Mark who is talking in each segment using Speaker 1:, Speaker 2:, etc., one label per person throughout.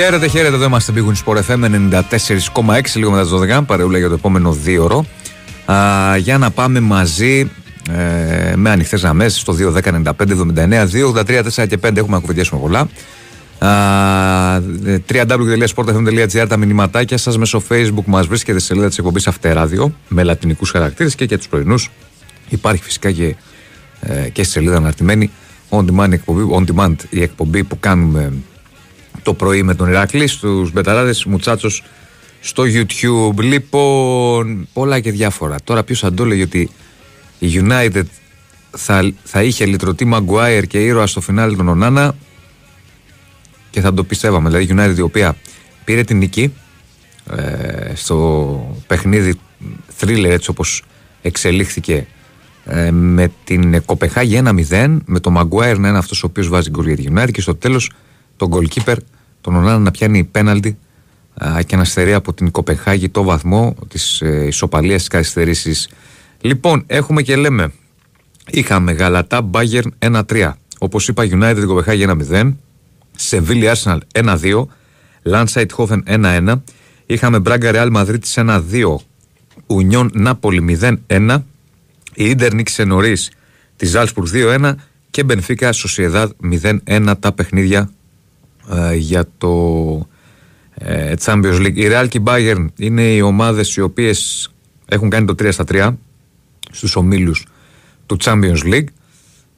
Speaker 1: Χαίρετε, χαίρετε. Εδώ είμαστε Big Win Sport FM 94,6 λίγο μετά τις 12. Παρεούλα για το επόμενο δύο ώρο. Α, για να πάμε μαζί ε, με ανοιχτές γραμμές στο 2, 10, 95, 79, 2, 83, 4 και 5. Έχουμε να κουβεντιάσουμε πολλά. www.sportfm.gr τα μηνυματάκια σας μέσω facebook μας βρίσκεται στη σελίδα της εκπομπής Αυτεράδιο με λατινικούς χαρακτήρες και για τους πρωινούς. Υπάρχει φυσικά και, ε, και στη σελίδα αναρτημένη on demand, η εκπομπή, on demand η εκπομπή που κάνουμε το πρωί με τον Ηρακλή στους Μπεταράδες Μουτσάτσος στο YouTube. Λοιπόν, πολλά και διάφορα. Τώρα ποιος θα το έλεγε ότι η United θα, θα είχε λυτρωτή Μαγκουάιερ και ήρωα στο φινάλι των Ονάνα και θα το πιστεύαμε. Δηλαδή η United η οποία πήρε την νίκη ε, στο παιχνίδι thriller έτσι όπως εξελίχθηκε ε, με την Κοπεχάγη 1-0 με τον Μαγκουάιερ να είναι αυτός ο οποίος βάζει γκολ για τη United και στο τέλος τον goalkeeper τον Ονάνα να πιάνει πέναλτι α, και να στερεί από την Κοπεχάγη το βαθμό της ε, ισοπαλίας της καθυστερήσης. Λοιπόν, έχουμε και λέμε είχαμε Γαλατά Bayern 1-3 όπως είπα United την Κοπεχάγη 1-0 Σεβίλη Arsenal 1-2 Λάνσα Ιτχόφεν 1-1 είχαμε Μπράγκα Ρεάλ Μαδρίτης 1-2 Ουνιόν Νάπολη 0-1 η Ίντερ νίκησε νωρί τη Ζάλσπουργκ 2-1 και Μπενφίκα Σοσιεδάδ 0-1 τα παιχνίδια ε, για το ε, Champions League. Η Real και η Bayern είναι οι ομάδες οι οποίες έχουν κάνει το 3 στα 3 στους ομίλους του Champions League.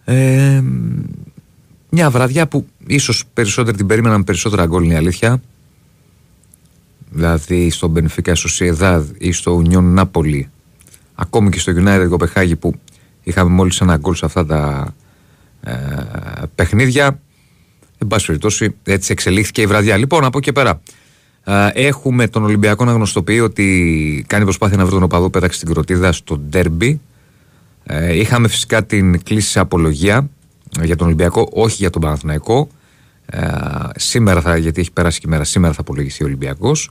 Speaker 1: Ε, μια βραδιά που ίσως περισσότεροι την περίμεναν περισσότερα γκολ είναι η αλήθεια. Δηλαδή στο Benfica Sociedad ή στο Union Napoli ακόμη και στο United Κοπεχάγη που είχαμε μόλις ένα γκολ σε αυτά τα ε, παιχνίδια εν πάση περιπτώσει έτσι εξελίχθηκε η βραδιά λοιπόν από εκεί πέρα ε, έχουμε τον Ολυμπιακό να γνωστοποιεί ότι κάνει προσπάθεια να βρει τον οπαδό πέταξε στην κροτίδα στο ντέρμπι ε, είχαμε φυσικά την κλίση σε απολογία ε, για τον Ολυμπιακό όχι για τον Παναθηναϊκό ε, σήμερα θα, γιατί έχει περάσει και η μέρα σήμερα θα απολογηθεί ο Ολυμπιακός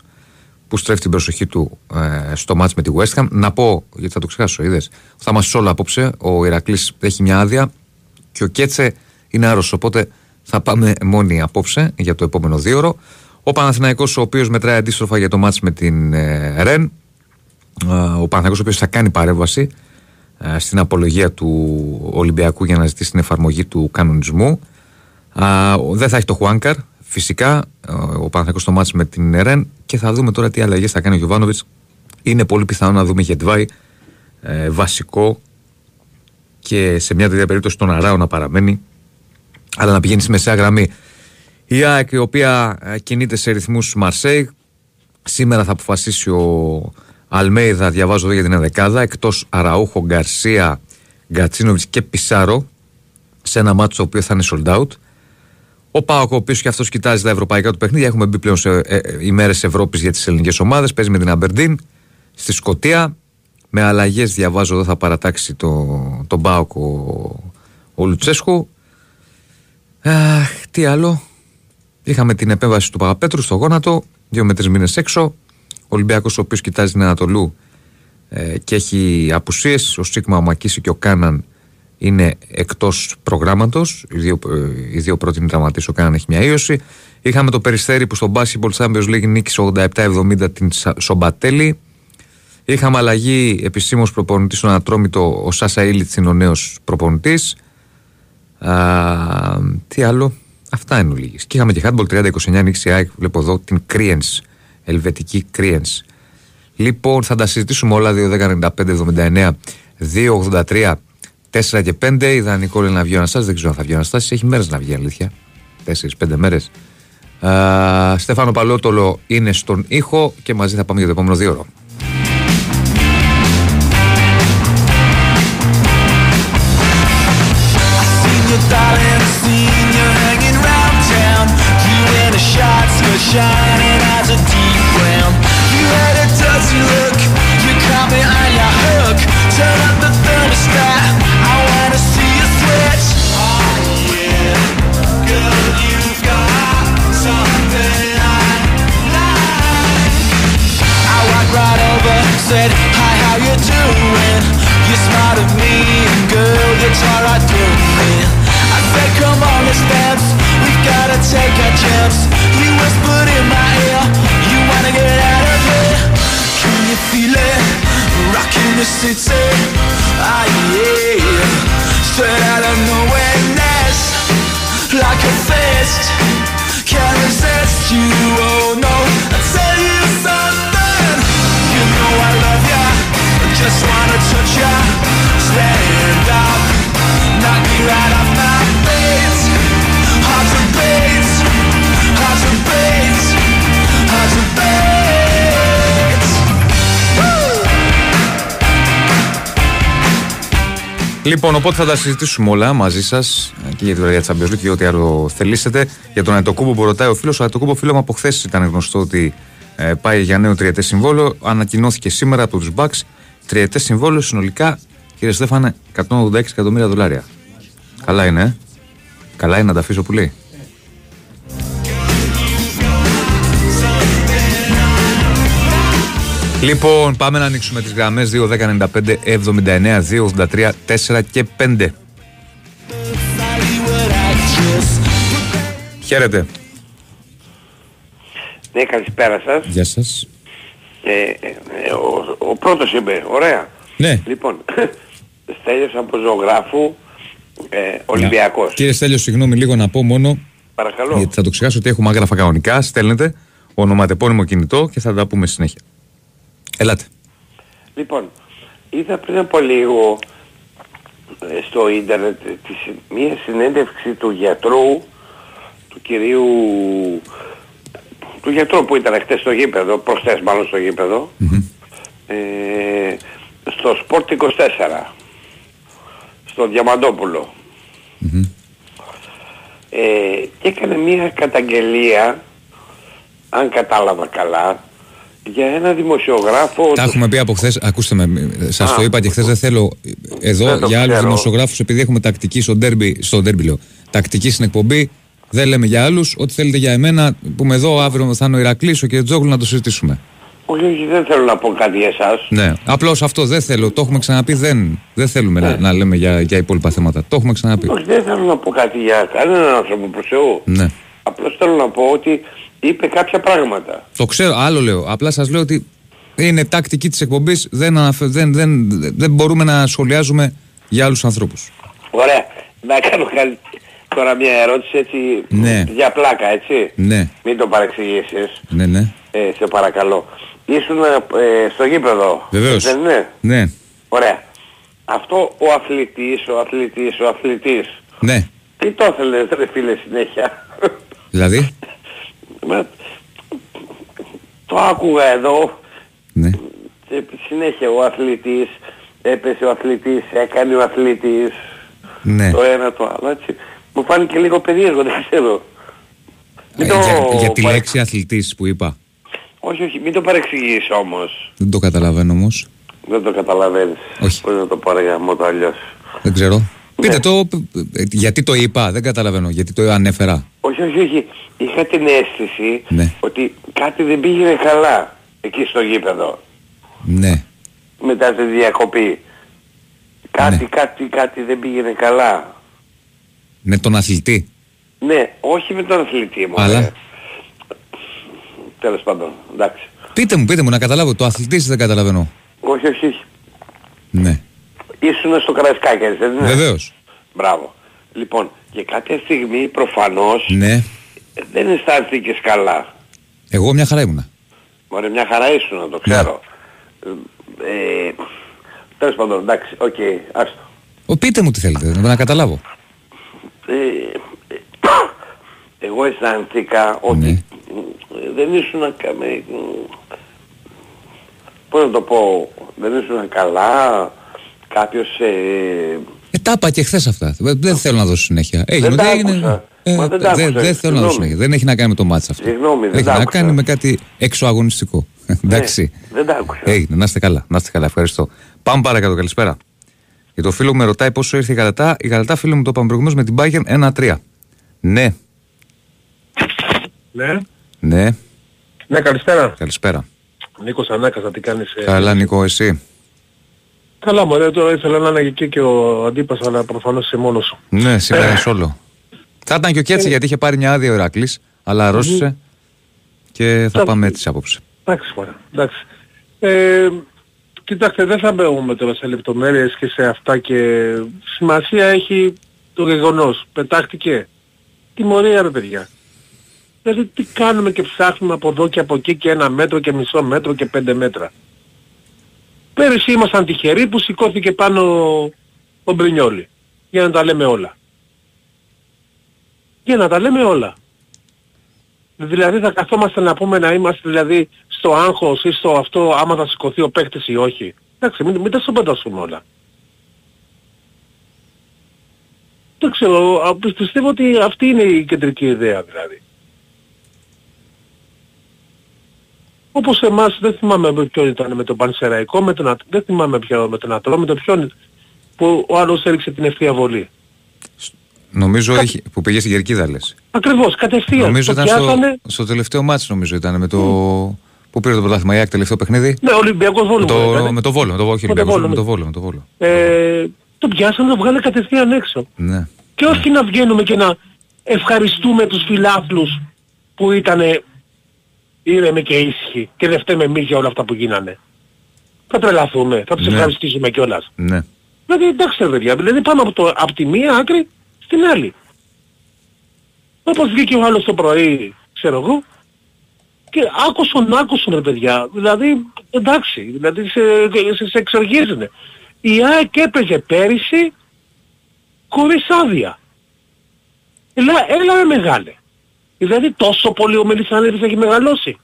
Speaker 1: που στρέφει την προσοχή του ε, στο μάτς με τη West Ham. Να πω, γιατί θα το ξεχάσω, είδες, θα είμαστε όλα απόψε. Ο Ηρακλής έχει μια άδεια και ο Κέτσε είναι άρρωστος. Οπότε θα πάμε μόνοι απόψε για το επόμενο δύο Ο Παναθηναϊκός ο οποίος μετράει αντίστροφα για το μάτς με την ε, ΡΕΝ. ο Παναθηναϊκός ο οποίος θα κάνει παρέμβαση ε, στην απολογία του Ολυμπιακού για να ζητήσει την εφαρμογή του κανονισμού. δεν θα έχει το Χουάνκαρ, φυσικά, ο Παναθηναϊκός στο μάτς με την ΡΕΝ και θα δούμε τώρα τι αλλαγές θα κάνει ο Γιωβάνοβιτς. Είναι πολύ πιθανό να δούμε Γετβάη ε, βασικό και σε μια τέτοια περίπτωση τον Αράο να παραμένει αλλά να πηγαίνεις στη μεσαία γραμμή. Η ΑΕΚ η οποία ε, κινείται σε ρυθμούς Μαρσέη σήμερα θα αποφασίσει ο Αλμέιδα διαβάζω εδώ για την δεκάδα εκτός Αραούχο, Γκαρσία, Γκατσίνοβιτς και Πισάρο σε ένα μάτσο το οποίο θα είναι sold out. Ο Πάοκ, ο οποίος και αυτός κοιτάζει τα ευρωπαϊκά του παιχνίδια, έχουμε μπει πλέον σε ε, ε, ημέρε Ευρώπης για τις ελληνικές ομάδες. Παίζει με την Αμπερντίν στη Σκωτία. Με αλλαγές, διαβάζω εδώ, θα παρατάξει τον το Πάοκ ο, ο Λουτσέσκου. Αχ, τι άλλο. Είχαμε την επέμβαση του Παπαπέτρου στο γόνατο, δύο με τρεις μήνες έξω. Ο Ολυμπιακός, ο οποίος κοιτάζει την Ανατολού ε, και έχει απουσίες. Ο Σίγμα, ο Μακίση και ο Κάναν είναι εκτός προγράμματος. Οι δύο, ε, οι δύο πρώτοι είναι τραυματίες. Ο Κάναν έχει μια ίωση. Είχαμε το περιστέρι που στο Basketball Champions League νίκησε 87-70 την Σομπατέλη. Είχαμε αλλαγή επισήμως προπονητής στον Ατρόμητο. Ο Σάσα Ήλιτ είναι ο νέος προπονητής. Τι άλλο; Αυτά είναι λίγες. Και είχαμε και handball 30-29 νίκησε ΑΕΚ. Βλέπω εδώ την Κρίενς. Ελβετική Κρίενς. Λοιπόν, θα τα συζητήσουμε όλα 2-10-95-79, 2-83 4 και 5. Ιδανικό είναι να βγει ο Αναστάσης. Δεν ξέρω αν θα βγει ο Αναστάσης. Έχει μέρες να βγει, αλήθεια. 4-5 μέρες. Στέφανο Παλότολο είναι στον ήχο και μαζί θα πάμε για το επόμενο δύο said, hi, how you doing? You smiled at me and girl, you tore right through me. I said, come on, let's dance. We've gotta take a chance. You whispered in my ear You wanna get out of here? Can you feel it? Rocking the city wanna touch ya Stand up Knock me right off my feet Hard to beat Hard to beat Hard to beat Λοιπόν, οπότε θα τα συζητήσουμε όλα μαζί σας και για τη βραδιά της Champions και ό,τι άλλο θελήσετε. Για τον Ατοκούμπο που ρωτάει ο φίλος, ο Ατοκούμπο φίλος μου από χθες ήταν γνωστό ότι ε, πάει για νέο τριετές συμβόλαιο. Ανακοινώθηκε σήμερα από τους Bucks τριετές συμβόλαιο συνολικά, κύριε Στέφανε, 186 εκατομμύρια δολάρια. Καλά είναι, ε; Καλά είναι να τα αφήσω που λέει. Λοιπόν, πάμε να ανοίξουμε τις γραμμές 2, 10, 95, 79, 2, 83, 4 και 5. Χαίρετε.
Speaker 2: Ναι, καλησπέρα σας.
Speaker 1: Γεια σας.
Speaker 2: Ε, ε, ο, ο πρώτος είπε, ωραία.
Speaker 1: Ναι.
Speaker 2: Λοιπόν, Στέλιος από ζωγράφου, ε, Ολυμπιακός.
Speaker 1: Κύριε Στέλιος, συγγνώμη λίγο να πω μόνο.
Speaker 2: Παρακαλώ.
Speaker 1: Γιατί θα το ξεχάσω ότι έχουμε άγραφα κανονικά. Στέλνετε ονοματεπώνυμο κινητό και θα τα πούμε συνέχεια. Ελάτε.
Speaker 2: Λοιπόν, είδα πριν από λίγο ε, στο ίντερνετ μία συνέντευξη του γιατρού του κυρίου του γιατρού που ήταν χτες στο γήπεδο, προχτές μάλλον στο γηπεδο ε, στο Sport 24, στο διαμαντοπουλο Ε, και έκανε μια καταγγελία, αν κατάλαβα καλά, για ένα δημοσιογράφο...
Speaker 1: Τα έχουμε πει από χθες. Ακούστε με, σας το είπα και χθες. Δεν θέλω εδώ για άλλους δημοσιογράφους, επειδή έχουμε τακτική στο ντέρμπι, στο ντέρμπι λέω, τακτική στην εκπομπή, δεν λέμε για άλλους. Ό,τι θέλετε για εμένα, που με εδώ αύριο θα είναι ο Ηρακλής, ο κ. Τζόγλου να το συζητήσουμε.
Speaker 2: Όχι, όχι, δεν θέλω να πω κάτι για εσάς.
Speaker 1: Ναι. Απλώς αυτό δεν θέλω. Το έχουμε ξαναπεί. Δεν, δεν θέλουμε να, να λέμε για, για υπόλοιπα θέματα. Το έχουμε ξαναπεί.
Speaker 2: Όχι, δεν θέλω να πω κάτι για κανέναν άνθρωπο προς Θεού.
Speaker 1: Ναι.
Speaker 2: Απλώς θέλω να πω ότι είπε κάποια πράγματα.
Speaker 1: Το ξέρω, άλλο λέω. Απλά σας λέω ότι είναι τακτική της εκπομπής. Δεν, αναφε- δεν, δεν, δεν μπορούμε να σχολιάζουμε για άλλους ανθρώπους.
Speaker 2: Ωραία. Να κάνω καλή... τώρα μια ερώτηση έτσι
Speaker 1: Ναι.
Speaker 2: για πλάκα, έτσι.
Speaker 1: Ναι,
Speaker 2: Μην το παρεξηγήσεις.
Speaker 1: ναι, ναι.
Speaker 2: Ε, σε παρακαλώ. Ήσουν ε, στο γήπεδο.
Speaker 1: Βεβαίως.
Speaker 2: Δεν είναι;
Speaker 1: Ναι,
Speaker 2: Ωραία. Αυτό ο αθλητής, ο αθλητής, ο αθλητής.
Speaker 1: ναι.
Speaker 2: Τι το ήθελες ρε φίλε συνέχεια;
Speaker 1: Δηλαδή,
Speaker 2: Μα, το άκουγα εδώ.
Speaker 1: ναι.
Speaker 2: ε, Συνέχεια ο αθλητής. Έπεσε ο αθλητής, έκανε ο αθλητής.
Speaker 1: ναι.
Speaker 2: Το ένα το άλλο έτσι. Μου φάνηκε λίγο περίεργο, δεν ξέρω.
Speaker 1: Ε,
Speaker 2: Μην το
Speaker 1: για, για τη
Speaker 2: παρε-
Speaker 1: λέξη αθλητής που είπα.
Speaker 2: Όχι, όχι, μην το παρεξηγείς όμως.
Speaker 1: Δεν το καταλαβαίνω όμως.
Speaker 2: Δεν το καταλαβαίνεις.
Speaker 1: Όχι.
Speaker 2: Πώς να το πω ρε γαμώ το αλλιώς.
Speaker 1: Δεν ξέρω.
Speaker 2: Ναι.
Speaker 1: Πείτε το. ε, Γιατί το είπα, δεν καταλαβαίνω. Γιατί το ανέφερα.
Speaker 2: Όχι, όχι, όχι. Είχα την αίσθηση
Speaker 1: Ναι.
Speaker 2: ότι κάτι δεν πήγαινε καλά εκεί στο γήπεδο.
Speaker 1: Ναι.
Speaker 2: Μετά τη διακοπή. Κάτι,
Speaker 1: Ναι.
Speaker 2: κάτι, κάτι δεν πήγαινε καλά.
Speaker 1: Με τον αθλητή.
Speaker 2: Ναι, όχι με τον αθλητή μου.
Speaker 1: Αλλά;
Speaker 2: ρε. Τέλος πάντων, εντάξει.
Speaker 1: Πείτε μου, πείτε μου να καταλάβω. Το αθλητής δεν καταλαβαίνω.
Speaker 2: Όχι, όχι, όχι.
Speaker 1: Ναι.
Speaker 2: Ήσουν στο Καραϊσκάκι, έτσι δεν είναι;
Speaker 1: Βεβαίως.
Speaker 2: Μπράβο. Λοιπόν, και κάποια στιγμή προφανώς
Speaker 1: Ναι.
Speaker 2: δεν αισθάνθηκες καλά.
Speaker 1: Εγώ μια χαρά ήμουνα.
Speaker 2: Μωρέ, μια χαρά ήσουν, να το ξέρω. Ε, ε, τέλος πάντων, εντάξει, οκ, άστο.
Speaker 1: Ο, πείτε μου τι θέλετε, να καταλάβω.
Speaker 2: Ε, ε, εγώ αισθάνθηκα ότι
Speaker 1: Ναι.
Speaker 2: ε, δεν ήσουν κα- με, πώς να το πω, δεν ήσουν καλά, κάποιος ε,
Speaker 1: Ε, τα είπα και χθες αυτά. Δεν δεν θέλω να δώσω συνέχεια. Έγινε,
Speaker 2: Δεν τα
Speaker 1: ό,τι έγινε.
Speaker 2: άκουσα.
Speaker 1: Ε,
Speaker 2: Μα δεν τα
Speaker 1: δεν,
Speaker 2: άκουσα.
Speaker 1: δεν θέλω να δώσω
Speaker 2: Συγγνώμη.
Speaker 1: συνέχεια. Δεν έχει να κάνει με το μάτσα αυτό.
Speaker 2: Συγγνώμη, δεν
Speaker 1: έχει
Speaker 2: τα
Speaker 1: να
Speaker 2: άκουσα.
Speaker 1: κάνει με κάτι εξωαγωνιστικό. Εντάξει.
Speaker 2: ναι, δεν τα άκουσα.
Speaker 1: Έγινε, να είστε καλά. Να είστε καλά, ευχαριστώ. Πάμε παρακάτω, καλησπέρα. Και το φίλο μου με ρωτάει πόσο ήρθε η Γαλατά. Η Γαλατά, φίλο μου, το είπαμε προηγουμένως με την Bayern 1-3. Ναι,
Speaker 3: Ναι.
Speaker 1: ναι,
Speaker 3: Ναι, καλησπέρα.
Speaker 1: καλησπέρα.
Speaker 3: Νίκος Ανάκας, να τι κάνεις. ε,
Speaker 1: Καλά, Νικό, εσύ;
Speaker 3: Καλά, μωρέ, τώρα ήθελα να είναι εκεί και ο αντίπας, αλλά προφανώς είσαι μόνος σου.
Speaker 1: Ναι, σήμερα είναι όλο. Θα ήταν και ο Κέτση γιατί είχε πάρει μια άδεια ο Ηρακλής, αλλά αρρώστησε και θα
Speaker 3: Τα-
Speaker 1: πάμε έτσι άποψε.
Speaker 3: Εντάξει, μωρέ, εντάξει. Ε, κοιτάξτε, δεν θα μπαίνουμε τώρα σε λεπτομέρειες και σε αυτά και σημασία έχει το γεγονός. Πετάχτηκε. Τιμωρία ρε παιδιά. Δηλαδή τι κάνουμε και ψάχνουμε από εδώ και από εκεί και ένα μέτρο και μισό μέτρο και πέντε μέτρα. Πέρυσι ήμασταν τυχεροί που σηκώθηκε πάνω ο Μπρινιόλη. Για να τα λέμε όλα. Για να τα λέμε όλα. Δηλαδή θα καθόμαστε να πούμε να είμαστε δηλαδή στο άγχος ή στο αυτό άμα θα σηκωθεί ο παίκτης ή όχι. Εντάξει, μην, μην τα συμπαντασούμε όλα. Δεν ξέρω, α, πι- πιστεύω ότι αυτή είναι η κεντρική ιδέα δηλαδή. Όπως εμάς, δεν θυμάμαι με ποιον ήταν, με τον Πανσεραϊκό, με τον, Α- δεν θυμάμαι ποιο, με τον Ατρό, με τον ποιον, που ο άλλος έριξε την ευθεία βολή.
Speaker 1: Νομίζω είχε- που πήγε στην Κερκίδα λες.
Speaker 3: Ακριβώς, κατευθείαν.
Speaker 1: Νομίζω
Speaker 3: το
Speaker 1: ήταν στο,
Speaker 3: πιάσανε,
Speaker 1: στο τελευταίο μάτς νομίζω ήταν με το... Που πήρε το πρωτάθλημα η ΑΕΚ τελευταίο παιχνίδι.
Speaker 3: ναι, Ολυμπιακός
Speaker 1: Με
Speaker 3: Βόλου.
Speaker 1: το, με το Βόλο, με το Βόλο, όχι
Speaker 3: Με το
Speaker 1: Ολυμπιακός,
Speaker 3: Βόλο,
Speaker 1: με το
Speaker 3: ναι.
Speaker 1: Βόλο, με το Βόλο.
Speaker 3: Ε, το πιάσανε, το βγάλε κατευθείαν έξω.
Speaker 1: Ναι.
Speaker 3: Και όχι να βγαίνουμε και να ευχαριστούμε τους φιλάθλους που ήταν ήρεμοι και ήσυχοι και δεν φταίμε εμείς για όλα αυτά που γίνανε. Θα τρελαθούμε, θα τους
Speaker 1: Ναι.
Speaker 3: ευχαριστήσουμε κιόλας.
Speaker 1: Ναι.
Speaker 3: Δηλαδή εντάξει ρε παιδιά, δηλαδή πάμε από, το, από τη μία άκρη στην άλλη. Όπως βγήκε ο άλλος το πρωί, ξέρω εγώ, και άκουσον, άκουσον ρε παιδιά. Δηλαδή, εντάξει, δηλαδή σε, σε, σε εξοργίζουνε. Η ΑΕΚ έπαιζε πέρυσι χωρίς άδεια. Έλα, έλα ρε μεγάλε. Δηλαδή τόσο πολύ ο Μελισσανίδης έχει μεγαλώσει.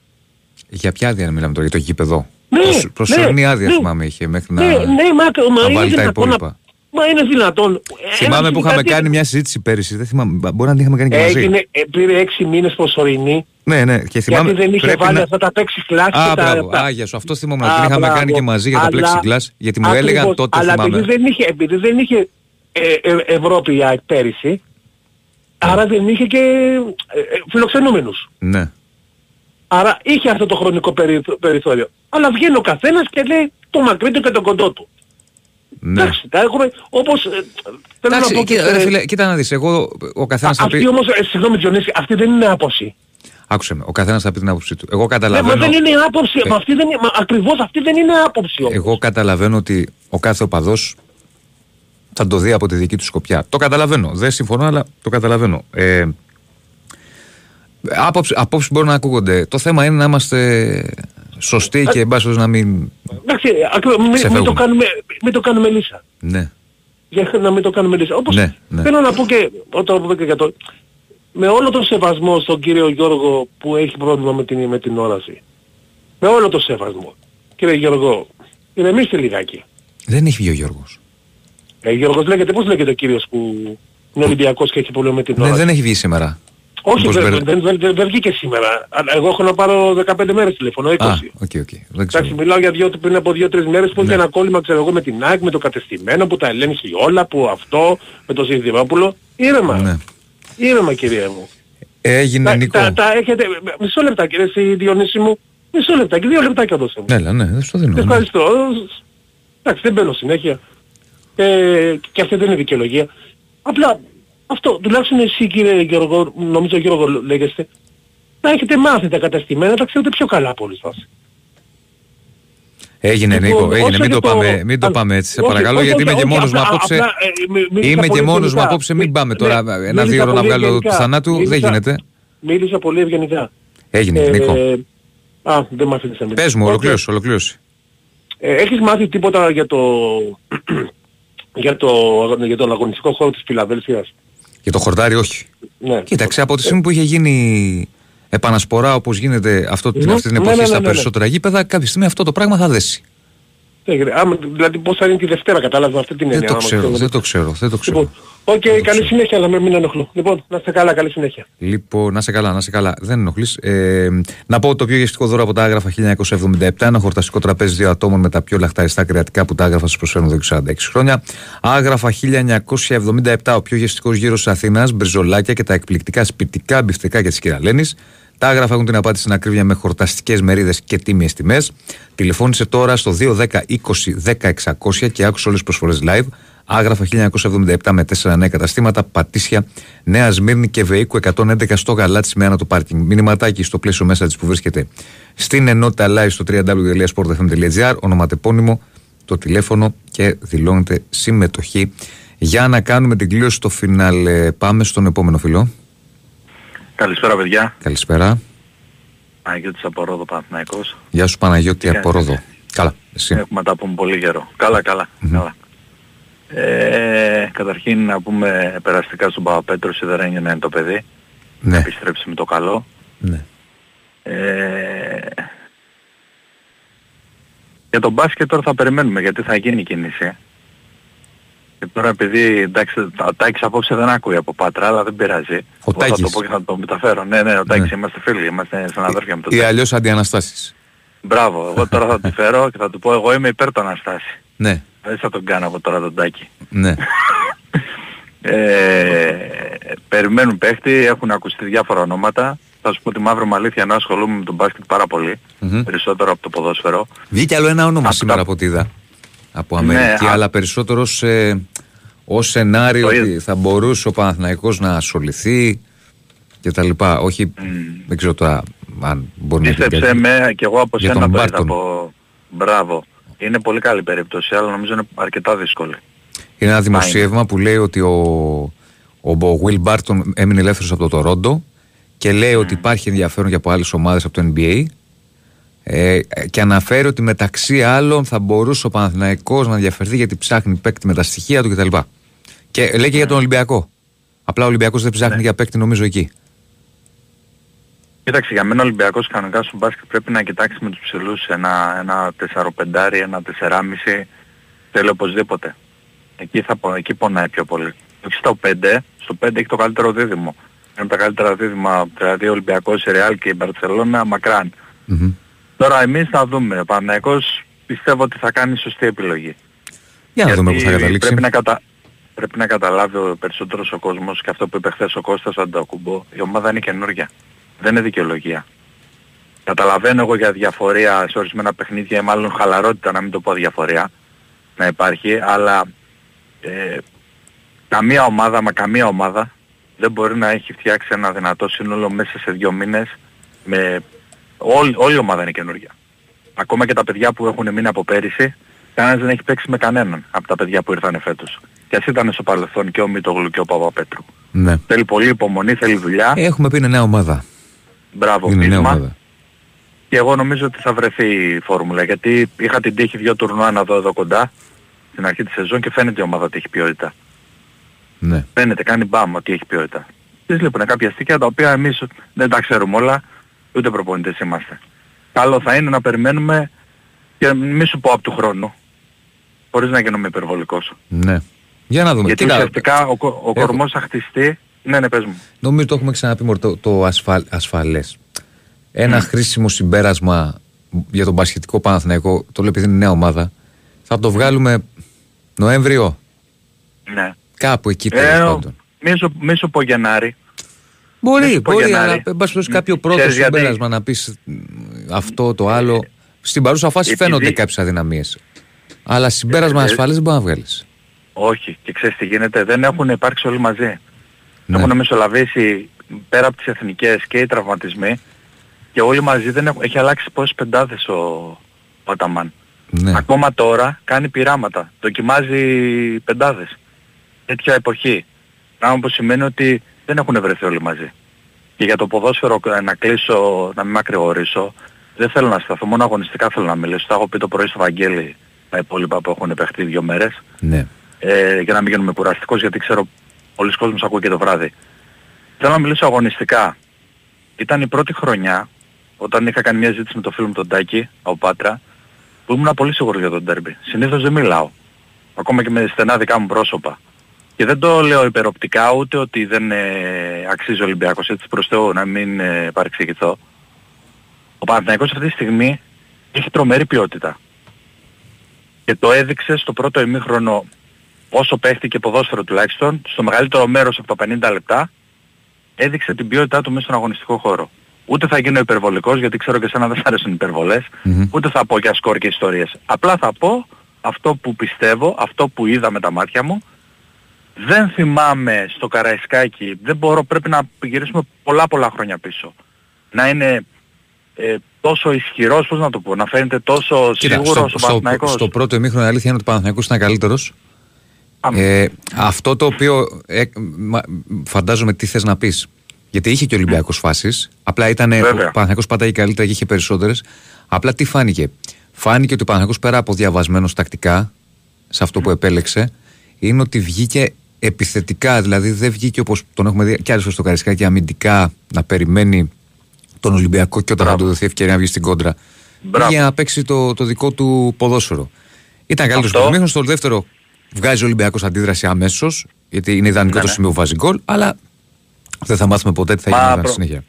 Speaker 1: Για ποια άδεια μιλάμε τώρα, για το γήπεδο;
Speaker 3: Ναι,
Speaker 1: Προσ- Προσωρινή
Speaker 3: ναι,
Speaker 1: άδεια
Speaker 3: ναι.
Speaker 1: θυμάμαι είχε μέχρι να,
Speaker 3: Ναι, ναι, μα, μα
Speaker 1: να
Speaker 3: είναι
Speaker 1: βάλει τα
Speaker 3: δυνατόν να...
Speaker 1: υπόλοιπα.
Speaker 3: Μα είναι δυνατόν.
Speaker 1: Θυμάμαι
Speaker 3: Ένα
Speaker 1: που είχαμε
Speaker 3: κάτι-
Speaker 1: κάνει μια συζήτηση πέρυσι, δεν θυμάμαι, μπορεί να την είχαμε κάνει και μαζί.
Speaker 3: Έγινε, ε, πήρε έξι μήνες προσωρινή
Speaker 1: Ναι, ναι, και θυμάμαι.
Speaker 3: γιατί δεν είχε
Speaker 1: πρέπει
Speaker 3: βάλει
Speaker 1: να-
Speaker 3: αυτά τα plexiglass
Speaker 1: Α,
Speaker 3: και τα...
Speaker 1: μπράβο,
Speaker 3: τα-
Speaker 1: Άγια σου, αυτό θυμόμουν.
Speaker 3: Α,
Speaker 1: Την είχαμε
Speaker 3: μπράβο.
Speaker 1: κάνει και μαζί για τα
Speaker 3: Αλλά-
Speaker 1: plexiglass, γιατί μου
Speaker 3: Ακριβώς,
Speaker 1: έλεγαν τότε,
Speaker 3: αλλά
Speaker 1: θυμάμαι.
Speaker 3: επειδή δεν είχε, επειδή δεν είχε ε, ε, Ευρώπη η ΑΕΚ πέρυσι, άρα δεν είχε και ε, ε, φιλοξενούμενους.
Speaker 1: Ναι.
Speaker 3: Άρα είχε αυτό το χρονικό περιθ- περιθώριο. Αλλά βγαίνει ο καθένας και λέει το μακρύ του και το κοντό του.
Speaker 1: Ναι.
Speaker 3: Εντάξει, τα έχουμε όπως... ε, θέλω να
Speaker 1: Εντάξει,
Speaker 3: πω,
Speaker 1: κοίτα,
Speaker 3: ε,
Speaker 1: ρε φίλε, κοίτα να δεις, εγώ ο καθένας θα
Speaker 3: αυτή
Speaker 1: πει...
Speaker 3: όμως, ε, συγγνώμη Διονύση, αυτή δεν είναι άποψη.
Speaker 1: Άκουσε με, ο καθένας θα πει την άποψή του. Εγώ
Speaker 3: Ναι, μα
Speaker 1: καταλαβαίνω,
Speaker 3: δεν είναι άποψη, μα αυτή δεν είναι, μα ακριβώς αυτή δεν είναι άποψη όμως.
Speaker 1: εγώ καταλαβαίνω ότι ο κάθε οπαδός θα το δει από τη δική του σκοπιά. Το καταλαβαίνω. Δεν συμφωνώ, αλλά το καταλαβαίνω. Ε, άποψη, απόψεις μπορούν να ακούγονται. Το θέμα είναι να είμαστε σωστοί και εν πάση περιπτώσει, να μην...
Speaker 3: Εντάξει, ακριβώς, μην, μην,
Speaker 1: Ξεφεύγουμε.
Speaker 3: το κάνουμε, μην το κάνουμε λύσα.
Speaker 1: Ναι.
Speaker 3: Για να μην το κάνουμε λύσα. Όπως
Speaker 1: Ναι, ναι.
Speaker 3: θέλω να πω και, όταν πω και για το... Με όλο τον σεβασμό στον κύριο Γιώργο που έχει πρόβλημα με την, με την όραση. Με όλο τον σεβασμό. Κύριε Γιώργο, ηρεμήστε λιγάκι.
Speaker 1: Δεν έχει βγει ο Γιώργος.
Speaker 3: Ε, Γιώργος λέγεται, πώς λέγεται ο κύριος που είναι Ολυμπιακός και έχει πρόβλημα με την
Speaker 1: Ναι,
Speaker 3: όραση;
Speaker 1: δεν έχει βγει σήμερα.
Speaker 3: Όχι,
Speaker 1: Πώς
Speaker 3: δεν,
Speaker 1: μπερδε-
Speaker 3: δεν, δεν, δεν, δεν βγήκε σήμερα. Αλλά Εγώ έχω να πάρω 15 μέρες τηλέφωνο, 20.
Speaker 1: Α, OK, OK. Δεν ξέρω.
Speaker 3: Εντάξει, μιλάω για δύο, πριν από δύο-τρεις μέρες που
Speaker 1: Ναι.
Speaker 3: είχε ένα κόλλημα, ξέρω εγώ, με την ΑΕΚ, με το κατεστημένο, που τα ελέγχει όλα, που αυτό, με το Σιδηρόπουλο. Ήρεμα.
Speaker 1: Ναι.
Speaker 3: Ήρεμα, κυρία μου.
Speaker 1: Έγινε
Speaker 3: Τα,
Speaker 1: Νίκο.
Speaker 3: τα, τα έχετε... Μισό λεπτά, κύριε εσύ, Διονύση μου. Μισό λεπτά και δύο λεπτάκια δώσε μου.
Speaker 1: Έλα, ναι, δεν στο δίνω. ναι.
Speaker 3: Ευχαριστώ. Εντάξει, δεν μπαίνω συνέχεια. Ε, και αυτή δεν είναι δικαιολογία. Απλά αυτό, τουλάχιστον εσύ κύριε Γιώργο, νομίζω Γιώργο λέγεστε, να έχετε μάθει τα καταστημένα, τα ξέρετε πιο καλά από όλους σας.
Speaker 1: Έγινε
Speaker 3: Λοιπόν,
Speaker 1: Νίκο, έγινε.
Speaker 3: όσο
Speaker 1: Μην
Speaker 3: και
Speaker 1: το, πάμε, μην το
Speaker 3: αν-
Speaker 1: πάμε έτσι, σε
Speaker 3: όχι,
Speaker 1: παρακαλώ,
Speaker 3: όχι,
Speaker 1: γιατί
Speaker 3: όχι,
Speaker 1: είμαι και
Speaker 3: όχι,
Speaker 1: μόνος μου
Speaker 3: απλά-
Speaker 1: απόψε.
Speaker 3: απλά, ε, μι- μίλησα
Speaker 1: Είμαι και
Speaker 3: πολύ
Speaker 1: μόνος μου
Speaker 3: ευγενικά.
Speaker 1: απόψε, μην
Speaker 3: Μι-
Speaker 1: πάμε
Speaker 3: ναι,
Speaker 1: τώρα
Speaker 3: μίλησα
Speaker 1: ένα-δύο ώρο να
Speaker 3: πολύ
Speaker 1: βγάλω του
Speaker 3: ευγενικά.
Speaker 1: θανάτου. Δεν
Speaker 3: Μίλησα-
Speaker 1: γίνεται.
Speaker 3: Μίλησα πολύ ευγενικά.
Speaker 1: Έγινε,
Speaker 3: Ε,
Speaker 1: Νίκο.
Speaker 3: Α, δεν μ' αφήνεις να μιλήσω.
Speaker 1: Πες μου,
Speaker 3: Οκ.
Speaker 1: ολοκλήρωσε, ολοκλήρωσε.
Speaker 3: Ε, έχεις μάθει τίποτα για το... για, το, για τον αγωνιστικό χώρο της Φιλαδέλφειας.
Speaker 1: Για το χορτάρι, όχι.
Speaker 3: Ναι.
Speaker 1: Κοίταξε, από τη στιγμή που είχε γίνει επανασπορά όπως γίνεται αυτό, την,
Speaker 3: Ναι,
Speaker 1: αυτή την
Speaker 3: ναι,
Speaker 1: εποχή
Speaker 3: ναι, ναι,
Speaker 1: στα
Speaker 3: ναι, ναι.
Speaker 1: περισσότερα γήπεδα, κάποια στιγμή αυτό το πράγμα θα δέσει.
Speaker 3: Ε, άμα- δηλαδή πώς θα είναι τη Δευτέρα, κατάλαβα με αυτή την
Speaker 1: Δεν
Speaker 3: έννοια.
Speaker 1: το
Speaker 3: άμα
Speaker 1: ξέρω,
Speaker 3: ξέρουμε.
Speaker 1: δεν το ξέρω, δεν το ξέρω.
Speaker 3: Λοιπόν, οκ,
Speaker 1: Δεν το
Speaker 3: καλή
Speaker 1: ξέρω.
Speaker 3: συνέχεια, αλλά με- μην ενοχλώ. Λοιπόν, να είστε καλά, καλή συνέχεια.
Speaker 1: Λοιπόν, να 'σαι καλά, να 'σαι καλά. Δεν ενοχλείς. Ε, να πω το πιο γευστικό δώρο από τα άγραφα 1977. Ένα χορταστικό τραπέζι δύο ατόμων με τα πιο λαχταριστά κρεατικά που τα άγραφα σας προσφέρουν εδώ και 46 χρόνια. Άγραφα 1977, ο πιο γευστικός γύρος της Αθήνας, μπριζολάκια και τα εκπληκτικά σπιτικά μπιφτεκάκια της Κυραλένης. Τα άγραφα έχουν την απάντηση στην ακρίβεια με χορταστικές μερίδες και τίμιες τιμές. Τηλεφώνησε τώρα στο 210 20 10 600 και άκουσε όλες τις προσφορές live. Άγραφα 1977 με 4 νέα καταστήματα, Πατήσια, Νέα Σμύρνη και Βεΐκου 111 στο Γαλάτσι με άνετο πάρκινγκ. Μηνυματάκι στο πλαίσιο μέσα της που βρίσκεται στην ενότητα live στο www.sportfm.gr, ονοματεπώνυμο, το τηλέφωνο και δηλώνεται συμμετοχή. Για να κάνουμε την κλήρωση στο φινάλε, πάμε στον επόμενο φιλό.
Speaker 4: Καλησπέρα παιδιά.
Speaker 1: Καλησπέρα.
Speaker 4: Αγιώτης από Ρόδο Παναθηναϊκός.
Speaker 1: Γεια σου Παναγιώτη
Speaker 4: Τι
Speaker 1: από
Speaker 4: κάνεις;
Speaker 1: Ρόδο. Καλά, εσύ.
Speaker 4: Έχουμε τα πούμε πολύ καιρό. Καλά, καλά. καλά. Ε, καταρχήν να πούμε περαστικά στον Παπαπέτρο Σιδερένιο να είναι το παιδί. Να
Speaker 1: Ναι,
Speaker 4: επιστρέψει με το καλό.
Speaker 1: ναι.
Speaker 4: Ε, για τον μπάσκετ τώρα θα περιμένουμε γιατί θα γίνει η κίνηση. Και τώρα επειδή εντάξει τα Τάκης απόψε δεν άκουει από Πάτρα αλλά δεν πειράζει. Εγώ Θα το
Speaker 1: Τάκης.
Speaker 4: πω και θα το μεταφέρω. Ναι, ναι, ο Τάκης είμαστε φίλοι, είμαστε συναδέρφια με τον
Speaker 1: Ή
Speaker 4: Τάκη.
Speaker 1: αλλιώς αντιαναστάσεις.
Speaker 4: Μπράβο, εγώ τώρα θα του φέρω και θα του πω εγώ είμαι υπέρ του Αναστάση.
Speaker 1: Ναι,
Speaker 4: Δεν θα τον κάνω από τώρα τον Τάκη.
Speaker 1: ναι.
Speaker 4: Ε, περιμένουν παίχτη, έχουν ακουστεί διάφορα ονόματα. Θα σου πω τη μαύρη μου αλήθεια να ασχολούμαι με τον μπάσκετ πάρα πολύ.
Speaker 1: Μμμ.
Speaker 4: Περισσότερο από το ποδόσφαιρο.
Speaker 1: Βγήκε άλλο ένα όνομα
Speaker 4: Από
Speaker 1: σήμερα
Speaker 4: τα-
Speaker 1: από ό,τι είδα. Από
Speaker 4: Ναι,
Speaker 1: Αμερική,
Speaker 4: α-
Speaker 1: αλλά περισσότερο σε, ως σενάριο
Speaker 4: Το
Speaker 1: ότι
Speaker 4: είδα.
Speaker 1: θα μπορούσε ο Παναθηναϊκός να ασχοληθεί και τα λοιπά. Όχι, δεν ξέρω τώρα αν μπορεί να γίνει
Speaker 4: Πίστεψε
Speaker 1: κάτι.
Speaker 4: με και εγώ από
Speaker 1: Για
Speaker 4: σένα
Speaker 1: τον
Speaker 4: το είδα
Speaker 1: Μπάρτον.
Speaker 4: από... Μπράβο. Είναι πολύ καλή περίπτωση, αλλά νομίζω είναι αρκετά δύσκολη.
Speaker 1: Είναι ένα δημοσίευμα που λέει ότι ο, ο Will Barton έμεινε ελεύθερος από το Τορόντο και λέει ότι υπάρχει ενδιαφέρον και από άλλες ομάδες από το NBA ε, και αναφέρει ότι μεταξύ άλλων θα μπορούσε ο Παναθηναϊκός να ενδιαφερθεί γιατί ψάχνει παίκτη με τα στοιχεία του κτλ. Και λέει και για τον Ολυμπιακό. Απλά ο Ολυμπιακός δεν ψάχνει
Speaker 4: Ναι.
Speaker 1: για παίκτη νομίζω εκεί.
Speaker 4: Κοίταξε, για μένα ο Ολυμπιακός κανονικά στο μπάσκετ πρέπει να κοιτάξει με τους ψηλούς ένα, ένα 4-5, ένα 4,5 θέλει οπωσδήποτε. Εκεί, θα, πο- εκεί πονάει πιο πολύ. Όχι στο 5, στο 5 έχει το καλύτερο δίδυμο. Είναι από τα καλύτερα δίδυμα, δηλαδή ο Ολυμπιακός, η Ρεάλ και η Μπαρτσελώνα μακράν.
Speaker 1: Μμμ.
Speaker 4: Τώρα εμείς θα δούμε. Ο Παναθηναϊκός πιστεύω ότι θα κάνει σωστή επιλογή.
Speaker 1: Για να δούμε πού θα
Speaker 4: Γιατί
Speaker 1: καταλήξει.
Speaker 4: Πρέπει να, κατα... πρέπει να καταλάβει ο περισσότερος ο κόσμος και αυτό που είπε χθες ο Κώστας Αντακουμπό, η ομάδα είναι καινούργια. Δεν είναι δικαιολογία. Καταλαβαίνω εγώ για διαφορία σε ορισμένα παιχνίδια ή μάλλον χαλαρότητα να μην το πω διαφορία να υπάρχει, αλλά ε, καμία ομάδα, μα καμία ομάδα δεν μπορεί να έχει φτιάξει ένα δυνατό σύνολο μέσα σε δύο μήνες με... Όλη, όλη η ομάδα είναι καινούργια. Ακόμα και τα παιδιά που έχουν μείνει από πέρυσι, κανένας δεν έχει παίξει με κανέναν από τα παιδιά που ήρθαν φέτος. Και ας ήταν στο παρελθόν και ο Μητογλου και ο Παπαπέτρου.
Speaker 1: Ναι.
Speaker 4: Θέλει πολύ υπομονή, θέλει δουλειά.
Speaker 1: Έχουμε πει είναι νέα ομάδα.
Speaker 4: Μπράβο,
Speaker 1: Είναι νέα
Speaker 4: πείσμα.
Speaker 1: ομάδα.
Speaker 4: Και εγώ νομίζω ότι θα βρεθεί η φόρμουλα. Γιατί είχα την τύχη δύο τουρνουά να δω εδώ κοντά στην αρχή της σεζόν και φαίνεται η ομάδα ότι έχει ποιότητα.
Speaker 1: Ναι.
Speaker 4: Φαίνεται, κάνει μπαμ ότι έχει ποιότητα. Τις λείπουν κάποια στοιχεία τα οποία εμείς δεν τα ξέρουμε όλα, ούτε προπονητές είμαστε. Καλό θα είναι να περιμένουμε και μη σου πω από του χρόνου, χωρίς να γίνομαι υπερβολικός.
Speaker 1: ναι. Για να δούμε.
Speaker 4: Γιατί
Speaker 1: Κοίτα,
Speaker 4: ουσιαστικά ο, κο- ο
Speaker 1: έχω-
Speaker 4: κορμός θα χτιστεί, ναι ναι πες μου.
Speaker 1: Νομίζω το έχουμε ξαναπεί μωρέ, το, το ασφαλ, ασφαλές. Ένα χρήσιμο συμπέρασμα για τον πασχετικό Παναθηναϊκό, το λέω επειδή είναι νέα ομάδα, θα το βγάλουμε Νοέμβριο,
Speaker 4: Ναι.
Speaker 1: κάπου εκεί
Speaker 4: Ε,
Speaker 1: τέλος
Speaker 4: ο-
Speaker 1: πάντων.
Speaker 4: μη σου, μη σου πω Γενάρη.
Speaker 1: Μπορεί,
Speaker 4: σου πω
Speaker 1: μπορεί,
Speaker 4: Γενάρη.
Speaker 1: αλλά εν πάση περιπτώσει κάποιο
Speaker 4: Μ,
Speaker 1: πρώτο
Speaker 4: ξέρεις γιατί;
Speaker 1: συμπέρασμα να πεις μ, αυτό το άλλο. Στην παρούσα φάση
Speaker 4: Επειδή-
Speaker 1: φαίνονται κάποιες αδυναμίες. Αλλά συμπέρασμα
Speaker 4: Ε, ε,
Speaker 1: ασφαλές δεν μπορεί να βγάλεις.
Speaker 4: Όχι, και ξέρεις τι γίνεται, δεν έχουν υπάρξει όλοι μαζί.
Speaker 1: Ναι.
Speaker 4: Έχουν μεσολαβήσει πέρα από τις εθνικές και οι τραυματισμοί και όλοι μαζί δεν έχουν, έχει αλλάξει πόσες πεντάδες ο, ο Αταμάν.
Speaker 1: Ναι.
Speaker 4: Ακόμα τώρα κάνει πειράματα, δοκιμάζει πεντάδες. Τέτοια εποχή. Πράγμα που σημαίνει ότι δεν έχουν βρεθεί όλοι μαζί. Και για το ποδόσφαιρο ε, να κλείσω, να μην μακρηγορήσω, δεν θέλω να σταθώ, μόνο αγωνιστικά θέλω να μιλήσω. Τα έχω πει το πρωί στο Βαγγέλη τα υπόλοιπα που έχουν παιχτεί δύο μέρες
Speaker 1: ναι.
Speaker 4: ε, για να μην γίνουμε κουραστικός γιατί ξέρω πολλοί κόσμος ακούει και το βράδυ. Θέλω να μιλήσω αγωνιστικά. Ήταν η πρώτη χρονιά όταν είχα κάνει μια ζήτηση με το φίλο μου τον Τάκη, ο Πάτρα, που ήμουν πολύ σίγουρος για τον τέρμπι. Συνήθως δεν μιλάω. Ακόμα και με στενά δικά μου πρόσωπα. Και δεν το λέω υπεροπτικά ούτε ότι δεν ε, αξίζει ο Ολυμπιακός έτσι προς Θεού να μην ε, παρεξηγηθώ. Ο Παναθηναϊκός αυτή τη στιγμή έχει τρομερή ποιότητα. Και το έδειξε στο πρώτο ημίχρονο όσο παίχτηκε ποδόσφαιρο τουλάχιστον, στο μεγαλύτερο μέρος από τα 50 λεπτά, έδειξε την ποιότητά του μέσα στον αγωνιστικό χώρο. Ούτε θα γίνω υπερβολικός, γιατί ξέρω και εσένα δεν σ' αρέσουν οι υπερβολές,
Speaker 1: Μμμ.
Speaker 4: ούτε θα πω για σκορ και ιστορίες. Απλά θα πω αυτό που πιστεύω, αυτό που είδα με τα μάτια μου. Δεν θυμάμαι στο Καραϊσκάκι, δεν μπορώ, πρέπει να γυρίσουμε πολλά πολλά χρόνια πίσω. Να είναι ε, τόσο ισχυρός, πώς να το πω, να φαίνεται τόσο
Speaker 1: Κοίτα,
Speaker 4: σίγουρος
Speaker 1: στο,
Speaker 4: ο
Speaker 1: στο,
Speaker 4: Παναθηναϊκός.
Speaker 1: στο πρώτο ημίχρονο η αλήθεια είναι ότι ο Παναθηναϊκός ήταν καλύτερος.
Speaker 4: Πάμε.
Speaker 1: Ε, αυτό το οποίο ε, μα- φαντάζομαι τι θες να πεις. Γιατί είχε και ο Ολυμπιακός φάσεις. Απλά ήταν. Ο
Speaker 4: Βέβαια.
Speaker 1: Παναθηναϊκός πατάει καλύτερα και είχε περισσότερες. Απλά τι φάνηκε. Φάνηκε ότι ο Παναθηναϊκός πέρα από διαβασμένος τακτικά σε αυτό που επέλεξε είναι ότι βγήκε επιθετικά. Δηλαδή δεν βγήκε όπως τον έχουμε δει και άλλες φορές στο Καρισκάκι αμυντικά να περιμένει τον Ολυμπιακό και όταν θα
Speaker 4: Μπράβο.
Speaker 1: του δοθεί ευκαιρία να βγει στην κόντρα.
Speaker 4: Μπράβο.
Speaker 1: Για να παίξει το, το δικό του ποδόσφαιρο. Ήταν καλύτερος στο
Speaker 4: Αυτό.
Speaker 1: μήχρονο. Στο δεύτερο βγάζει ο Ολυμπιακός αντίδραση αμέσως. Γιατί είναι ιδανικό
Speaker 4: Ναι,
Speaker 1: το
Speaker 4: ναι.
Speaker 1: σημείο που βάζει γκολ. Αλλά δεν θα μάθουμε ποτέ τι θα
Speaker 4: Μα
Speaker 1: γίνει
Speaker 4: προ-
Speaker 1: στη συνέχεια.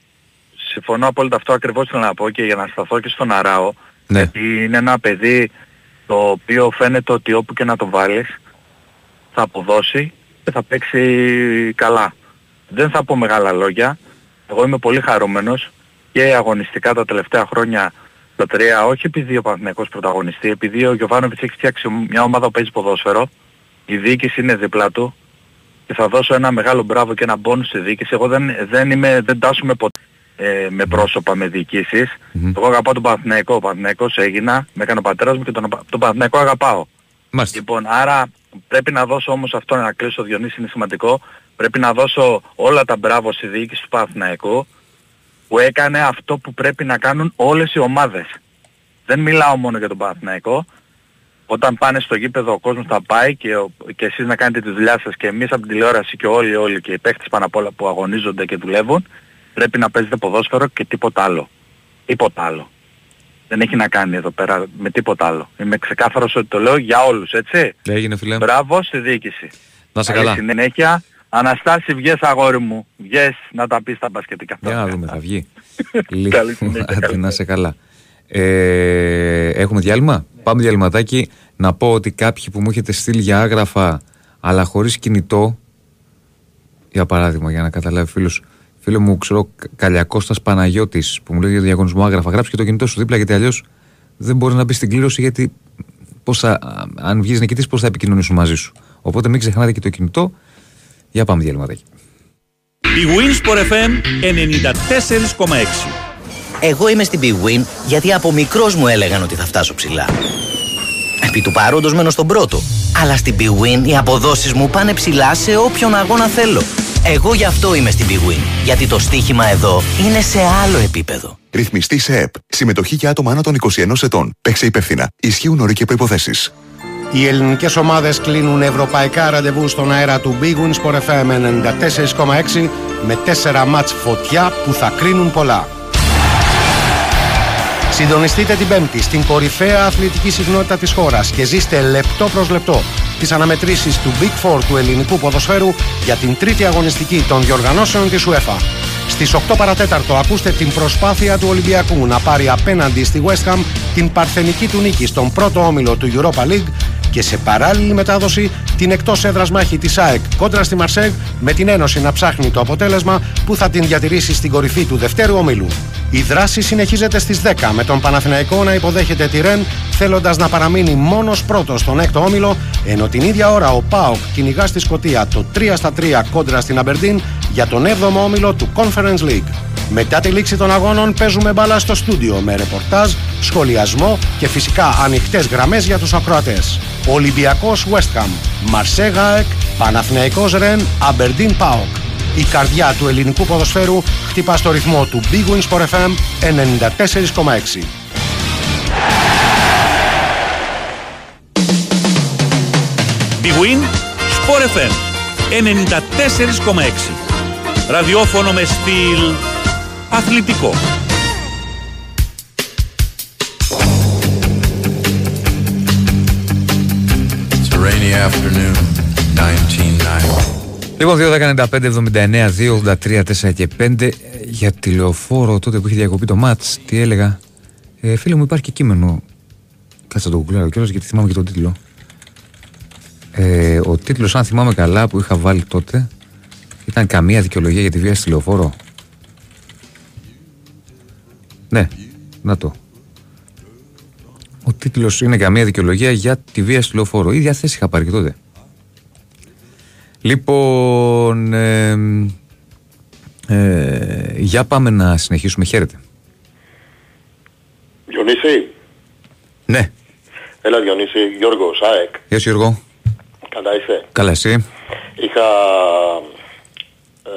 Speaker 4: Συμφωνώ απόλυτα αυτό ακριβώς θέλω να πω και για να σταθώ και στον Αράο.
Speaker 1: Ναι.
Speaker 4: Γιατί είναι ένα παιδί το οποίο φαίνεται ότι όπου και να το βάλεις θα αποδώσει και θα παίξει καλά. Δεν θα πω μεγάλα λόγια. Εγώ είμαι πολύ χαρούμενος και αγωνιστικά τα τελευταία χρόνια τα τρία, όχι επειδή ο Παναθηναϊκός πρωταγωνιστεί, επειδή ο Γιωβάνοβιτς έχει φτιάξει μια ομάδα που παίζει ποδόσφαιρο, η διοίκηση είναι δίπλα του και θα δώσω ένα μεγάλο μπράβο και ένα μπόνους στη διοίκηση. Εγώ δεν, δεν, είμαι, δεν τάσουμε ποτέ ε, με πρόσωπα, με διοικήσεις.
Speaker 1: Μμμ.
Speaker 4: Εγώ αγαπάω τον Παναθηναϊκό. Ο Παναθηναϊκός έγινα, με έκανε ο πατέρας μου και τον, τον Παναθηναϊκό αγαπάω.
Speaker 1: Μάλιστα.
Speaker 4: Λοιπόν, άρα πρέπει να δώσω όμως αυτό να κλείσω, Διονύση, είναι σημαντικό. Πρέπει να δώσω όλα τα μπράβο στη διοίκηση του Παναθηναϊκού που έκανε αυτό που πρέπει να κάνουν όλες οι ομάδες. Δεν μιλάω μόνο για τον Παναθηναϊκό. Όταν πάνε στο γήπεδο ο κόσμος θα πάει και, ο- και εσείς να κάνετε τη δουλειά σας και εμείς από την τηλεόραση και όλοι όλοι και οι παίχτες πάνω απ' όλα που αγωνίζονται και δουλεύουν πρέπει να παίζετε ποδόσφαιρο και τίποτα άλλο. Τίποτα άλλο. Δεν έχει να κάνει εδώ πέρα με τίποτα άλλο. Είμαι ξεκάθαρος ότι το λέω για όλους, έτσι.
Speaker 1: Έγινε φίλε.
Speaker 4: Μπράβο στη διοίκηση.
Speaker 1: Να σε
Speaker 4: Καλή
Speaker 1: καλά.
Speaker 4: συνέχεια. Αναστάση βγες αγόρι μου. Βγες να τα πεις τα μπασκετικά.
Speaker 1: Για να δούμε, θα βγει.
Speaker 4: Καλή συνέχεια,
Speaker 1: Άντε,
Speaker 4: καλή
Speaker 1: να σε καλά. Ε, έχουμε διάλειμμα; Πάμε διαλυματάκι. Να πω ότι κάποιοι που μου έχετε στείλει για άγραφα αλλά χωρίς κινητό, για παράδειγμα, για να καταλάβει φίλος, Φίλο μου, ξέρω, Καλιακώστα Παναγιώτης που μου λέει για διαγωνισμό άγραφα. Γράψει και το κινητό σου δίπλα γιατί αλλιώς δεν μπορεί να μπει στην κλήρωση γιατί πώς θα, αν βγεις νικητής, πώς θα επικοινωνήσουν μαζί σου. Οπότε μην ξεχνάτε και το κινητό. Για πάμε διαλυματάκι.
Speaker 5: Η Winsport FM 94,6
Speaker 6: Εγώ είμαι στην Big Win γιατί από μικρός μου έλεγαν ότι θα φτάσω ψηλά. Επί του παρόντος μένω στον πρώτο. Αλλά στην Big Win οι αποδόσεις μου πάνε ψηλά σε όποιον αγώνα θέλω. Εγώ γι' αυτό είμαι στην Big Win. Γιατί το στοίχημα εδώ είναι σε άλλο επίπεδο.
Speaker 7: Ρυθμιστή σε ΕΠ. Συμμετοχή για άτομα άνω των 21 ετών. Παίξε υπεύθυνα. Ισχύουν όροι και προποθέσει.
Speaker 8: Οι ελληνικές ομάδες κλείνουν ευρωπαϊκά ραντεβού στον αέρα του Big Win Sport FM 94,6 με τέσσερα μάτς φωτιά που θα κρίνουν πολλά. Συντονιστείτε την Πέμπτη στην κορυφαία αθλητική συχνότητα της χώρας και ζήστε λεπτό προς λεπτό τις αναμετρήσεις του Big Four του ελληνικού ποδοσφαίρου για την τρίτη αγωνιστική των διοργανώσεων της UEFA. Στις 8 παρατέταρτο ακούστε την προσπάθεια του Ολυμπιακού να πάρει απέναντι στη West Ham την παρθενική του νίκη στον πρώτο όμιλο του Europa League και σε παράλληλη μετάδοση την εκτός έδρας μάχη της ΑΕΚ κόντρα στη Μαρσέγ με την Ένωση να ψάχνει το αποτέλεσμα που θα την διατηρήσει στην κορυφή του δευτέρου ομίλου. Η δράση συνεχίζεται στις 10 με τον Παναθηναϊκό να υποδέχεται τη Ρεν θέλοντας να παραμείνει μόνος πρώτος στον έκτο όμιλο ενώ την ίδια ώρα ο ΠΑΟΚ κυνηγά στη Σκωτία το 3 στα 3 κόντρα στην Αμπερντίν για τον 7ο όμιλο του Conference League. Μετά τη λήξη των αγώνων παίζουμε μπάλα στο στούντιο με ρεπορτάζ, σχολιασμό και φυσικά ανοιχτές γραμμές για τους ακροατές. Ολυμπιακός West Ham, Μαρσέγα ΑΕΚ, Παναθηναϊκός Ρεν, Αμπερντίν ΠΑΟΚ. Η καρδιά του ελληνικού ποδοσφαίρου χτυπά στο ρυθμό του Big Win Sport FM 94,6.
Speaker 5: Big Win Sport FM 94,6 Ραδιόφωνο με στυλ αθλητικό.
Speaker 9: It's a rainy afternoon, 1990.
Speaker 1: Λοιπόν, 2.195, 79, 2.83, 4 και 5 για τηλεοφόρο τότε που είχε διακοπεί το μάτς. Τι έλεγα; Ε, φίλε μου, υπάρχει και κείμενο. Κάτσε να το κουκλάρω κιόλας γιατί θυμάμαι και τον τίτλο. Ε, ο τίτλος, αν θυμάμαι καλά, που είχα βάλει τότε ήταν καμία δικαιολογία για τη βία στη τηλεοφόρο. Ναι, να το. Ο τίτλος είναι καμία δικαιολογία για τη βία στη τηλεοφόρο. Ίδια θέση είχα πάρει και τότε. Λοιπόν, ε, ε, για πάμε να συνεχίσουμε. Χαίρετε.
Speaker 10: Διονύση.
Speaker 1: Ναι.
Speaker 10: Έλα Διονύση, Γιώργος, ΑΕΚ.
Speaker 1: Γεια σου Γιώργο.
Speaker 10: Καλά είσαι;
Speaker 1: Καλά εσύ;
Speaker 10: Είχα ε,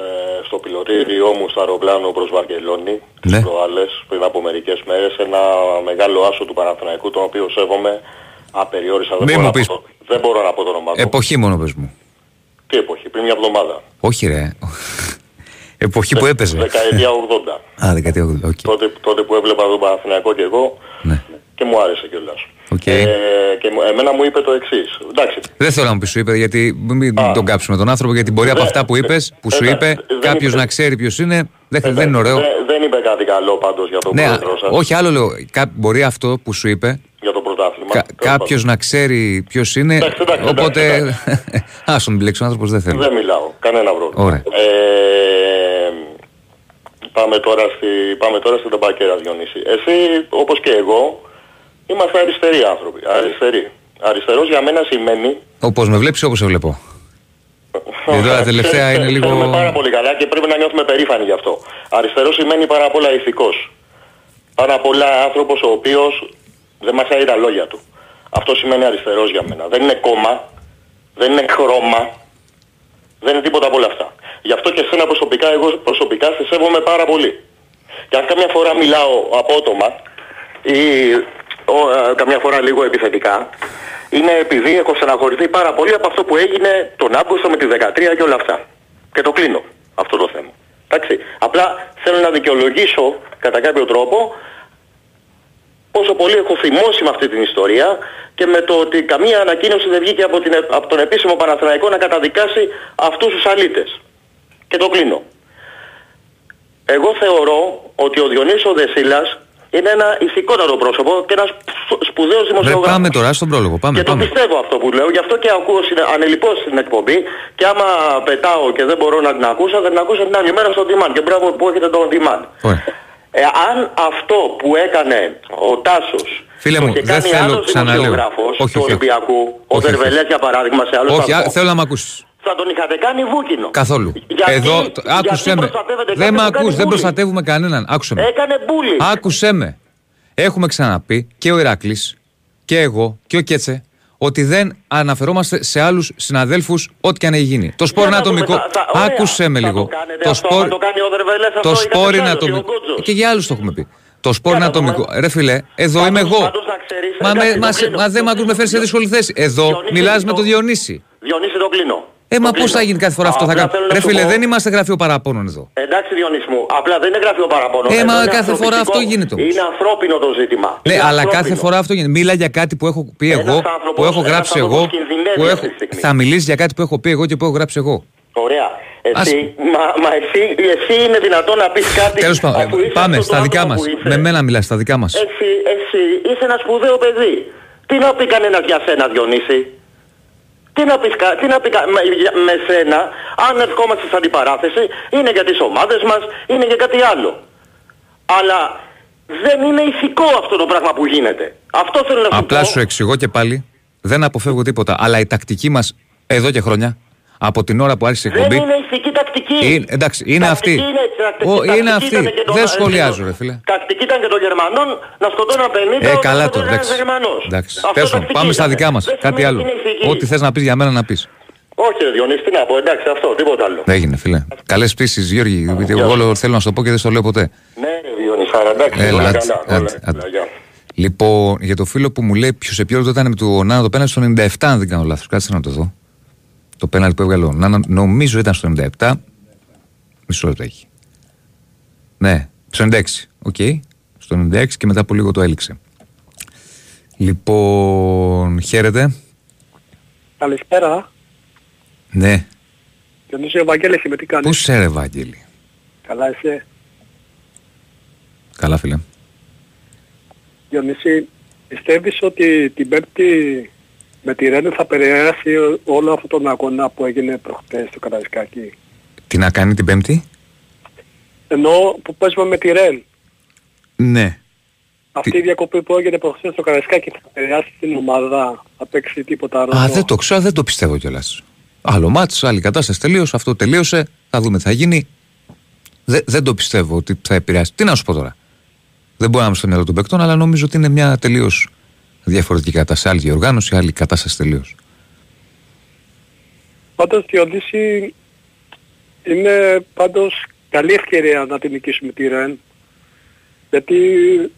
Speaker 10: στο πιλωτήριό μου στο αεροπλάνο προς Βαρκελόνη τις
Speaker 1: Ναι.
Speaker 10: προάλλες πριν από μερικές μέρες ένα μεγάλο άσο του Παναθηναϊκού τον οποίο σέβομαι απεριόριστα. Δεν,
Speaker 1: Μη
Speaker 10: μπορώ
Speaker 1: μου
Speaker 10: να
Speaker 1: πεις.
Speaker 10: πω το- δεν μπορώ να πω το όνομα του.
Speaker 1: Εποχή μόνο πες μου.
Speaker 10: Τι εποχή, πριν μια εβδομάδα.
Speaker 1: Όχι ρε. Εποχή που έπαιζε.
Speaker 10: Δεκαετία 80.
Speaker 1: Α, δεκαετία 80. οκ.
Speaker 10: τότε, τότε που έβλεπα τον Παναθηναϊκό και εγώ
Speaker 1: Ναι.
Speaker 10: και μου άρεσε κιόλας.
Speaker 1: Οκ.
Speaker 10: Ε, και μου- εμένα μου είπε το εξής. Εντάξει,
Speaker 1: Δεν θέλω να μου πεις σου είπε, γιατί μην τον κάψουμε τον άνθρωπο, γιατί μπορεί από
Speaker 10: Δεν-
Speaker 1: αυτά που είπες, που σου
Speaker 10: δεν-
Speaker 1: είπε,
Speaker 10: δεν
Speaker 1: κάποιος
Speaker 10: είπε.
Speaker 1: να ξέρει ποιος είναι. Δεν, δεν είναι ωραίο.
Speaker 10: Δεν, δεν είπε κάτι καλό πάντως για τον
Speaker 1: Ναι,
Speaker 10: πρόεδρο σας,
Speaker 1: όχι άλλο λέω. Κά- Μπορεί αυτό που σου είπε,
Speaker 10: για το πρωτάθλημα.
Speaker 1: κα,
Speaker 10: Τέλος
Speaker 1: κάποιος να ξέρει ποιος είναι.
Speaker 10: Εντάξει, εντάξει,
Speaker 1: Οπότε.
Speaker 10: εντάξει,
Speaker 1: Άσ' τον μπλέξει ο άνθρωπος, δεν
Speaker 10: πάντων.
Speaker 1: θέλει.
Speaker 10: Δεν μιλάω, κανένα πρόβλημα.
Speaker 1: Ωραία.
Speaker 10: Ε, πάμε, τώρα στη, πάμε τώρα στην ταμπακέρα Διονύση. Εσύ, όπως και εγώ, είμαστε αριστεροί άνθρωποι. Αριστεροί. Αριστερός για μένα σημαίνει
Speaker 1: Όπως με βλέπεις, όπως σε βλέπω. Γιατί τώρα τελευταία
Speaker 10: Ξέρεις,
Speaker 1: είναι λίγο-
Speaker 10: ξέρουμε πάρα πολύ καλά και πρέπει να νιώθουμε περήφανοι γι' αυτό. Αριστερός σημαίνει πάρα πολλά ηθικός. Πάρα πολλά άνθρωπος ο οποίος δεν μασάει τα λόγια του. Αυτό σημαίνει αριστερός για μένα. Δεν είναι κόμμα, δεν είναι χρώμα, δεν είναι τίποτα από όλα αυτά. Γι' αυτό και εσένα προσωπικά, εγώ προσωπικά σε σέβομαι πάρα πολύ. Και αν καμιά φορά μιλάω απότομα ή ο, ε, καμιά φορά λίγο επιθετικά, είναι επειδή έχω στεναχωρηθεί πάρα πολύ από αυτό που έγινε τον Αύγουστο με τη 13 και όλα αυτά. Και το κλείνω αυτό το θέμα. Εντάξει. Απλά θέλω να δικαιολογήσω κατά κάποιο τρόπο πόσο πολύ έχω θυμώσει με αυτή την ιστορία και με το ότι καμία ανακοίνωση δεν βγήκε από, την, από τον επίσημο Παναθηναϊκό να καταδικάσει αυτούς τους αλήτες. Και το κλείνω. Εγώ θεωρώ ότι ο Διονύσης ο Δεσίλας Είναι ένα ηθικότατο πρόσωπο και ένας σπου- σπουδαίος
Speaker 1: Ρε,
Speaker 10: δημοσιογράφος.
Speaker 1: πάμε τώρα στον πρόλογο. Πάμε,
Speaker 10: Και το
Speaker 1: πάμε.
Speaker 10: πιστεύω αυτό που λέω, γι' αυτό και ακούω συνε- ανελιπώς στην εκπομπή και άμα πετάω και δεν μπορώ να την ακούσω, θα την ακούσω την άλλη μέρα στο demand και μπράβο που έχετε το on demand.
Speaker 1: Ωραία.
Speaker 10: Ε, αν αυτό που έκανε ο Τάσος
Speaker 1: Φίλε
Speaker 10: το
Speaker 1: μου,
Speaker 10: είχε
Speaker 1: δεν
Speaker 10: κάνει
Speaker 1: θέλω,
Speaker 10: άλλος
Speaker 1: ξαναλέω.
Speaker 10: δημοσιογράφος
Speaker 1: Όχι,
Speaker 10: του
Speaker 1: όχι, όχι.
Speaker 10: Ολυμπιακού, ο
Speaker 1: Όχι, όχι.
Speaker 10: Δερβελές για παράδειγμα σε άλλο
Speaker 1: Όχι,
Speaker 10: σταθμό,
Speaker 1: α, θέλω να μ' ακούσεις.
Speaker 10: θα τον είχατε κάνει βούκινο.
Speaker 1: Καθόλου.
Speaker 10: Γιατί-
Speaker 1: Εδώ, το-
Speaker 10: γιατί
Speaker 1: άκουσέ με.
Speaker 10: προστατεύετε
Speaker 1: Δεν
Speaker 10: κάποιον
Speaker 1: με
Speaker 10: που κάνει
Speaker 1: ακούς, δεν
Speaker 10: bullying.
Speaker 1: προστατεύουμε κανέναν. Άκουσε με.
Speaker 10: Έκανε μπούλι.
Speaker 1: Άκουσέ με. Έχουμε ξαναπεί και ο Ηράκλης και εγώ και ο Κέτσε ότι δεν αναφερόμαστε σε άλλους συναδέλφους ό,τι και αν έχει γίνει. Το σπορ
Speaker 10: Για
Speaker 1: είναι
Speaker 10: να δούμε,
Speaker 1: ατομικό.
Speaker 10: θα- θα- ωραία.
Speaker 1: Άκουσέ με
Speaker 10: Θα
Speaker 1: λίγο.
Speaker 10: το κάνετε
Speaker 1: Το
Speaker 10: αυτό,
Speaker 1: σπορ,
Speaker 10: θα το κάνει ο Δερβελές αυτό
Speaker 1: το
Speaker 10: ή
Speaker 1: σπορ
Speaker 10: κάποιος
Speaker 1: είναι
Speaker 10: άλλος, ή ο
Speaker 1: ατομικό.
Speaker 10: Γκότζος.
Speaker 1: Και για άλλους το έχουμε πει. Το σπορ
Speaker 10: Για
Speaker 1: είναι
Speaker 10: να δούμε.
Speaker 1: ατομικό. Ρε φίλε, εδώ είμαι εγώ.
Speaker 10: Πάντως να ξέρεις,
Speaker 1: Μα, με,
Speaker 10: εντάξει,
Speaker 1: μα,
Speaker 10: το κλείνω.
Speaker 1: μα δεν με ακούς, με φέρεις σε δύσκολη θέση. Εδώ
Speaker 10: Διονύση,
Speaker 1: μιλάς με
Speaker 10: το-
Speaker 1: τον Διονύση.
Speaker 10: Διονύση το κλείνω.
Speaker 1: Ε, μα
Speaker 10: Το
Speaker 1: πώς
Speaker 10: κλείνω.
Speaker 1: θα γίνει κάθε φορά αυτό θα
Speaker 10: Απλά
Speaker 1: κάνω.
Speaker 10: θέλω να
Speaker 1: Ρε
Speaker 10: σου
Speaker 1: φίλε,
Speaker 10: πω-
Speaker 1: δεν είμαστε γραφείο παραπώνων εδώ.
Speaker 10: Εντάξει Διονύση μου, απλά δεν είναι γραφείο παραπάνω.
Speaker 1: Ε,
Speaker 10: Εδώ
Speaker 1: μα
Speaker 10: είναι
Speaker 1: κάθε φορά
Speaker 10: ανθρωπιστικό.
Speaker 1: αυτό γίνεται όμως.
Speaker 10: Είναι ανθρώπινο το ζήτημα.
Speaker 1: Ναι,
Speaker 10: Είναι
Speaker 1: αλλά
Speaker 10: ανθρώπινο.
Speaker 1: κάθε φορά αυτό γίνεται. Μίλα για κάτι που έχω πει
Speaker 10: Ένας
Speaker 1: εγώ,
Speaker 10: άνθρωπος-
Speaker 1: που έχω
Speaker 10: ένας
Speaker 1: γράψει
Speaker 10: άνθρωπος
Speaker 1: εγώ.
Speaker 10: κινδυνεύει
Speaker 1: Που
Speaker 10: αυτή
Speaker 1: έχω...
Speaker 10: τη στιγμή.
Speaker 1: Θα μιλήσεις για κάτι που έχω πει εγώ και που έχω γράψει εγώ.
Speaker 10: Ωραία.
Speaker 1: Ας-
Speaker 10: Εσύ, μα, μα εσύ, εσύ είναι δυνατόν να πεις κάτι
Speaker 1: Τέλος πάντων,
Speaker 10: αφού
Speaker 1: ε,
Speaker 10: είσαι
Speaker 1: πάμε
Speaker 10: αυτό το
Speaker 1: στα δικά
Speaker 10: άτομο
Speaker 1: μας.
Speaker 10: που είσαι.
Speaker 1: Με μένα μιλάς, στα δικά μας.
Speaker 10: Εσύ, εσύ είσαι ένα σπουδαίο παιδί. Τι να πει κανένας για σένα Διονύση; Τι να, πεις, κα- τι να πει κα- με, για- με σένα, αν ερχόμαστε σε αντιπαράθεση, είναι για τις ομάδες μας, είναι για κάτι άλλο. Αλλά δεν είναι ηθικό αυτό το πράγμα που γίνεται. Αυτό θέλω να σου
Speaker 1: Απλά
Speaker 10: πω.
Speaker 1: σου εξηγώ και πάλι, δεν αποφεύγω τίποτα. Αλλά η τακτική μας εδώ και χρόνια, από την ώρα που άρχισε η
Speaker 10: Δεν
Speaker 1: εκπομπή.
Speaker 10: είναι ηθική τακτική.
Speaker 1: Είναι- εντάξει, είναι
Speaker 10: Τακτική
Speaker 1: αυτή.
Speaker 10: Είναι, τακτική-
Speaker 1: Ο,
Speaker 10: τακτική
Speaker 1: είναι αυτή.
Speaker 10: ήταν και των-
Speaker 1: Δεν
Speaker 10: ε,
Speaker 1: σχολιάζω,
Speaker 10: των-
Speaker 1: ρε φίλε.
Speaker 10: Τακτική ήταν και των Γερμανών να σκοτώνουν 50
Speaker 1: Ε,
Speaker 10: όταν
Speaker 1: καλά
Speaker 10: σκοτώνουν
Speaker 1: τώρα,
Speaker 10: ένας
Speaker 1: εντάξει.
Speaker 10: Γερμανός.
Speaker 1: εντάξει.
Speaker 10: Αυτό
Speaker 1: Τέλος πάντων,
Speaker 10: τακτική
Speaker 1: πάμε στα
Speaker 10: ήταν.
Speaker 1: δικά μας.
Speaker 10: Δεν
Speaker 1: Κάτι
Speaker 10: σημαίνει
Speaker 1: άλλο.
Speaker 10: ότι είναι ηθική.
Speaker 1: Ό,τι θες να πεις για μένα να πεις.
Speaker 10: Όχι ρε Διονύση, τι να πω, εντάξει αυτό, τίποτα άλλο.
Speaker 1: Έγινε, φίλε. Καλές πτήσεις, Γιώργη. γιατί Εγώ όλο θέλω να σου το πω και δεν στο λέω ποτέ.
Speaker 10: Ναι ρε Διονύση, άρα εντάξει,
Speaker 1: Έλα,
Speaker 10: όλα
Speaker 1: άντε,
Speaker 10: καλά.
Speaker 1: άντε,
Speaker 10: Όλα,
Speaker 1: άντε.
Speaker 10: γεια.
Speaker 1: Λοιπόν, για το φίλο που μου λέει ποιος σε ποιο λεπτό ήταν με το Νάνα το πέναλτι στο 97, αν δεν κάνω λάθος. Κάτσε να το δω. Το πέναλτι που έβγαλε ο Νάνα, νομίζω ήταν στο 97. Μισό λεπτό έχει. Ναι, στο 96. Οκ. Στο 96 και μετά από λίγο το έληξε. Λοιπόν, χαίρετε.
Speaker 11: Καλησπέρα.
Speaker 1: Ναι.
Speaker 11: Διονύση ο Βαγγέλης είμαι, τι κάνεις;
Speaker 1: Πού 'σαι ρε, Βαγγέλη.
Speaker 11: Καλά είσαι;
Speaker 1: Καλά, φίλε.
Speaker 11: Διονύση, πιστεύεις ότι την Πέμπτη με τη Ρένε θα περάσει όλο αυτόν τον αγώνα που έγινε προχτές στο Καραϊσκάκι.
Speaker 1: Τι να κάνει την Πέμπτη;
Speaker 11: Ενώ που παίζουμε με τη Ρεν.
Speaker 1: Ναι.
Speaker 11: Αυτή η διακοπή που έγινε προχτές στο Καραϊσκάκι θα επηρεάσει την ομάδα, θα παίξει τίποτα άλλο.
Speaker 1: Α, δεν το ξέρω, δεν το πιστεύω κιόλας. Άλλο μάτς, άλλη κατάσταση τελείωσε, αυτό τελείωσε, θα δούμε τι θα γίνει. Δε- δεν το πιστεύω ότι θα επηρεάσει. Τι να σου πω τώρα. Δεν μπορεί να είμαι στο μυαλό των παικτών, αλλά νομίζω ότι είναι μια τελείως διαφορετική κατάσταση. Άλλη διοργάνωση, άλλη κατάσταση τελείως.
Speaker 11: Πάντως Διονύση είναι πάντως καλή ευκαιρία να την νικήσουμε τη Ρεν. Γιατί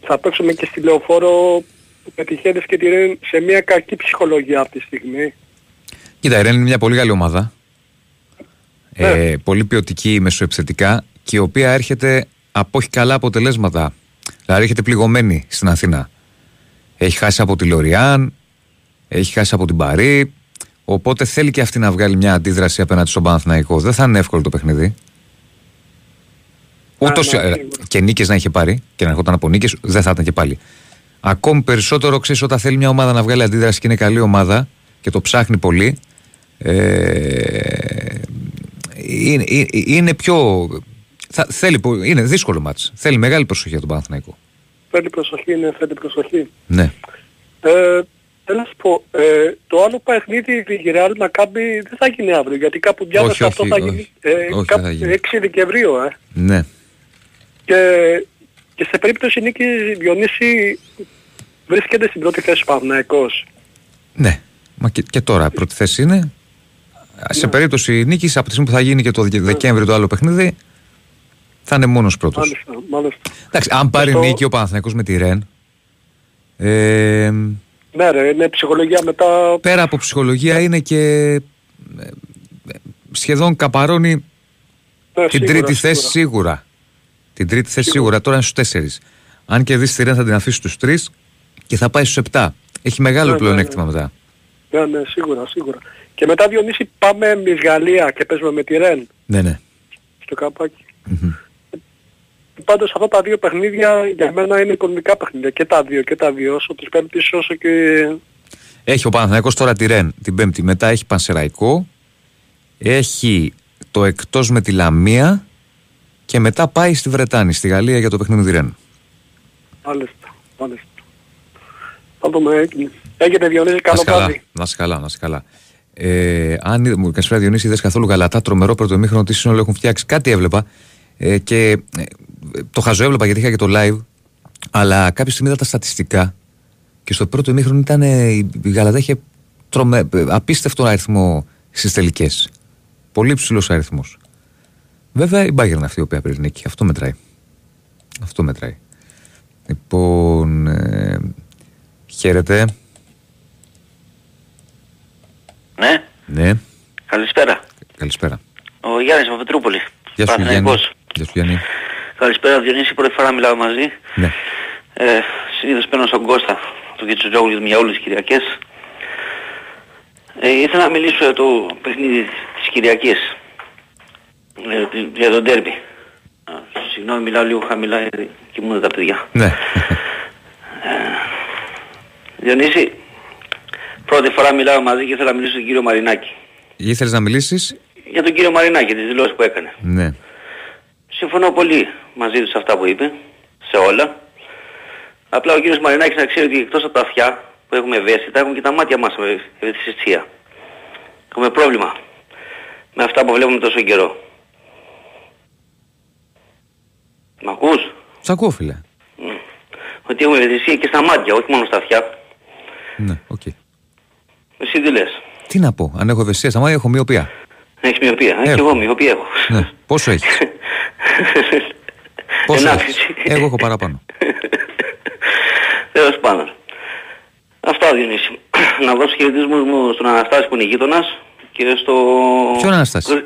Speaker 11: θα παίξουμε και στη λεωφόρο που πετυχαίνεις και τη Ρεν σε μια κακή ψυχολογία αυτή τη στιγμή.
Speaker 1: Κοίτα, η Ρεν είναι μια πολύ καλή ομάδα. Ε, πολύ ποιοτική μεσοεπιθετικά και η οποία έρχεται από όχι καλά αποτελέσματα. Δηλαδή έρχεται πληγωμένη στην Αθήνα. Έχει χάσει από τη Λοριάν, έχει χάσει από την Παρή. Οπότε θέλει και αυτή να βγάλει μια αντίδραση απέναντι στον Παναθηναϊκό. Δεν θα είναι εύκολο το παιχνίδι. Ούτως και νίκες να είχε πάρει και να ερχόταν από νίκες, δεν θα ήταν και πάλι. Ακόμη περισσότερο ξέρεις όταν θέλει μια ομάδα να βγάλει αντίδραση και είναι καλή ομάδα και το ψάχνει πολύ. Ε, είναι, είναι, είναι πιο. Θα, θέλει, πο- είναι δύσκολο μάτς. Θέλει μεγάλη προσοχή από τον Παναθηναϊκό.
Speaker 11: Θέλει προσοχή, ναι, θέλει προσοχή.
Speaker 1: Ναι.
Speaker 11: Ε, θέλω να σου πω, ε, το άλλο παιχνίδι η Γυρεάλ Μακάμπι δεν θα γίνει αύριο, γιατί κάπου διάβασα
Speaker 1: Όχι,
Speaker 11: αυτό
Speaker 1: όχι,
Speaker 11: θα
Speaker 1: όχι.
Speaker 11: γίνει, ε,
Speaker 1: Όχι,
Speaker 11: κάπου
Speaker 1: δεν θα γίνει.
Speaker 11: 6 Δεκεμβρίου, ε.
Speaker 1: Ναι.
Speaker 11: Και, και σε περίπτωση νίκη Διονύση βρίσκεται στην πρώτη θέση ο Παναθηναϊκός.
Speaker 1: Ναι. Μα και, και τώρα η πρώτη θέση είναι. Σε περίπτωση νίκης, από τη στιγμή που θα γίνει και το Δε- Δεκέμβριο το άλλο παιχνίδι, θα είναι μόνος πρώτος.
Speaker 11: Μάλιστα, μάλιστα.
Speaker 1: Εντάξει, αν πάρει
Speaker 11: Αυτό-
Speaker 1: νίκη ο Παναθηναϊκός με τη Ρεν. Ε,
Speaker 11: Ναι ρε, είναι ψυχολογία μετά...
Speaker 1: πέρα από ψυχολογία είναι και ε, ε, σχεδόν καπαρώνει
Speaker 11: Ναι,
Speaker 1: την
Speaker 11: σίγουρα,
Speaker 1: τρίτη
Speaker 11: σίγουρα.
Speaker 1: θέση σίγουρα. Την τρίτη θέση σίγουρα. Τώρα είναι στους τέσσερις. Αν κερδίσει τη Ρεν θα την αφήσει στους τρεις και θα πάει στους επτά. Έχει μεγάλο
Speaker 11: Ναι, ναι,
Speaker 1: πλεονέκτημα
Speaker 11: ναι.
Speaker 1: μετά.
Speaker 11: Ναι, ναι, σίγουρα, σίγουρα. Και μετά Διονύση πάμε εμείς Γαλλία και παίζουμε με τη Ρεν
Speaker 1: Ναι, ναι.
Speaker 11: στο καπάκι. Πάντως αυτά τα δύο παιχνίδια για μένα είναι οικονομικά παιχνίδια. Και τα δύο, και τα δύο. Όσο της Πέμπτης όσο και...
Speaker 1: Έχει ο Παναθηναϊκός τώρα τη Ρεν την Πέμπτη. Μετά έχει Πανσεραϊκό. Έχει το εκτός με τη Λαμία. Και μετά πάει στη Βρετάνη, στη Γαλλία για το παιχνίδι με τη Ρεν.
Speaker 11: Μάλιστα, μάλιστα. Θα δούμε. έγινε. Έγινε Διονύση,
Speaker 1: Να
Speaker 11: καλό
Speaker 1: σε καλά,
Speaker 11: βράδυ.
Speaker 1: να σε καλά, να σε καλά. Ε, αν είδε- μου καλησπέρα Διονύση, είδες καθόλου γαλατά, τρομερό πρώτο ημίχρονο, τι σύνολο έχουν φτιάξει. Κάτι έβλεπα ε, και ε, το χαζοέβλεπα γιατί είχα και το live, αλλά κάποια στιγμή είδα τα στατιστικά και στο πρώτο ημίχρονο ήταν ε, η η γαλατά είχε τρομε, ε, απίστευτο αριθμό στις τελικές. Πολύ ψηλός αριθμός. Βέβαια η Bayern είναι αυτή η οποία πήρε νίκη. Αυτό μετράει. Αυτό μετράει. Λοιπόν, ε, χαίρετε.
Speaker 12: Ναι,
Speaker 1: Ναι,
Speaker 12: καλησπέρα.
Speaker 1: καλησπέρα.
Speaker 12: Ο Γιάννης από Πετρούπολη.
Speaker 1: Γεια σου Γιάννη.
Speaker 12: Παναθηναϊκός.
Speaker 1: Γεια σου Γιάννη.
Speaker 12: Καλησπέρα Διονύση, πρώτη φορά μιλάω μαζί.
Speaker 1: Ναι.
Speaker 12: Ε, συνήθως παίρνω στον Κώστα του Κιτσοτζόγλου για όλες τις Κυριακές. Ε, ήθελα να μιλήσω για το παιχνίδι της Κυριακής. Ε, για τον τέρμπι. Α, Συγγνώμη, μιλάω λίγο χαμηλά γιατί κοιμούνται τα παιδιά.
Speaker 1: Ναι.
Speaker 12: Διονύση, πρώτη φορά μιλάω μαζί και ήθελα να μιλήσω στον κύριο Μαρινάκη.
Speaker 1: Ήθελες να μιλήσεις;
Speaker 12: Για τον κύριο Μαρινάκη, τις δηλώσεις που έκανε.
Speaker 1: Ναι.
Speaker 12: Συμφωνώ πολύ μαζί του σε αυτά που είπε, σε όλα. Απλά ο κύριος Μαρινάκης να ξέρει ότι εκτός από τα αυτιά που έχουμε ευαίσθητα, έχουμε και τα μάτια μας με ευαισθησία. Έχουμε πρόβλημα με αυτά που βλέπουμε τόσο καιρό. Μ' ακούς;
Speaker 1: Σ' ακούω φίλε.
Speaker 12: Ότι έχουμε ευαισθησία και στα μάτια, όχι μόνο στα αυτιά.
Speaker 1: Ναι, οκ.
Speaker 12: Εσύ τι λες;
Speaker 1: Τι να πω, αν έχω ευαισθησία στα μάτια έχω μυωπία.
Speaker 12: Έχεις μυωπία, ε,
Speaker 1: Έχω.
Speaker 12: και εγώ μυωπία έχω.
Speaker 1: Ναι. Πόσο έχεις; Πόσο έχεις. Εγώ έχω παραπάνω.
Speaker 12: Τέλος πάντων. Αυτά Διονύση. να δώσω χαιρετισμούς μου στον Αναστάση που είναι γείτονας και στο...
Speaker 1: Ποιον Αναστάσης;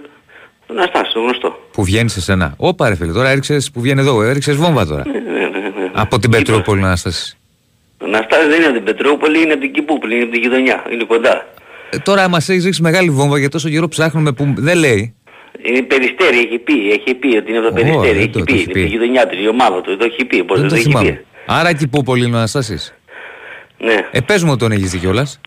Speaker 12: Τον Αναστάση, το γνωστό.
Speaker 1: Που βγαίνει σε σένα. Όπα ρε φίλε, τώρα έριξες που βγαίνει εδώ, έριξες βόμβα τώρα.
Speaker 12: Ναι, ναι, ναι, ναι.
Speaker 1: Από την Πετρούπολη Ανάσταση.
Speaker 12: Ο Αναστάσης δεν είναι από την Πετρούπολη, είναι από την Κυπούπολη, είναι από την γειτονιά, είναι κοντά.
Speaker 1: Ε, τώρα μας έχεις ρίξει μεγάλη βόμβα για τόσο καιρό ψάχνουμε που δεν λέει.
Speaker 12: Είναι περιστέρι, έχει πει, έχει πει ότι είναι από το
Speaker 1: Ω,
Speaker 12: περιστέρι,
Speaker 1: δεν
Speaker 12: έχει
Speaker 1: το- το
Speaker 12: πει,
Speaker 1: έχει
Speaker 12: είναι
Speaker 1: πει.
Speaker 12: από της γειτονιά του, η ομάδα του, το έχει πει, πώς
Speaker 1: δεν
Speaker 12: δεν
Speaker 1: το
Speaker 12: το έχει
Speaker 1: θυμάμαι.
Speaker 12: πει.
Speaker 1: Άρα εκεί που πολύ είναι ο Αναστάσης.
Speaker 12: Ναι.
Speaker 1: Ε, πες μου ότι τον έχεις δει κιόλας.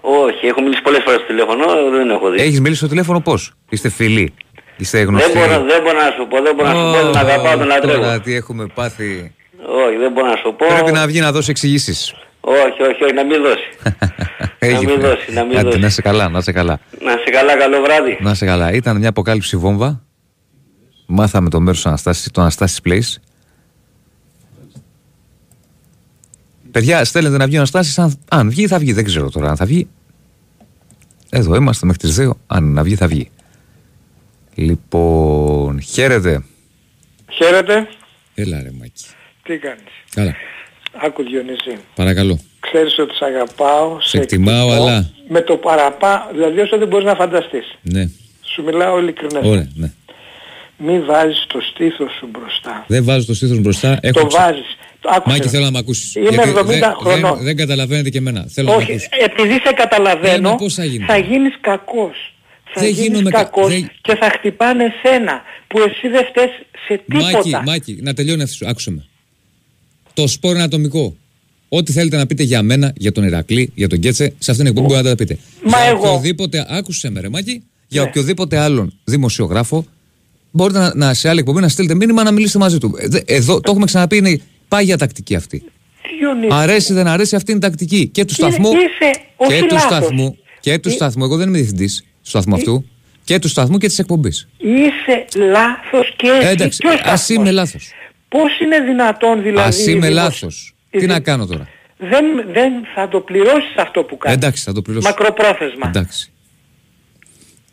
Speaker 12: Όχι, έχω μιλήσει πολλές φορές στο τηλέφωνο, δεν έχω δει.
Speaker 1: Έχεις μιλήσει στο τηλέφωνο πώς; Είστε φίλοι; Είστε
Speaker 12: Δεν
Speaker 1: γνωστοί;
Speaker 12: μπορώ, δεν μπορώ να σου πω, δεν μπορώ να σου πω, τον αγαπάω, τον λατρεύω.
Speaker 1: Τώρα τι έχουμε πάθει.
Speaker 12: Όχι, δεν μπορώ να σου πω.
Speaker 1: Πρέπει να βγει να δώσει εξηγήσεις.
Speaker 12: Όχι, όχι, όχι, να μην δώσει.
Speaker 1: Έχει,
Speaker 12: μην
Speaker 1: φίλε.
Speaker 12: δώσει, να μην
Speaker 1: Άντε,
Speaker 12: δώσει.
Speaker 1: Να είσαι καλά, να είσαι καλά.
Speaker 12: Να σε καλά, καλό βράδυ.
Speaker 1: Να είσαι καλά. Ήταν μια αποκάλυψη βόμβα. Μάθαμε το μέρος του Αναστάσης, το Αναστάσης Place. Παιδιά, στέλνετε να βγει ο Αναστάσης. Αν, αν βγει, θα βγει. Δεν ξέρω τώρα αν θα βγει. Εδώ είμαστε μέχρι τις 2. Αν να βγει, θα βγει. Λοιπόν, χαίρετε.
Speaker 13: Χαίρετε.
Speaker 1: Έλα ρε Μάκη.
Speaker 13: Τι κάνεις;
Speaker 1: Καλά.
Speaker 13: Άκου Διονύση.
Speaker 1: Παρακαλώ.
Speaker 13: Ξέρεις ότι σε αγαπάω.
Speaker 1: Σε εκτιμάω,
Speaker 13: εκτιμώ,
Speaker 1: αλλά...
Speaker 13: Με το παραπά, δηλαδή όσο δεν μπορείς να φανταστείς.
Speaker 1: Ναι.
Speaker 13: Σου μιλάω ειλικρινές.
Speaker 1: Ωραία, ναι.
Speaker 13: Μη βάζεις το στήθος σου μπροστά.
Speaker 1: Δεν βάζω το στήθος μπροστά. Έχω
Speaker 13: το
Speaker 1: ξε-
Speaker 13: βάζεις. Το άκουσες.
Speaker 1: Μάκη, θέλω να με ακούσεις.
Speaker 13: Είμαι
Speaker 1: Γιατί
Speaker 13: 70
Speaker 1: δεν-
Speaker 13: χρονών.
Speaker 1: Δεν, δεν καταλαβαίνετε και εμένα. Θέλω να με
Speaker 13: Όχι,
Speaker 1: ακούσεις.
Speaker 13: επειδή σε καταλαβαίνω,
Speaker 1: Έλα, πώς θα γίνει.
Speaker 13: θα γίνεις κακός. Θα
Speaker 1: Δεν
Speaker 13: γίνεις
Speaker 1: γίνομαι κα-
Speaker 13: κακός
Speaker 1: δεν-
Speaker 13: και θα χτυπάνε σένα που εσύ δεν φταίς σε τίποτα.
Speaker 1: Μάκη, Μάκη, να τελειώνει αυτή σου. Άκουσε με. Το σπορ είναι ατομικό. Ό,τι θέλετε να πείτε για μένα, για τον Ηρακλή, για τον Κέτσε, σε αυτήν την εκπομπή μπορείτε να τα πείτε.
Speaker 13: Μα
Speaker 1: για
Speaker 13: εγώ- Ναι.
Speaker 1: οποιοδήποτε, άκουσε με ρε Μάκη, για οποιοδήποτε άλλον δημοσιογράφο, μπορείτε να, να, σε άλλη εκπομπή να στείλετε μήνυμα να μιλήσετε μαζί του. Ε, δε- Εδώ το έχουμε ξαναπεί, είναι πάγια τακτική αυτή.
Speaker 13: Διονύση.
Speaker 1: Αρέσει δεν αρέσει, αυτή είναι η τακτική. Και του
Speaker 13: Είναι-
Speaker 1: σταθμού.
Speaker 13: είσαι όχι
Speaker 1: Και του
Speaker 13: λάθος.
Speaker 1: σταθμού. Και του
Speaker 13: Ε-
Speaker 1: σταθμού. Εγώ δεν είμαι διευθυντής του σταθμού
Speaker 13: Ε-
Speaker 1: αυτού. Και του σταθμού και της εκπομπής.
Speaker 13: Είσαι λάθος και εσύ
Speaker 1: Εντάξει,
Speaker 13: και ο
Speaker 1: α
Speaker 13: σταθμός.
Speaker 1: είμαι λάθος.
Speaker 13: Πώς είναι δυνατόν δηλαδή...
Speaker 1: Α είμαι
Speaker 13: δημοσ-
Speaker 1: λάθος. Τι να κάνω τώρα;
Speaker 13: Δεν, δεν θα το πληρώσεις αυτό που κάνεις.
Speaker 1: Εντάξει, θα το πληρώσω.
Speaker 13: Μακροπρόθεσμα.
Speaker 1: Εντάξει.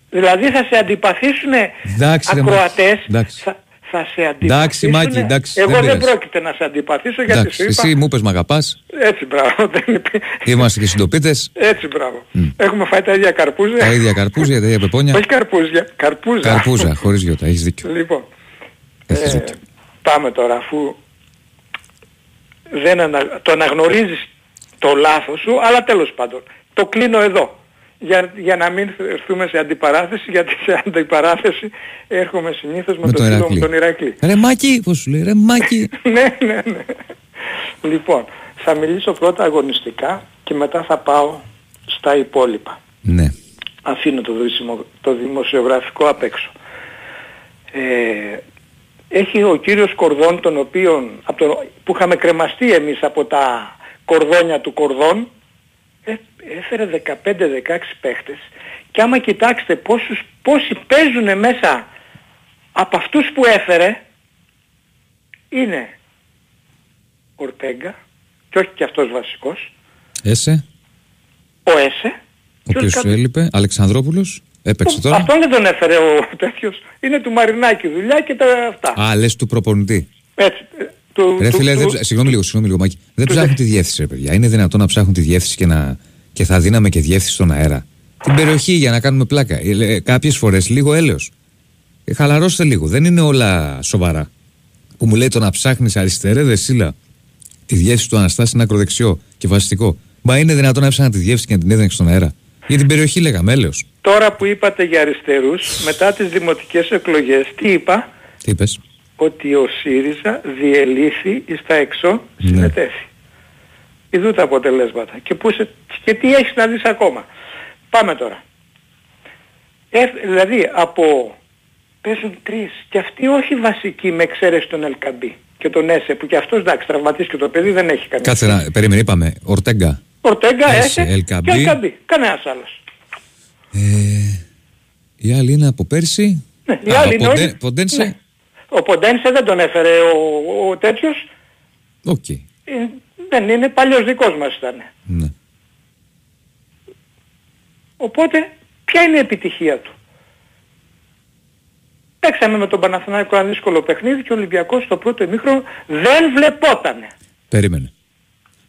Speaker 13: Δηλαδή θα σε αντιπαθήσουν
Speaker 1: Εντάξει, ρε,
Speaker 13: ακροατές.
Speaker 1: Μάκη. Εντάξει.
Speaker 13: Θα, θα σε
Speaker 1: Εντάξει,
Speaker 13: αντιπαθήσουν.
Speaker 1: Μάκη, εντάξει,
Speaker 13: Εγώ
Speaker 1: δεν
Speaker 13: δεν,
Speaker 1: πειράζει.
Speaker 13: πρόκειται να σε αντιπαθήσω γιατί
Speaker 1: Εντάξει,
Speaker 13: σου είπα...
Speaker 1: εσύ μου είπε με αγαπάς.
Speaker 13: Έτσι μπράβο. δεν είπε-
Speaker 1: Είμαστε και συντοπίτες.
Speaker 13: Έτσι μπράβο. Έχουμε φάει τα ίδια καρπούζια.
Speaker 1: Τα ίδια καρπούζια, τα ίδια πεπόνια.
Speaker 13: Όχι καρπούζια. Καρπούζα.
Speaker 1: Καρπούζα, χωρίς γιώτα. Έχεις δίκιο.
Speaker 13: Λοιπόν,
Speaker 1: Έχεις
Speaker 13: ε,
Speaker 1: δίκιο.
Speaker 13: Πάμε τώρα αφού δεν ανα... το αναγνωρίζεις το λάθος σου, αλλά τέλος πάντων το κλείνω εδώ. για, για να μην έρθουμε σε αντιπαράθεση, γιατί σε αντιπαράθεση έρχομαι συνήθως με,
Speaker 1: Με
Speaker 13: το
Speaker 1: τον
Speaker 13: φίλο μου
Speaker 1: Ηρακλή.
Speaker 13: τον Ηρακλή.
Speaker 1: Ρε Μάκη, πώς σου λέει, ρε Μάκη.
Speaker 13: ναι, ναι, ναι. Λοιπόν, θα μιλήσω πρώτα αγωνιστικά και μετά θα πάω στα υπόλοιπα.
Speaker 1: ναι.
Speaker 13: Αφήνω το, δημοσιο- το δημοσιογραφικό απ' έξω. Ε, έχει ο κύριος Κορδόν, τον οποίον, από τον, που είχαμε κρεμαστεί εμείς από τα κορδόνια του Κορδόν, ε, έφερε 15-16 παίχτες. Και άμα κοιτάξετε πόσους, πόσοι παίζουν μέσα από αυτούς που έφερε, είναι Ορτέγκα, και όχι και αυτός βασικός,
Speaker 1: Έσε,
Speaker 13: ο Έσε,
Speaker 1: ο οποίος
Speaker 13: κάποιος-
Speaker 1: έλειπε, Αλεξανδρόπουλος, έπαιξε τώρα.
Speaker 13: αυτόν δεν τον έφερε ο τέτοιος, είναι του Μαρινάκη δουλειά και τα αυτά.
Speaker 1: Α, λες του προπονητή.
Speaker 13: Έτσι, ε, του,
Speaker 1: Ρε
Speaker 13: του-
Speaker 1: φίλε,
Speaker 13: του-
Speaker 1: δεν ψα- συγγνώμη λίγο, συγγνώμη λίγο, Μάκη. Δεν ψάχνουν τη διεύθυνση, ρε παιδιά. Είναι δυνατόν να ψάχνουν τη διεύθυνση και, να... και θα δίναμε και διεύθυνση στον αέρα. Την περιοχή για να κάνουμε πλάκα. Κάποιες φορές λίγο έλεος. Χαλαρώστε λίγο. Δεν είναι όλα σοβαρά. Που μου λέει το να ψάχνεις αριστερέ σύλλα τη διεύθυνση του Αναστάση είναι ακροδεξιό και βασιστικό. Μα είναι δυνατόν να έψαχνα τη διεύθυνση και να την έδινε στον αέρα. Για την περιοχή λέγαμε, έλεος.
Speaker 13: Τώρα που είπατε για αριστερούς, μετά τις δημοτικές εκλογές, τι είπα,
Speaker 1: Τι είπες;
Speaker 13: ότι ο ΣΥΡΙΖΑ διελήθη εις τα εξώ
Speaker 1: Ναι.
Speaker 13: συμμετέχει. Ιδού τα αποτελέσματα. Και, πού σε, και τι έχεις να δεις ακόμα. Πάμε τώρα. Ε, δηλαδή από παίζουν τρεις και αυτοί όχι βασικοί με εξαίρεση τον Ελκαμπή και τον Έσε που και αυτός εντάξει τραυματίστηκε το παιδί δεν έχει καμία.
Speaker 1: Κάτσε να. Περίμενε, είπαμε. Ορτέγκα.
Speaker 13: Ορτέγκα,
Speaker 1: Έσε,
Speaker 13: Έσε
Speaker 1: Ελκαμπή.
Speaker 13: και Ελκαμπή. Κανένας άλλος.
Speaker 1: Η άλλη είναι από πέρσι.
Speaker 13: Ναι, οι
Speaker 1: Α,
Speaker 13: άλλοι
Speaker 1: ο
Speaker 13: είναι
Speaker 1: Ποντέ-
Speaker 13: όλοι-
Speaker 1: Ποντένσε;
Speaker 13: Ναι. Ο Ποντένσε δεν τον έφερε ο, ο τέτοιος.
Speaker 1: Οκ.
Speaker 13: Ε, δεν είναι παλιός δικός μας ήταν.
Speaker 1: Ναι.
Speaker 13: Οπότε ποια είναι η επιτυχία του; Παίξαμε με τον Παναθηναϊκό ένα δύσκολο παιχνίδι και ο Ολυμπιακός στο πρώτο ημίχρονο δεν βλεπότανε.
Speaker 1: Περίμενε.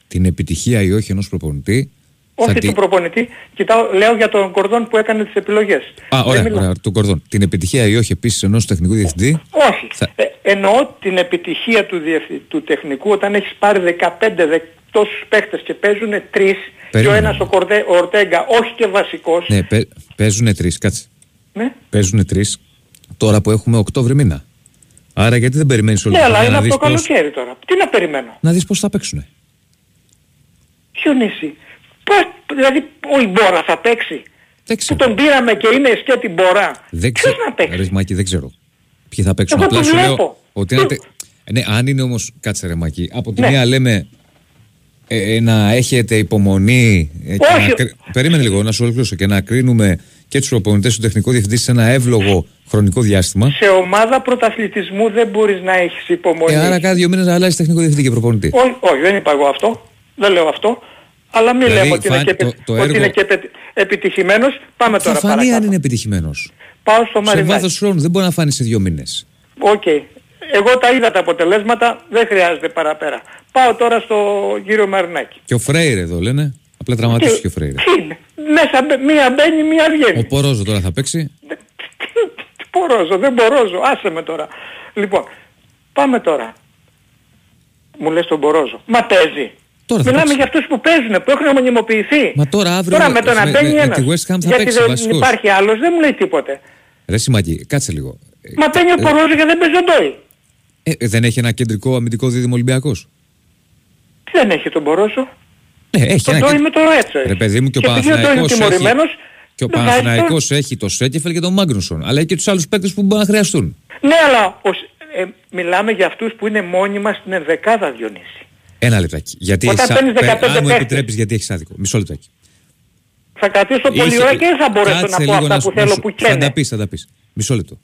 Speaker 1: Την επιτυχία ή όχι ενός προπονητή.
Speaker 13: Όχι
Speaker 1: θα
Speaker 13: του
Speaker 1: τη-
Speaker 13: προπονητή. Κοιτάω, λέω για τον Κορδόν που έκανε τις επιλογές.
Speaker 1: Α, ωραία,
Speaker 13: Δεν μιλάω-
Speaker 1: ωραία, τον κορδόν. Την επιτυχία ή όχι επίσης ενός τεχνικού διευθυντή;
Speaker 13: Όχι.
Speaker 1: Θα-
Speaker 13: Ε, εννοώ την επιτυχία του, διευθυ- του τεχνικού όταν έχεις πάρει 15 δε, τόσους παίχτες και παίζουν τρεις και ο
Speaker 1: Περίμενε.
Speaker 13: ένας ο, Κορδέ, ο Ορτέγκα όχι και βασικός.
Speaker 1: Ναι, παι, παίζουν τρεις, κάτσε.
Speaker 13: Ναι.
Speaker 1: Παίζουν τρεις τώρα που έχουμε Οκτώβρη μήνα. Άρα γιατί δεν περιμένεις όλη
Speaker 13: Ναι,
Speaker 1: τη
Speaker 13: αλλά
Speaker 1: χρονιά
Speaker 13: είναι
Speaker 1: να
Speaker 13: από
Speaker 1: δει
Speaker 13: το
Speaker 1: πώ
Speaker 13: καλοκαίρι τώρα. Τι να περιμένω;
Speaker 1: να δεις πώς θα παίξουν.
Speaker 13: Ποιον εσύ. Πώς, δηλαδή ο Ιμπόρα θα παίξει; Που τον πήραμε και είναι σκέτη Μπορά.
Speaker 1: Δεν
Speaker 13: Ποιος
Speaker 1: ξέρω.
Speaker 13: να παίξει;
Speaker 1: Ρε Μάκη, δεν ξέρω. Ποιοι θα παίξουν.
Speaker 13: Εγώ
Speaker 1: Απλά
Speaker 13: το
Speaker 1: σου λέω
Speaker 13: βλέπω.
Speaker 1: ότι ένα τε- Ναι, αν είναι όμως. Κάτσε ρε Μάκη. Από τη
Speaker 13: Ναι.
Speaker 1: μία λέμε ε, ε, να έχετε υπομονή. ε, και
Speaker 13: Όχι.
Speaker 1: να κρι- Περίμενε λίγο να σου ολοκληρώσω και να κρίνουμε και τους προπονητές του τεχνικού διευθυντή σε ένα εύλογο χρονικό διάστημα.
Speaker 13: Σε ομάδα πρωταθλητισμού δεν μπορείς να έχεις υπομονή.
Speaker 1: Ε, άρα κάθε δύο μήνες να αλλάζει τεχνικό διευθυντή και προπονητή.
Speaker 13: Όχι, όχι, δεν είπα εγώ αυτό. Δεν λέω αυτό. Αλλά μην
Speaker 1: Δηλαδή,
Speaker 13: λέμε ότι, είναι
Speaker 1: φάνη-
Speaker 13: και,
Speaker 1: το-
Speaker 13: επι-
Speaker 1: το
Speaker 13: ότι
Speaker 1: έργο-
Speaker 13: είναι και επι- επιτυχημένος. Πάμε
Speaker 1: Θα
Speaker 13: τώρα
Speaker 1: φανεί
Speaker 13: παρακάτω.
Speaker 1: αν είναι επιτυχημένος.
Speaker 13: Πάω στο
Speaker 1: Σε
Speaker 13: Μαρινάκη.
Speaker 1: βάθος χρόνου δεν μπορεί να φάνει σε δύο μήνες.
Speaker 13: Οκ. Εγώ τα είδα τα αποτελέσματα, δεν χρειάζεται παραπέρα. Πάω τώρα στο κύριο Μαρινάκη.
Speaker 1: Και ο Φρέιρε εδώ λένε. Απλά τραυματίστηκε και ο Φρέιρε.
Speaker 13: Τι είναι. Μέσα μπε- μία μπαίνει, μία βγαίνει.
Speaker 1: Ο Πορόζο τώρα θα παίξει;
Speaker 13: Τι μπορώ, δεν μπορώ, άσε με τώρα. Λοιπόν, πάμε τώρα. Μου λες τον Μπορόζο. Μα παίζει.
Speaker 1: Τώρα θα
Speaker 13: Μιλάμε
Speaker 1: παίξει.
Speaker 13: για αυτούς που παίζουν, που έχουν μονιμοποιηθεί.
Speaker 1: Μα τώρα αύριο
Speaker 13: Τώρα με το να
Speaker 1: με-
Speaker 13: μπαίνει
Speaker 1: με- με
Speaker 13: ένας.
Speaker 1: τη West Ham θα
Speaker 13: γιατί
Speaker 1: παίξει
Speaker 13: δεν
Speaker 1: βασικός.
Speaker 13: υπάρχει άλλος, δεν μου λέει τίποτε.
Speaker 1: Ρε Σιμάκη, κάτσε λίγο.
Speaker 13: Μα παίρνει ο Μπορόζο και δεν παίζει ο Ντόι.
Speaker 1: Ε, ε, δεν έχει ένα κεντρικό αμυντικό δίδυμο Ολυμπιακός;
Speaker 13: Δεν έχει τον Μπορόζο.
Speaker 1: Ναι, έχει
Speaker 13: Τον
Speaker 1: ένα
Speaker 13: Ντόι
Speaker 1: κεντρικό.
Speaker 13: με το Ρέτσο.
Speaker 1: Ρε παιδί μου και ο
Speaker 13: επειδή ο Ντόι είναι
Speaker 1: Παναθηναϊκός έχει,
Speaker 13: τιμωρημένος,
Speaker 1: και ο
Speaker 13: δεν βάζει
Speaker 1: Παναθηναϊκός έχει το Σέκεφελ και τον Μάγνουσον. Αλλά έχει και τους άλλους παίκτες που μπορεί να χρειαστούν.
Speaker 13: Ναι, αλλά ως, ε, μιλάμε για αυτούς που είναι μόνιμα στην ενδεκάδα Διονύση.
Speaker 1: Ένα λεπτάκι. Γιατί
Speaker 13: Όταν
Speaker 1: έχεις,
Speaker 13: παίρνεις
Speaker 1: πε-
Speaker 13: 15
Speaker 1: αν μου
Speaker 13: παίκτες.
Speaker 1: επιτρέπεις, γιατί έχεις άδικο. Μισό λεπτάκι.
Speaker 13: Θα κρατήσω πολύ
Speaker 1: Είχε-
Speaker 13: ώρα και δεν θα μπορέσω
Speaker 1: Κάτσε
Speaker 13: να πω
Speaker 1: λίγο
Speaker 13: αυτά
Speaker 1: σου-
Speaker 13: που θέλω
Speaker 1: σου-
Speaker 13: που
Speaker 1: Θα τα
Speaker 13: καίνε.
Speaker 1: πεις, θα τα πεις. Μισό λεπτό.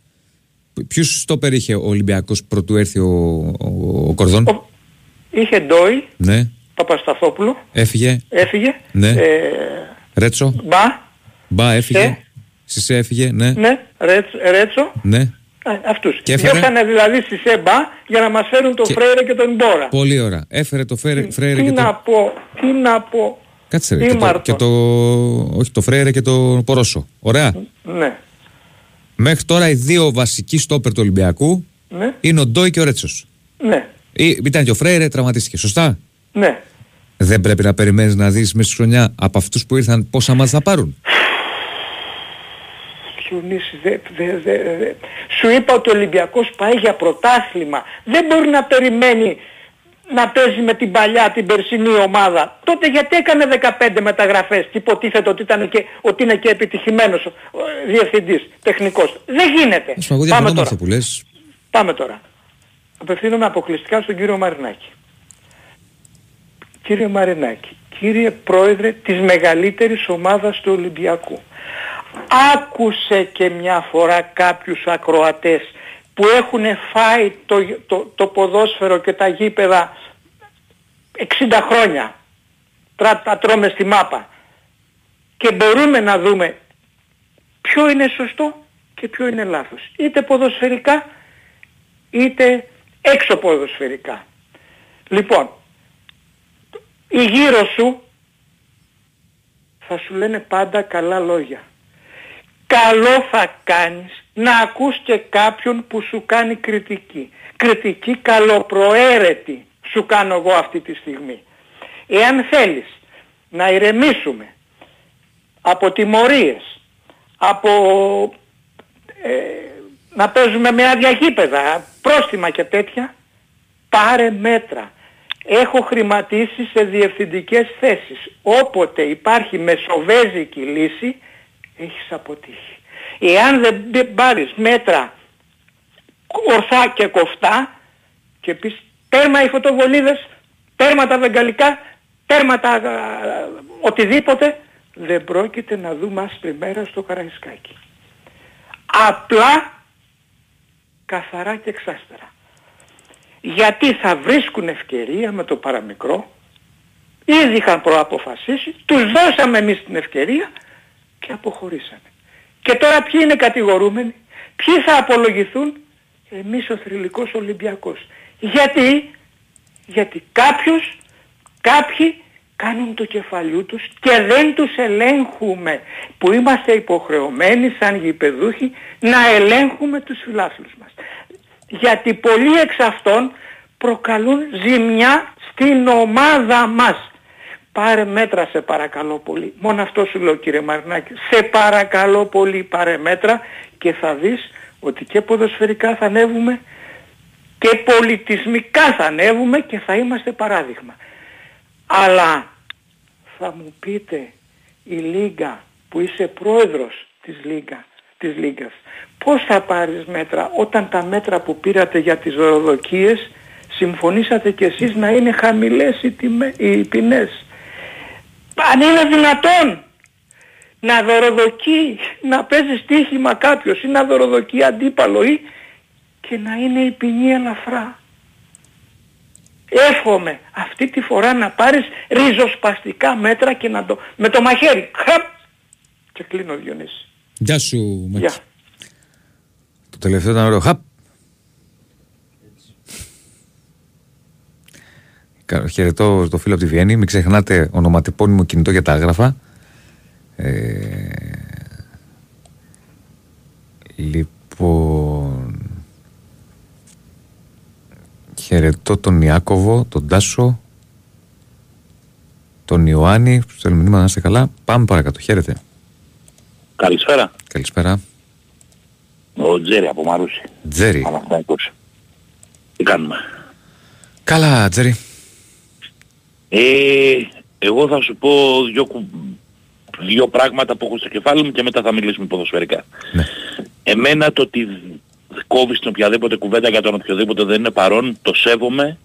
Speaker 1: Ποιους στόπερ είχε ο Ολυμπιακός πρωτού έρθει ο, ο, ο Κορδόν;
Speaker 13: Είχε Ντόι,
Speaker 1: Ναι,
Speaker 13: Παπασταθόπουλο,
Speaker 1: έφυγε.
Speaker 13: έφυγε.
Speaker 1: Ναι.
Speaker 13: Ε,
Speaker 1: Ρέτσο.
Speaker 13: μπα,
Speaker 1: Μπα, έφυγε.
Speaker 13: Ε.
Speaker 1: Σισε έφυγε, ναι.
Speaker 13: ναι, Ρέτσο, Ρέτσο
Speaker 1: Ναι.
Speaker 13: Α, αυτούς.
Speaker 1: Και έφερε.
Speaker 13: Διώξανε δηλαδή στη ΣΕΜΠΑ για να μας φέρουν τον
Speaker 1: Και-
Speaker 13: Φρέιρε και τον Μπόρα.
Speaker 1: Πολύ ωραία. Έφερε το Φρέιρε, Φρέιρε
Speaker 13: Τι
Speaker 1: και το.
Speaker 13: να πω, τι να πω.
Speaker 1: Κάτσε ρε.
Speaker 13: Τι
Speaker 1: Και το,
Speaker 13: Μάρτον.
Speaker 1: και το. Όχι, το Φρέιρε και το Πορόσο. Ωραία.
Speaker 13: Ναι,
Speaker 1: Μέχρι τώρα οι δύο βασικοί στόπερ του Ολυμπιακού
Speaker 13: ναι,
Speaker 1: είναι ο Ντόι και ο Ρέτσος.
Speaker 13: ναι,
Speaker 1: Ήταν και ο Φρέιρε, τραυματίστηκε. Σωστά;
Speaker 13: ναι.
Speaker 1: Δεν πρέπει να περιμένεις να δεις μέσα στη χρονιά από αυτούς που ήρθαν πόσα μάτια θα πάρουν.
Speaker 13: Κλονίσει. Δε, δε, δε, δε. Σου είπα ότι ο Ολυμπιακός πάει για πρωτάθλημα. Δεν μπορεί να περιμένει να παίζει με την παλιά την περσινή ομάδα. Τότε γιατί έκανε 15 μεταγραφές; Και υποτίθεται ότι, ήταν και, ότι είναι και επιτυχημένος ο, ο, διευθυντής, τεχνικός. Δεν γίνεται.
Speaker 1: Σου εγώ
Speaker 13: Πάμε
Speaker 1: διαφωνώ με
Speaker 13: τώρα.
Speaker 1: αυτό που λες.
Speaker 13: Πάμε τώρα. Απευθύνομαι αποκλειστικά στον κύριο Μαρινάκη. Κύριε Μαρινάκη, κύριε Πρόεδρε της μεγαλύτερης ομάδας του Ολυμπιακού, άκουσε και μια φορά κάποιους ακροατές που έχουν φάει το, το, το ποδόσφαιρο και τα γήπεδα 60 χρόνια. Τρα, τα τρώμε στη μάπα. Και μπορούμε να δούμε ποιο είναι σωστό και ποιο είναι λάθος. Είτε ποδοσφαιρικά είτε έξω ποδοσφαιρικά. Λοιπόν, η γύρω σου θα σου λένε πάντα καλά λόγια. Καλό θα κάνεις να ακούς και κάποιον που σου κάνει κριτική. Κριτική καλοπροαίρετη σου κάνω εγώ αυτή τη στιγμή. Εάν θέλεις να ηρεμήσουμε από τιμωρίες, από ε, να παίζουμε με άδεια γήπεδα, πρόστιμα και τέτοια, πάρε μέτρα. Έχω χρηματίσει σε διευθυντικές θέσεις. Όποτε υπάρχει μεσοβέζικη λύση, έχεις αποτύχει. Εάν δεν δεν πάρεις μέτρα ορθά και κοφτά και πεις τέρμα οι φωτοβολίδες, τέρμα τα βεγγαλικά, τέρμα τα α, οτιδήποτε, δεν πρόκειται να δούμε άσπρη μέρα στο Καραϊσκάκι. Απλά καθαρά και εξάστερα. Γιατί θα βρίσκουν ευκαιρία με το παραμικρό, ήδη είχαν προαποφασίσει, τους δώσαμε εμείς την ευκαιρία και αποχωρήσαμε. Και τώρα ποιοι είναι κατηγορούμενοι, ποιοι θα απολογηθούν, εμείς ο θρηλυκός Ολυμπιακός. Γιατί, γιατί κάποιος, κάποιοι κάνουν το κεφαλιού τους και δεν τους ελέγχουμε που είμαστε υποχρεωμένοι σαν γηπεδούχοι να ελέγχουμε τους φιλάθλους μας. Γιατί πολλοί εξ αυτών προκαλούν ζημιά στην ομάδα μας. Πάρε μέτρα σε παρακαλώ πολύ. Μόνο αυτό σου λέω κύριε Μαρινάκη. Σε παρακαλώ πολύ πάρε μέτρα και θα δεις ότι και ποδοσφαιρικά θα ανέβουμε και πολιτισμικά θα ανέβουμε και θα είμαστε παράδειγμα. Αλλά θα μου πείτε η Λίγκα που είσαι πρόεδρος της Λίγκα, της Λίγκας πώς θα πάρεις μέτρα όταν τα μέτρα που πήρατε για τις δωροδοκίες συμφωνήσατε κι εσείς να είναι χαμηλές οι, τιμές, οι ποινές; Αν είναι δυνατόν να δωροδοκεί, να παίζει στοίχημα κάποιος ή να δωροδοκεί αντίπαλο ή και να είναι η ποινή ελαφρά. Εύχομαι αυτή τη φορά να πάρεις ριζοσπαστικά μέτρα και να το, με το μαχαίρι. Χαπ! Και κλείνω Διονύση.
Speaker 1: Γεια σου, Μάκη.
Speaker 13: Γεια.
Speaker 1: Το τελευταίο ήταν ωραίο. Χαπ. Χαιρετώ το φίλο από τη Βιέννη. Μην ξεχνάτε ονοματεπώνυμο κινητό για τα άγραφα. Ε, λοιπόν. Χαιρετώ τον Ιάκωβο, τον Τάσο, τον Ιωάννη. Που στέλνουν μηνύματα να είστε καλά. Πάμε παρακάτω. Χαίρετε.
Speaker 14: Καλησπέρα.
Speaker 1: Καλησπέρα.
Speaker 14: Ο Τζέρι από Μαρούσι.
Speaker 1: Τζέρι.
Speaker 14: Παναθηναϊκός. Τι κάνουμε;
Speaker 1: Καλά, Τζέρι.
Speaker 14: Ε, εγώ θα σου πω δύο, κου- δύο πράγματα που έχω στο κεφάλι μου και μετά θα μιλήσουμε ποδοσφαιρικά.
Speaker 1: Ναι.
Speaker 14: Εμένα το ότι κόβεις την οποιαδήποτε κουβέντα για τον οποιοδήποτε δεν είναι παρόν, το σέβομαι,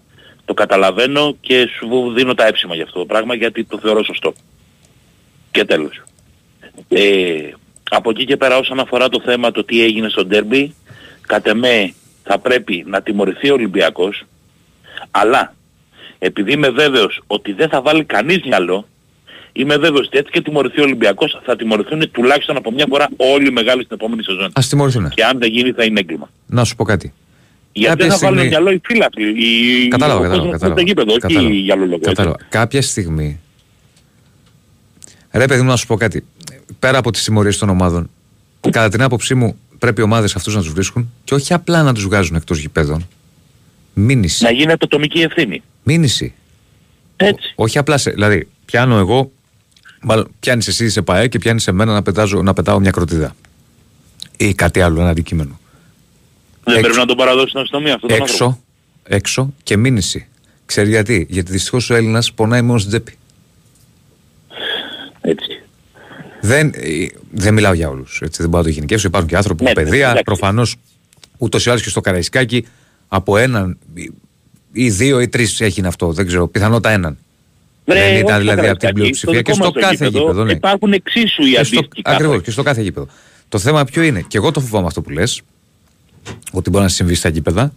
Speaker 14: το καταλαβαίνω και σου δίνω τα έψημα για αυτό το πράγμα γιατί το θεωρώ σωστό. Και τέλος. Ε, από εκεί και πέρα όσον αφορά το θέμα το τι έγινε στο ντέρμπι, κατ' εμέ θα πρέπει να τιμωρηθεί ο Ολυμπιακός, αλλά επειδή είμαι βέβαιος ότι δεν θα βάλει κανείς μυαλό, είμαι βέβαιος ότι έτσι και τιμωρηθεί ο Ολυμπιακός θα τιμωρηθούν τουλάχιστον από μια φορά όλοι οι μεγάλοι στην επόμενη σεζόν.
Speaker 1: Ας τιμωρηθούν.
Speaker 14: Και αν δεν γίνει θα είναι έγκλημα.
Speaker 1: Να σου πω κάτι.
Speaker 14: Γιατί
Speaker 1: Κάποια
Speaker 14: δεν θα βάλουν
Speaker 1: στιγμή-
Speaker 14: μυαλό οι φίλαθλοι, οι...
Speaker 1: Κατάλαβα,
Speaker 14: ο
Speaker 1: κατάλαβα.
Speaker 14: κόσμος
Speaker 1: κατάλαβα.
Speaker 14: στο γήπεδο,
Speaker 1: Κατάλαβα.
Speaker 14: όχι για άλλο λόγο. έτσι.
Speaker 1: Κατάλαβα. Κάποια στιγμή. Ρε παιδί μου, να σου πω κάτι. Πέρα από τις συμμορίε των ομάδων, κατά την άποψή μου, πρέπει οι ομάδες αυτούς να τους βρίσκουν και όχι απλά να τους βγάζουν εκτός γηπέδων. Μήνυση.
Speaker 14: Να γίνεται ατομική ευθύνη.
Speaker 1: Μήνυση.
Speaker 14: Έτσι.
Speaker 1: Όχι απλά σε. Δηλαδή, πιάνω εγώ, μάλλον πιάνεις εσύ σε ΠαΕ και πιάνεις εμένα να, πετάζω, να πετάω μια κροτίδα. ή κάτι άλλο, ένα αντικείμενο.
Speaker 14: Δεν
Speaker 1: Έξω.
Speaker 14: πρέπει να τον παραδώσεις στην αστυνομία αυτό τον άνθρωπο.
Speaker 1: Έξω, έξω και μήνυση. Ξέρεις γιατί; Γιατί δυστυχώς ο Έλληνας πονάει μόνος στην τσέπη.
Speaker 14: Έτσι.
Speaker 1: Δεν, ε, δεν μιλάω για όλους. Δεν μπορώ να το γενικεύσω. Υπάρχουν και άνθρωποι
Speaker 14: Ναι,
Speaker 1: με
Speaker 14: ναι,
Speaker 1: παιδεία.
Speaker 14: εντάξει.
Speaker 1: Προφανώς ούτως ή άλλως και στο Καραϊσκάκι από έναν ή- ή δύο ή τρεις έγινε αυτό. Δεν ξέρω. Πιθανότατα έναν.
Speaker 14: Βρε,
Speaker 1: δεν
Speaker 14: όχι
Speaker 1: ήταν
Speaker 14: στο
Speaker 1: δηλαδή από την
Speaker 14: Καραϊσκάκι,
Speaker 1: πλειοψηφία
Speaker 14: στο
Speaker 1: και
Speaker 14: δικό
Speaker 1: στο
Speaker 14: μας το
Speaker 1: κάθε
Speaker 14: γήπεδο
Speaker 1: γήπεδο. Ναι.
Speaker 14: Υπάρχουν εξίσου οι
Speaker 1: Και στο,
Speaker 14: αντίστοιχοι
Speaker 1: ακριβώς,
Speaker 14: κάθαροι.
Speaker 1: και στο κάθε γήπεδο. Το θέμα ποιο είναι, και εγώ το φοβάμαι αυτό που λες, ότι μπορεί να συμβεί στα γήπεδα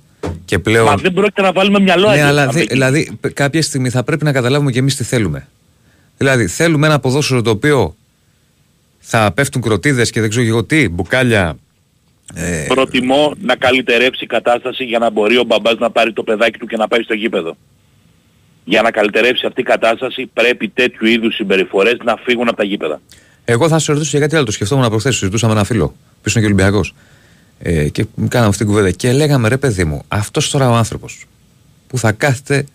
Speaker 1: και πλέον.
Speaker 14: Μα δεν πρόκειται να βάλουμε μυαλό
Speaker 1: Ναι,
Speaker 14: αντί-
Speaker 1: αλλά
Speaker 14: από
Speaker 1: δε-
Speaker 14: εκεί.
Speaker 1: δηλαδή π- κάποια στιγμή θα πρέπει να καταλάβουμε και εμείς τι θέλουμε. Δηλαδή, θέλουμε ένα ποδόσφαιρο το οποίο θα πέφτουν κροτίδες και δεν ξέρω και εγώ τι, μπουκάλια. Ε,
Speaker 14: Προτιμώ να καλυτερέψει η κατάσταση για να μπορεί ο μπαμπάς να πάρει το παιδάκι του και να πάει στο γήπεδο. Για να καλυτερέψει αυτή η κατάσταση πρέπει τέτοιου είδους συμπεριφορές να φύγουν από τα γήπεδα.
Speaker 1: εγώ θα σε ρωτήσω για κάτι άλλο. Το σκεφτόμουν προχθέ. Συζητούσα με ένα φίλο, πίσω είναι και Ολυμπιακός. Ε, και μου κάναμε αυτή την κουβέντα. Και λέγαμε, ρε παιδί μου, αυτός τώρα ο άνθρωπος που θα κάθεται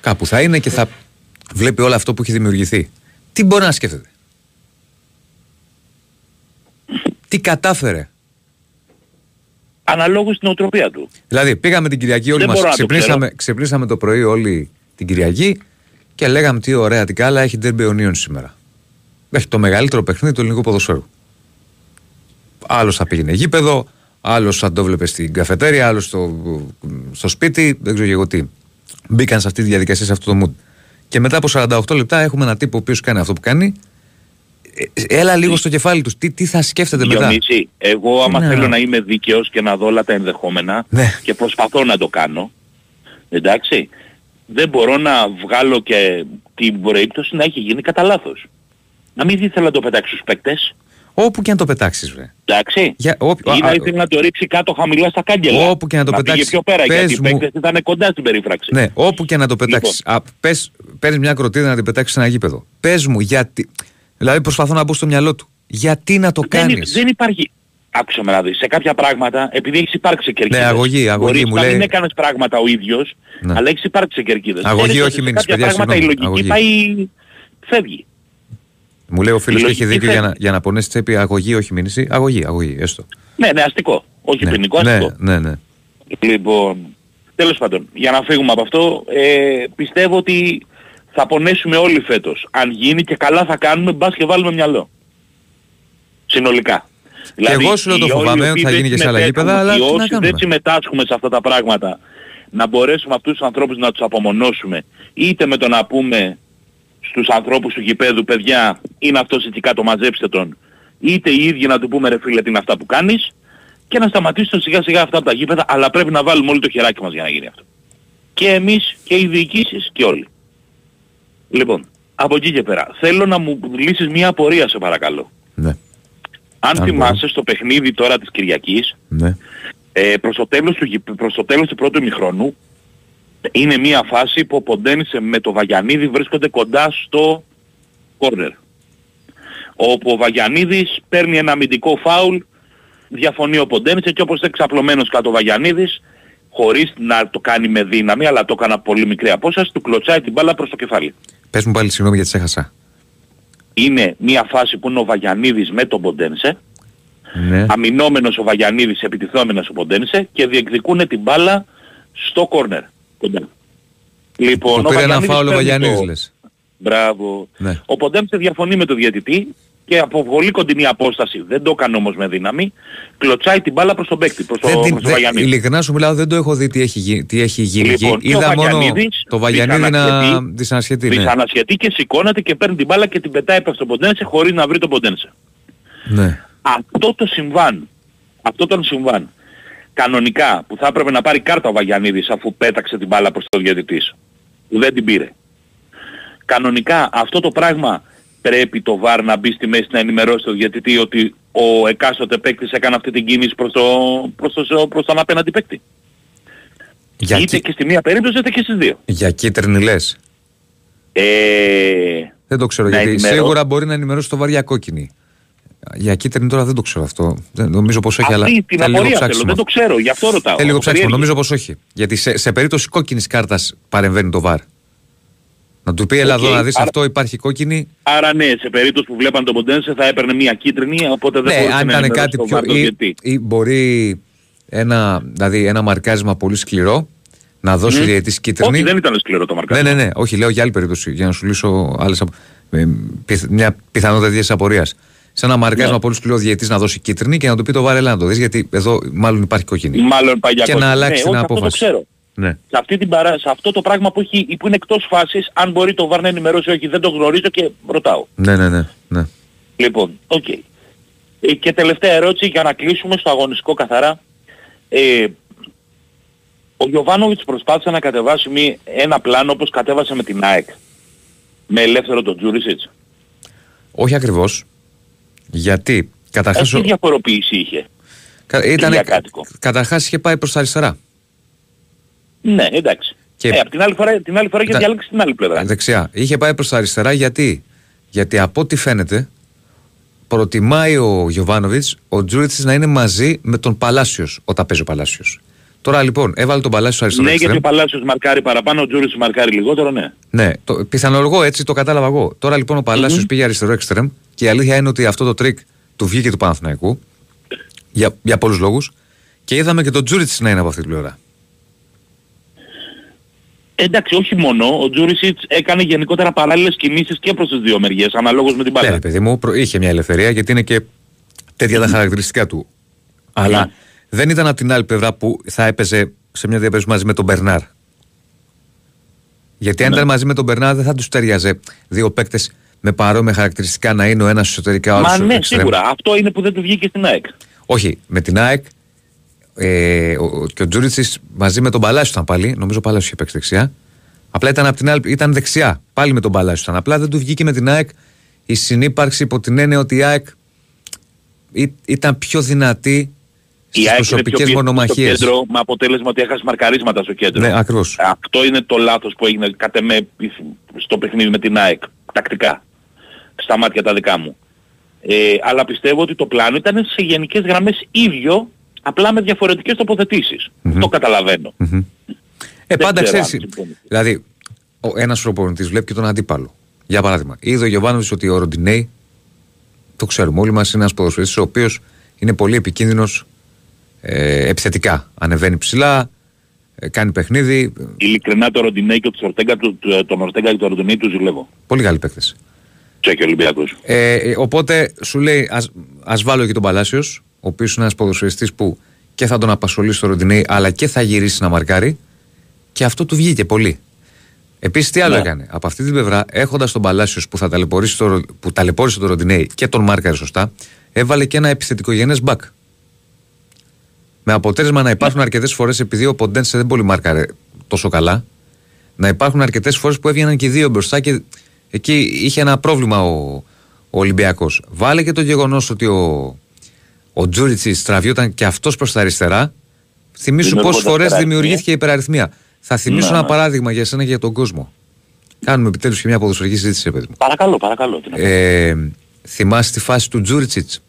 Speaker 1: κάπου θα είναι και θα βλέπει όλο αυτό που έχει δημιουργηθεί. Τι μπορεί να σκέφτεται; Τι κατάφερε;
Speaker 14: Αναλόγως στην οτροπία του.
Speaker 1: Δηλαδή, πήγαμε την Κυριακή όλοι
Speaker 14: Δεν
Speaker 1: μας.
Speaker 14: μπορώ να το
Speaker 1: Ξυπνήσαμε, ξυπνήσαμε το πρωί όλοι την Κυριακή και λέγαμε τι ωραία την κάλα έχει Derby Union σήμερα. Έχει το μεγαλύτερο παιχνίδι του ελληνικού ποδοσφαίρου. Άλλος θα πήγαινε γήπεδο, άλλος θα το βλέπει στην καφετέρια, άλλος στο, στο σπίτι, δεν ξέρω και εγώ τι. Μπήκαν σε αυτή τη διαδικασία, σε αυτό το mood. Και μετά από 48 λεπτά έχουμε ένα τύπο ο οποίος κάνει αυτό που κάνει. Ε, Έλα λίγο στο κεφάλι τους. Τι, τι θα σκέφτεται μετά;
Speaker 14: Διονύση, εγώ άμα
Speaker 1: Ναι.
Speaker 14: θέλω να είμαι δίκαιος και να δω όλα τα ενδεχόμενα
Speaker 1: Ναι.
Speaker 14: και προσπαθώ να το κάνω, εντάξει, δεν μπορώ να βγάλω και την περίπτωση να έχει γίνει κατά λάθος. Να μην ήθελα να το πετάξει στους παίκτες,
Speaker 1: Όπου και αν το πετάξεις, βρε.
Speaker 14: εντάξει,
Speaker 1: Για, όποιο-
Speaker 14: ή
Speaker 1: α,
Speaker 14: να
Speaker 1: α,
Speaker 14: ήθελε να το ρίξει κάτω χαμηλά στα κάγκελα.
Speaker 1: Όπου και να το
Speaker 14: πήγε
Speaker 1: πετάξεις,
Speaker 14: πιο πέρα,
Speaker 1: πες
Speaker 14: γιατί οι
Speaker 1: μου-
Speaker 14: παίκτες ήταν κοντά στην περίφραξη.
Speaker 1: Ναι, όπου και να το πετάξεις.
Speaker 14: Λοιπόν.
Speaker 1: Πες, παίρνει μια κροτίδα να την πετάξεις σε ένα γήπεδο. Πες μου γιατί. Δηλαδή προσπαθώ να μπω στο μυαλό του. Γιατί να το
Speaker 14: δεν,
Speaker 1: κάνεις;
Speaker 14: υ- δεν υπάρχει... Άκουσα με να δεις, σε κάποια πράγματα, επειδή έχεις υπάρξει σε κερκίδες.
Speaker 1: Ναι, αγωγή, αγωγή,
Speaker 14: μπορείς
Speaker 1: μου
Speaker 14: να
Speaker 1: λέει-
Speaker 14: μην έκανες πράγματα ο ίδιος,
Speaker 1: Ναι.
Speaker 14: αλλά έχεις υπάρξει σε κερκίδες.
Speaker 1: Αγωγή,
Speaker 14: Ξέρεις
Speaker 1: όχι
Speaker 14: ότι σε
Speaker 1: μήνυση,
Speaker 14: κάποια
Speaker 1: παιδιά,
Speaker 14: πράγματα η
Speaker 1: συγγνώμη,
Speaker 14: λογική
Speaker 1: αγωγή.
Speaker 14: πάει... φεύγει.
Speaker 1: Μου λέει ο φίλος
Speaker 14: Η
Speaker 1: και έχει
Speaker 14: λογική
Speaker 1: δίκιο για να,
Speaker 14: φεύγει.
Speaker 1: για να πονέσει τσέπη αγωγή, όχι μήνυση. Αγωγή, αγωγή, έστω.
Speaker 14: Ναι, ναι, αστικό. Όχι
Speaker 1: ναι.
Speaker 14: ποινικό,
Speaker 1: ναι,
Speaker 14: αστικό.
Speaker 1: ναι, ναι.
Speaker 14: Λοιπόν, τέλος πάντων, για να φύγουμε από αυτό, ε, πιστεύω ότι θα πονέσουμε όλοι φέτος. Αν γίνει και καλά θα κάνουμε, μπας και βάλουμε μυαλό. Συνολικά. Δηλαδή,
Speaker 1: εγώ σου λέω το
Speaker 14: οι όλοι
Speaker 1: φοβάμαι
Speaker 14: οι
Speaker 1: ότι
Speaker 14: οποίοι
Speaker 1: θα
Speaker 14: δεν
Speaker 1: γίνει και σε άλλα
Speaker 14: συμμετέχουν,
Speaker 1: γήπεδα, αλλά
Speaker 14: οι
Speaker 1: τι να
Speaker 14: όσοι
Speaker 1: κάνουμε.
Speaker 14: δεν συμμετάσχουμε σε αυτά τα πράγματα, να μπορέσουμε αυτούς τους ανθρώπους να τους απομονώσουμε, είτε με το να πούμε στους ανθρώπους του γηπέδου, παιδιά, είναι αυτός εκεί κάτω, μαζέψτε τον, είτε οι ίδιοι να του πούμε ρε φίλε τι είναι αυτά που κάνεις, και να σταματήσουν σιγά σιγά αυτά από τα γήπεδα, αλλά πρέπει να βάλουμε όλοι το χεράκι μας για να γίνει αυτό. Και εμείς και οι διοικήσεις και όλοι. Λοιπόν, από εκεί και πέρα, θέλω να μου λύσεις μια απορία σε παρακαλώ.
Speaker 1: Ναι.
Speaker 14: Αν
Speaker 1: Αν
Speaker 14: θυμάσαι στο παιχνίδι τώρα της Κυριακής,
Speaker 1: ναι.
Speaker 14: ε, προς, το τέλος του, γη- προς το τέλος του πρώτου ημιχρόνου, είναι μια φάση που ο Ποντένσε με το Βαγιανίδη βρίσκονται κοντά στο κόρνερ. Όπου ο Βαγιανίδης παίρνει ένα αμυντικό φάουλ, διαφωνεί ο Ποντένσε και όπως είναι ξαπλωμένος κάτω ο Βαγιανίδης, χωρίς να το κάνει με δύναμη, αλλά το έκανα πολύ μικρή απόσταση, του κλωτσάει την μπάλα προς το κεφάλι.
Speaker 1: Πες μου πάλι συγγνώμη γιατί σε έχασα.
Speaker 14: Είναι μια φάση που είναι ο Βαγιανίδης με τον Ποντένσε,
Speaker 1: Ναι.
Speaker 14: αμυνόμενος ο Βαγιανίδης, επιτιθόμενος ο Ποντένσε και διεκδικούν την μπάλα στο κόρνερ. Κοντά. Λοιπόν,
Speaker 1: Που πήρε ένα
Speaker 14: Βαγιανίδης
Speaker 1: φάουλο ο
Speaker 14: παίρνει
Speaker 1: Βαγιανίδης
Speaker 14: το-
Speaker 1: λες.
Speaker 14: Μπράβο.
Speaker 1: Ναι.
Speaker 14: Ο Ποντένσε διαφωνεί με τον διαιτητή και από πολύ κοντινή απόσταση, δεν το έκανε όμως με δύναμη, κλωτσάει την μπάλα προς τον παίκτη, προς, το,
Speaker 1: Δεν, την-
Speaker 14: προς τον
Speaker 1: δεν-
Speaker 14: Βαγιανίδη.
Speaker 1: ειλικρινά σου μιλάω, δεν το έχω δει τι έχει, γι- τι έχει γίνει.
Speaker 14: Λοιπόν,
Speaker 1: εκεί.
Speaker 14: και ο
Speaker 1: Είδα μόνο
Speaker 14: Βαγιανίδης
Speaker 1: το Βαγιανίδη να
Speaker 14: δυσανασχετεί-
Speaker 1: δυσανασχετεί. Ναι.
Speaker 14: Δυσανασχετεί και σηκώνεται και παίρνει την μπάλα και την πετάει προς τον Ποντένσε χωρίς να βρει τον Ποντένσε.
Speaker 1: ναι.
Speaker 14: αυτό το συμβάν, αυτό τον συμβάν, κανονικά που θα έπρεπε να πάρει κάρτα ο Βαγιανίδης αφού πέταξε την μπάλα προς το διαιτητής, που δεν την πήρε. Κανονικά αυτό το πράγμα πρέπει το ΒΑΡ να μπει στη μέση να ενημερώσει το διαιτητή ότι ο εκάστοτε παίκτης έκανε αυτή την κίνηση προς, το, προς, το, προς τον απέναντι παίκτη.
Speaker 1: Για,
Speaker 14: είτε
Speaker 1: κύ-
Speaker 14: και στη μία περίπτωση είτε και στις δύο.
Speaker 1: για κίτρινη λες.
Speaker 14: Ε,
Speaker 1: Δεν το ξέρω
Speaker 14: Να
Speaker 1: γιατί
Speaker 14: ενημερώ-
Speaker 1: σίγουρα μπορεί να ενημερώσει το βαριά κόκκινη. Για κίτρινη τώρα δεν το ξέρω αυτό. Δεν, νομίζω πως όχι, αλλά
Speaker 14: αυτή την
Speaker 1: θέλει λίγο
Speaker 14: απορία θέλω,
Speaker 1: ψάξιμο.
Speaker 14: δεν το ξέρω, γι' αυτό ρωτάω.
Speaker 1: Θέλει λίγο
Speaker 14: Από
Speaker 1: ψάξιμο,
Speaker 14: περιέργεια.
Speaker 1: νομίζω πως όχι. Γιατί σε, σε περίπτωση κόκκινης κάρτας παρεμβαίνει το VAR. Να του πει, έλα
Speaker 14: Οκ,
Speaker 1: εδώ να δεις
Speaker 14: άρα-
Speaker 1: αυτό, υπάρχει κόκκινη.
Speaker 14: Άρα ναι, σε περίπτωση που βλέπαν τον Ποντένσε θα έπαιρνε μια κίτρινη, οπότε δεν
Speaker 1: Ναι,
Speaker 14: μπορούσε
Speaker 1: αν
Speaker 14: να
Speaker 1: ήταν
Speaker 14: ενημερώσει
Speaker 1: κάτι
Speaker 14: τον
Speaker 1: πιο.
Speaker 14: VAR τον
Speaker 1: Ή,
Speaker 14: διαιτητή.
Speaker 1: ή μπορεί ένα, δηλαδή ένα μαρκάρισμα πολύ σκληρό να δώσει
Speaker 14: Μμμ.
Speaker 1: mm. διαιτητής κίτρινη.
Speaker 14: Όχι, δεν ήταν σκληρό το
Speaker 1: Ναι,
Speaker 14: μαρκάρισμα.
Speaker 1: ναι, ναι. Όχι, λέω για άλλη περίπτωση. Για να σου λύσω άλλες, απο- ε, πιθ- μια πιθανότητα τέτοια απορίας. Σε ένα μαρκάρισμα
Speaker 14: Ναι.
Speaker 1: πολύ σκληρό διαιτητής να δώσει κίτρινη και να του πει το VAR, έλα να το δεις, γιατί εδώ μάλλον υπάρχει κόκκινη.
Speaker 14: Μάλλον πάει για
Speaker 1: Και
Speaker 14: κόκκινη.
Speaker 1: να αλλάξει
Speaker 14: ναι,
Speaker 1: την
Speaker 14: όχι, αυτό
Speaker 1: απόφαση.
Speaker 14: Το ξέρω.
Speaker 1: Ναι.
Speaker 14: Σε, αυτή την παρά... σε αυτό το πράγμα που, έχει... που είναι εκτός φάσης, αν μπορεί το VAR να ενημερώσει όχι, δεν το γνωρίζω και ρωτάω.
Speaker 1: Ναι, ναι, ναι. ναι.
Speaker 14: Λοιπόν, οκ. Ε, και τελευταία ερώτηση για να κλείσουμε στο αγωνιστικό καθαρά. Ε, ο Γιωβάνοβιτς προσπάθησε να κατεβάσει μη- ένα πλάνο όπως κατέβασε με την ΑΕΚ. Με ελεύθερο τον Τζούρισιτς.
Speaker 1: Όχι ακριβώς. Γιατί; Καταρχάς.
Speaker 14: Τι διαφοροποίηση είχε;
Speaker 1: Ήταν,
Speaker 14: διακάτοικο;
Speaker 1: καταρχάς είχε πάει προς τα αριστερά.
Speaker 14: Ναι, εντάξει.
Speaker 1: Και-
Speaker 14: Ε, απ' την άλλη φορά, την άλλη φορά είχε
Speaker 1: Ήταν-
Speaker 14: διάλεξει την άλλη πλευρά.
Speaker 1: Δεξιά. Είχε πάει προς τα αριστερά γιατί, γιατί από ό,τι φαίνεται προτιμάει ο Γιωβάνοβιτς ο Τζούριτσης να είναι μαζί με τον Παλάσιος όταν παίζει ο Παλάσιος. Τώρα λοιπόν έβαλε τον Παλάσιο αριστερό
Speaker 14: Ναι, γιατί
Speaker 1: εξτρέμ.
Speaker 14: ο Παλάσιος μαρκάρει παραπάνω, ο Τζούρις μαρκάρει λιγότερο, ναι.
Speaker 1: Ναι, το, πιθανολογώ έτσι, το κατάλαβα εγώ. Τώρα λοιπόν ο Παλάσιος πήγε αριστερό εξτρέμ και η αλήθεια είναι ότι αυτό το τρικ του βγήκε του Παναθηναϊκού για, για πολλούς λόγους και είδαμε και τον Τζούρισιτς να είναι από αυτή την πλευρά.
Speaker 14: Εντάξει, όχι μόνο, ο Τζούρισιτς έκανε γενικότερα παράλληλες κινήσεις και προς τις δύο μεριές, αναλόγως με την
Speaker 1: Ναι,
Speaker 14: μπάλα.
Speaker 1: ρε παιδί μου, προ- είχε μια ελευθερία γιατί είναι και τέτοια τα χαρακτηριστικά του. Αλλά δεν ήταν από την άλλη πλευρά που θα έπαιζε σε μια διαπέζωση μαζί με τον Μπερνάρ. Γιατί αν ήταν μαζί με τον Μπερνάρ δεν θα τους ταιριάζε δύο παίκτες με παρόμοια χαρακτηριστικά να είναι ο ένας εσωτερικά ο
Speaker 14: Μα
Speaker 1: άλλο
Speaker 14: ναι, σίγουρα. Αυτό είναι που δεν του βγήκε στην ΑΕΚ.
Speaker 1: Όχι, με την ΑΕΚ ε, ο, ο- και ο Τζούριτσις μαζί με τον Παλάσιο ήταν πάλι. Νομίζω ο Παλάσιος είχε παίξει δεξιά. Απλά ήταν, απ την άλλη, ήταν δεξιά. Πάλι με τον Παλάσιο ήταν. Απλά δεν του βγήκε με την ΑΕΚ η συνύπαρξη υπό την έννοια ότι η ΑΕΚ ή- ήταν πιο δυνατή
Speaker 14: Η
Speaker 1: στις
Speaker 14: ΑΕΚ είναι πιο
Speaker 1: προσωπικές
Speaker 14: πιεστική στο
Speaker 1: μονομαχίες.
Speaker 14: κέντρο με αποτέλεσμα ότι έχασε μαρκαρίσματα στο κέντρο.
Speaker 1: Ναι, ακριβώς.
Speaker 14: Αυτό είναι το λάθος που έγινε κατ' εμέ στο παιχνίδι με την ΑΕΚ. Τακτικά. Στα μάτια τα δικά μου. Ε, αλλά πιστεύω ότι το πλάνο ήταν σε γενικές γραμμές ίδιο, απλά με διαφορετικές τοποθετήσεις. Το καταλαβαίνω.
Speaker 1: Ε,
Speaker 14: Δεν
Speaker 1: πάντα
Speaker 14: ξέρω αν
Speaker 1: ξέρει.
Speaker 14: συμφωνείς.
Speaker 1: Δηλαδή, ένας προπονητής βλέπει και τον αντίπαλο. Για παράδειγμα, είδε ο Γιωβάνοβιτς ότι ο Ροντινέη, το ξέρουμε όλοι μας, είναι ένας ποδοσφαιριστής ο οποίος είναι πολύ επικίνδυνος ε, επιθετικά. Ανεβαίνει ψηλά, ε, κάνει παιχνίδι.
Speaker 14: Ειλικρινά το Ροντινέη και τον Ορτέγκα, του- του- τον Ορτέγκα και τον Ροντινέη του ζηλεύω.
Speaker 1: Πολύ καλοί παίκτες.
Speaker 14: Τσέκι Ολυμπιακός.
Speaker 1: Ε, ε, οπότε σου λέει, ας, ας βάλω και τον Παλάσιος, ο οποίος είναι ένας ποδοσφαιριστής που και θα τον απασχολήσει στο Ροντινέη, αλλά και θα γυρίσει να μαρκάρει. Και αυτό του βγήκε πολύ. Επίσης, τι άλλο
Speaker 14: Ναι.
Speaker 1: έκανε; Από αυτή την πλευρά, έχοντας τον Παλάσιος που, θα ταλαιπωρήσει το, Ρο- που ταλαιπώρησε τον Ροντινέη και τον μάρκαρε σωστά, έβαλε και ένα επιθετικογενέ μπακ. Με αποτέλεσμα να υπάρχουν αρκετές φορές, επειδή ο Ποντένσε δεν πολύ μάρκαρε τόσο καλά, να υπάρχουν αρκετές φορές που έβγαιναν και οι δύο μπροστά και εκεί είχε ένα πρόβλημα ο, ο Ολυμπιακός. Βάλε και το γεγονός ότι ο, ο Τζούριτσι τραβιόταν και αυτός προς τα αριστερά. Θυμήσου πόσες
Speaker 14: Δημιουργώντας
Speaker 1: φορές
Speaker 14: υπεραριθμία.
Speaker 1: δημιουργήθηκε υπεραριθμία. Θα θυμίσω
Speaker 14: Ναι,
Speaker 1: ένα
Speaker 14: ναι.
Speaker 1: παράδειγμα για εσένα και για τον κόσμο. Κάνουμε επιτέλους και μια ποδοσφαιρική συζήτηση, ρε παιδί μου.
Speaker 14: Παρακαλώ, παρακαλώ. Τι να πω.
Speaker 1: Ε, θυμάσαι τη φάση του Τζούριτσιτς,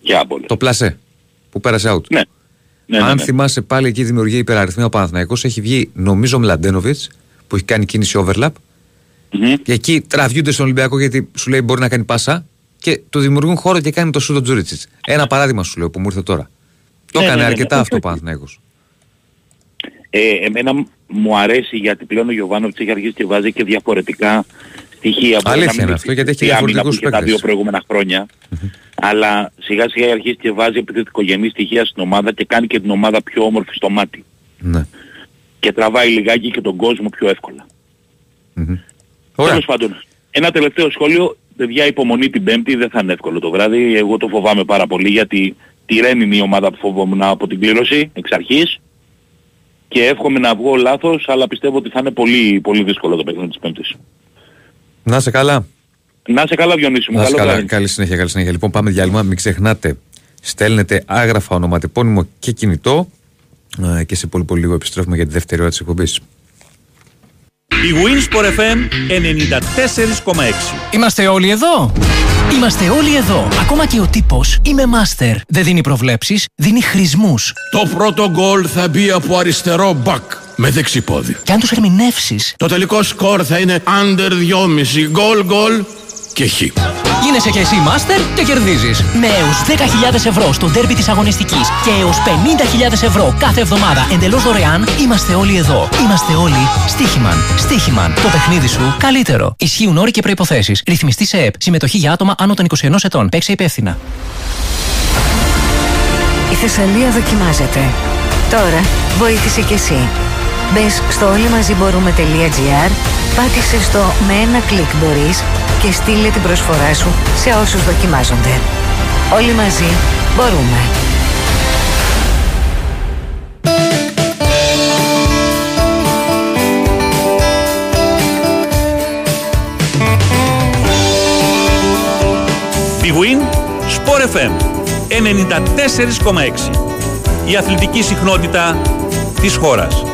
Speaker 14: Για πολύ.
Speaker 1: το πλασέ, που πέρασε out.
Speaker 14: Ναι. Ναι, ναι,
Speaker 1: Αν
Speaker 14: ναι.
Speaker 1: θυμάσαι πάλι εκεί δημιουργεί υπεραριθμία ο Παναθηναϊκός έχει βγει νομίζω ο Μλαντένοβιτς που έχει κάνει κίνηση overlap
Speaker 14: Μμμ.
Speaker 1: και εκεί τραβιούνται στον Ολυμπιακό γιατί σου λέει μπορεί να κάνει πάσα και του δημιουργούν χώρο και κάνει το σούτο Τζούριτσιτς. Ένα παράδειγμα σου λέω που μου ήρθε τώρα. Το
Speaker 14: Ναι,
Speaker 1: έκανε
Speaker 14: ναι, ναι,
Speaker 1: αρκετά
Speaker 14: ναι.
Speaker 1: αυτό ο Παναθηναϊκός.
Speaker 14: Ε, εμένα μου αρέσει γιατί πλέον ο Γιωβάνοβιτς έχει αρχίσει και βάζει και διαφορετικά στοιχεία. Μπορεί
Speaker 1: Αλήθεια
Speaker 14: να μην
Speaker 1: είναι
Speaker 14: έχει
Speaker 1: αυτό, γιατί έχει
Speaker 14: τη άμυνα
Speaker 1: διαφορετικούς
Speaker 14: που είχε τα
Speaker 1: παίκτες.
Speaker 14: δύο προηγούμενα χρόνια. αλλά σιγά σιγά έχει αρχίσει και βάζει επιθετικογενή στοιχεία στην ομάδα και κάνει και την ομάδα πιο όμορφη στο μάτι.
Speaker 1: Ναι.
Speaker 14: Και τραβάει λιγάκι και τον κόσμο πιο εύκολα.
Speaker 1: Ωραία.
Speaker 14: Τέλος πάντων, ένα τελευταίο σχόλιο. Παιδιά, υπομονή την Πέμπτη δεν θα είναι εύκολο το βράδυ. Εγώ το φοβάμαι πάρα πολύ γιατί τη Ρεν είναι η ομάδα που φοβόμουν από την κλήρωση εξ αρχής. Και εύχομαι να βγω λάθος, αλλά πιστεύω ότι θα είναι πολύ, πολύ δύσκολο το παιχνίδι της Πέμπτης.
Speaker 1: Να είσαι καλά.
Speaker 14: Να είσαι καλά Διονύση μου.
Speaker 1: Να είσαι
Speaker 14: Καλό
Speaker 1: καλά.
Speaker 14: βράδυ.
Speaker 1: Καλή συνέχεια, καλή συνέχεια. Λοιπόν, πάμε διάλειμμα. Μην ξεχνάτε, στέλνετε άγραφα, ονοματεπώνυμο και κινητό. Ε, Και σε πολύ πολύ λίγο επιστρέφουμε για τη δεύτερη ώρα της εκπομπής.
Speaker 5: Η Winsport FM 94,6.
Speaker 15: Είμαστε όλοι εδώ; Είμαστε όλοι εδώ. Ακόμα και ο τύπος είμαι master. Δεν δίνει προβλέψεις, δίνει χρησμούς.
Speaker 16: Το πρώτο γκολ θα μπει από αριστερό μπακ. με δεξιπόδι.
Speaker 15: Και αν τους ερμηνεύσεις,
Speaker 16: Το τελικό σκορ θα είναι under 2,5 γκολ γκολ και χ.
Speaker 15: Γίνεσαι και εσύ μάστερ και κερδίζεις. Με έως 10.000 ευρώ στο ντέρμπι της αγωνιστικής και έως 50.000 ευρώ κάθε εβδομάδα εντελώς δωρεάν, είμαστε όλοι εδώ. Είμαστε όλοι Στίχημαν. Στίχημαν. Το παιχνίδι σου καλύτερο. Ισχύουν όροι και προϋποθέσεις. Ρυθμιστή σε ΕΠ. Συμμετοχή για άτομα άνω των 21 ετών. Παίξε υπεύθυνα.
Speaker 17: Η Θεσσαλία δοκιμάζεται. Τώρα βοήθησε κι εσύ. Μπες στο όλοιμαζιμπορούμε.gr, πάτησε στο «Με ένα κλικ μπορείς» και στείλε την προσφορά σου σε όσους δοκιμάζονται. Όλοι μαζί μπορούμε.
Speaker 5: Big Win, Sport FM 94,6. Η αθλητική συχνότητα της χώρας.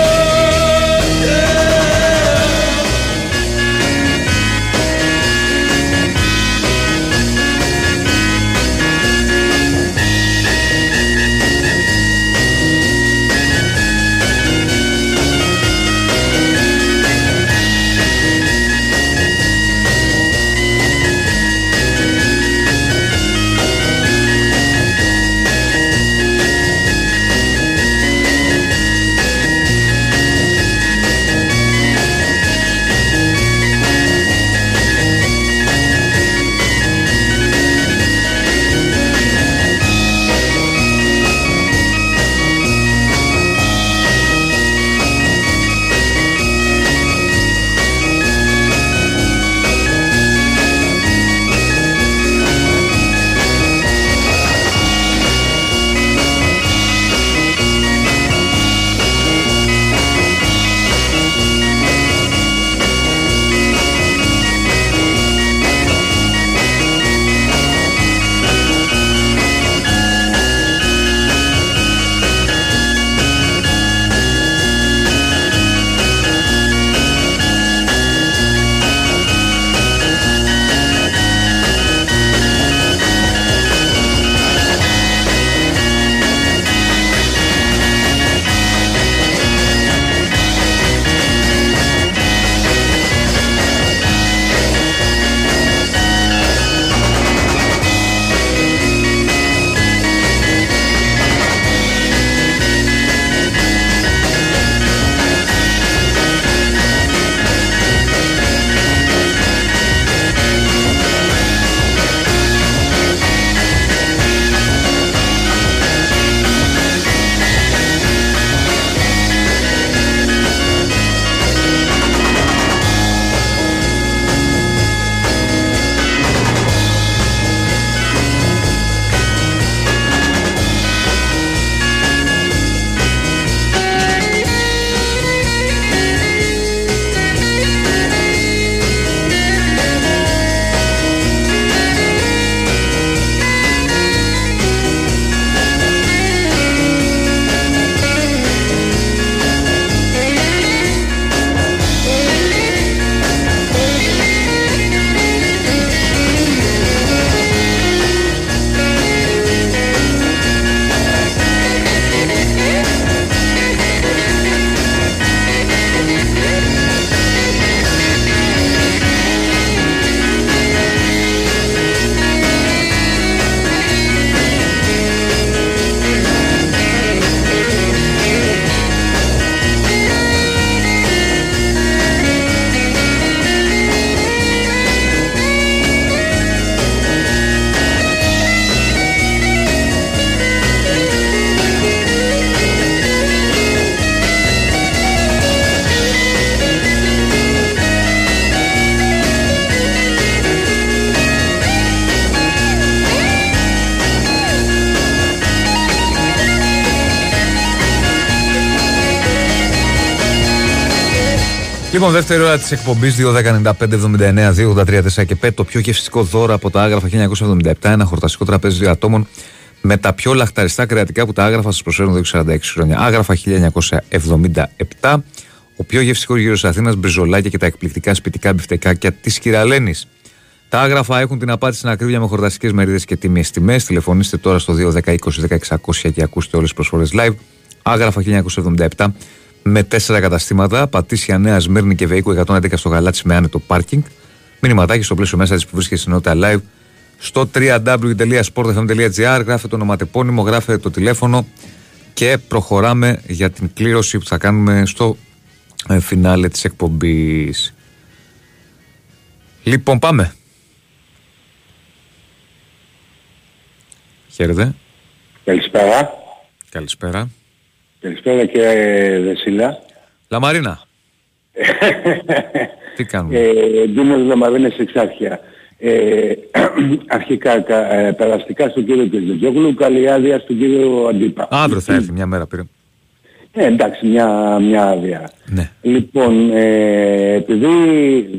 Speaker 1: Λοιπόν, δεύτερη ώρα της εκπομπής 2.195.79.283.4 και 5. Το πιο γευστικό δώρο από τα Άγραφα 1977. Ένα χορταστικό τραπέζι δύο ατόμων με τα πιο λαχταριστά κρεατικά που τα Άγραφα σας προσφέρουν εδώ και 46 χρόνια. Άγραφα 1977. Ο πιο γευστικός γύρος της Αθήνας, μπριζολάκια και τα εκπληκτικά σπιτικά μπιφτεκάκια της Κυραλένης. Τα Άγραφα έχουν την απάντηση στην ακρίβεια με χορταστικές μερίδες και τίμιες τιμές. Τηλεφωνήστε τώρα στο 2.120.1600 και ακούστε όλες τις προσφορές live. Άγραφα 1977 με τέσσερα καταστήματα. Πατήσια Νέα Σμύρνη και Βεϊκού 111 στο Γαλάτσι με άνετο πάρκινγκ. Μηνυματάκι στο πλαίσιο μέσα της που βρίσκεται στην νότητα live στο www.sportfm.gr. Γράφετε το ονοματεπώνυμο, γράφετε το τηλέφωνο και προχωράμε για την κλήρωση που θα κάνουμε στο ε, φινάλε της εκπομπής. Λοιπόν, πάμε. Χαίρετε.
Speaker 18: Καλησπέρα.
Speaker 1: Καλησπέρα.
Speaker 18: Καλησπέρα κύριε Δεσίλα.
Speaker 1: Λαμαρίνα. Τι κάνουμε;
Speaker 18: Ε, Ντίμος Λαμαρίνες εξάρχεια. Ε, αρχικά κα, ε, περαστικά στον κύριο Κεζετζόγλου, καλή άδεια στον κύριο Αντίπα.
Speaker 1: Αύριο θα έρθει, μια μέρα πήρε.
Speaker 18: Ε, εντάξει, μια, μια άδεια.
Speaker 1: Ναι.
Speaker 18: Λοιπόν, ε, επειδή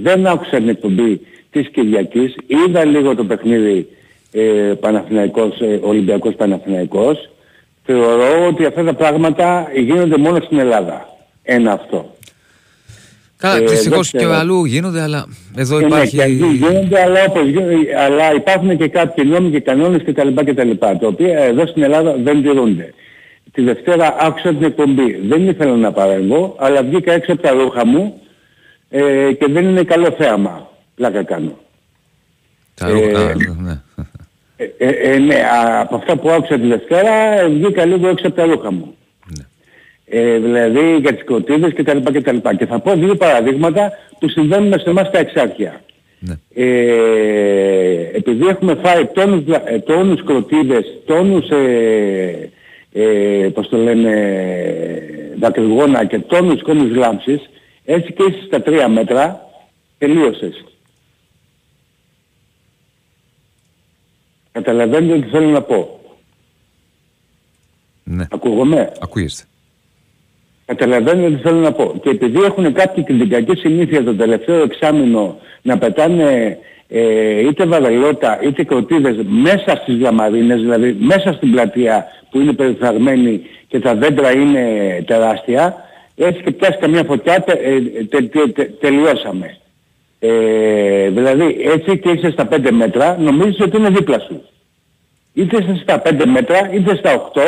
Speaker 18: δεν άκουσα την εκπομπή της Κυριακής, είδα λίγο το παιχνίδι ε, Παναθηναϊκός, ε, Ολυμπιακός Παναθηναϊκός, θεωρώ ότι αυτά τα πράγματα γίνονται μόνο στην Ελλάδα. Ένα αυτό.
Speaker 1: Καλά,
Speaker 18: Ε,
Speaker 1: δυστυχώς
Speaker 18: δεν
Speaker 1: και
Speaker 18: ξέρω.
Speaker 1: αλλού γίνονται, αλλά εδώ
Speaker 18: Ε, ναι,
Speaker 1: υπάρχει.
Speaker 18: και αλλού γίνονται, αλλά, όπως γίνονται, αλλά υπάρχουν και κάποιοι νόμοι και κανόνες κτλ. κτλ τα οποία εδώ στην Ελλάδα δεν τηρούνται. Τη Δευτέρα άκουσα την εκπομπή. Δεν ήθελα να παρέμβω, αλλά βγήκα έξω από τα ρούχα μου ε, και δεν είναι καλό θέαμα. Πλάκα κάνω.
Speaker 1: Τα
Speaker 18: Ε,
Speaker 1: ρούχα, ναι.
Speaker 18: Ε, ε, ε, ναι, α, από αυτά που άκουσα τη Δευτέρα ε, βγήκα λίγο έξω από τα ρούχα μου. Ε, δηλαδή για τις κοτίδες κτλ. κτλ. Και θα πω δύο παραδείγματα που συμβαίνουν σε εμάς τα εξάρχεια. Ε, επειδή έχουμε φάει τόνους, βλα- ε, τόνους κροτίδες, τόνους, ε, ε, πώς το λένε, δακρυγόνα και τόνους κόμους λάμψης, έτσι και είσαι στα τρία μέτρα, τελείωσες. Καταλαβαίνετε τι θέλω να πω.
Speaker 1: Ναι.
Speaker 18: Ακούγομαι;
Speaker 1: Ακούγεστε.
Speaker 18: Καταλαβαίνετε τι θέλω να πω. Και επειδή έχουν κάποιοι την κακή συνήθεια το τελευταίο εξάμεινο να πετάνε ε, είτε βαρελότα είτε κροτίδες μέσα στις λαμαρίνες, δηλαδή μέσα στην πλατεία που είναι περιφραγμένη και τα δέντρα είναι τεράστια, έτσι και πιάσει καμιά φωτιά τε, ε, τε- τε- τε- τελειώσαμε. Ε, δηλαδή έτσι και είσαι στα 5 μέτρα νομίζεις ότι είναι δίπλα σου. Είτε είσαι στα 5 μέτρα είτε στα 8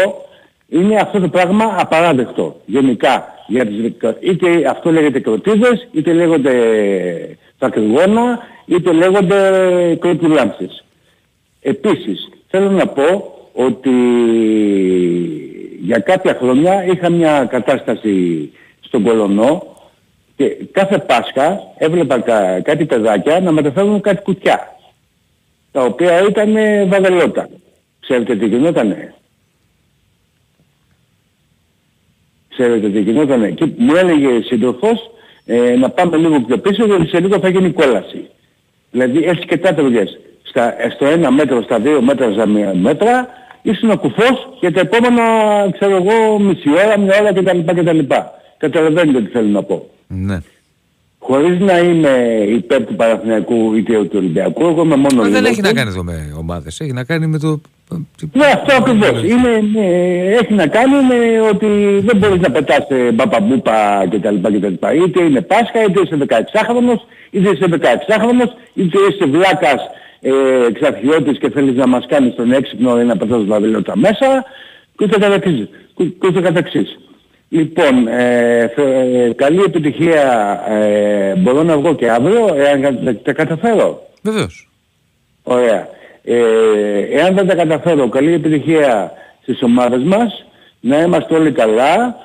Speaker 18: είναι αυτό το πράγμα απαράδεκτο γενικά. Για τις, είτε αυτό λέγεται κροτίδες, είτε λέγονται δακρυγόνα, είτε λέγονται κροτουλάμψεις. Επίσης, θέλω να πω ότι για κάποια χρόνια είχα μια κατάσταση στον Κολονό και κάθε Πάσχα έβλεπα κα- κάτι παιδάκια να μεταφέρουν κάτι κουτιά τα οποία ήταν βαδελότα. Ξέρετε τι γινότανε; Ξέρετε τι γινότανε; Και μου έλεγε η σύντροφος ε, να πάμε λίγο πιο πίσω γιατί σε λίγο θα γίνει κόλαση. Δηλαδή έτσι και τα τρωγές. Στα, ε, στο ένα μέτρο, στα δύο μέτρα, στα μία μέτρα ήσουν ο κουφός και τα επόμενα ξέρω εγώ μισή ώρα, μια ώρα κτλ. κτλ. Καταλαβαίνετε τι θέλω να πω.
Speaker 1: Ναι.
Speaker 18: Χωρίς να είμαι υπέρ του Παναθηναϊκού είτε του Ολυμπιακού, εγώ είμαι μόνο
Speaker 1: Μα δεν έχει
Speaker 18: Liverpool.
Speaker 1: να κάνει εδώ με ομάδες. Έχει να κάνει με το.
Speaker 18: Ναι, αυτό ακριβώς. Είναι, ναι, έχει να κάνει με ότι δεν μπορείς να πετάς ε, μπαπαμπούπα κτλ. κτλ. Είτε είναι Πάσχα, είτε είσαι 16χρονος, είτε είσαι 16χρονος, είτε είσαι βλάκας ε, εξαρχιώτης και θέλεις να μας κάνεις τον έξυπνο ή να πετάς βαβελότα μέσα και ούτε καθεξής. Και ούτε καθεξής. Λοιπόν, ε, θε- ε, καλή επιτυχία. Ε, μπορώ να βγω και αύριο, εάν τα, τα καταφέρω.
Speaker 1: Βεβαίως.
Speaker 18: Ωραία. Ε, εάν δεν τα καταφέρω, καλή επιτυχία στις ομάδες μας. Να είμαστε όλοι καλά.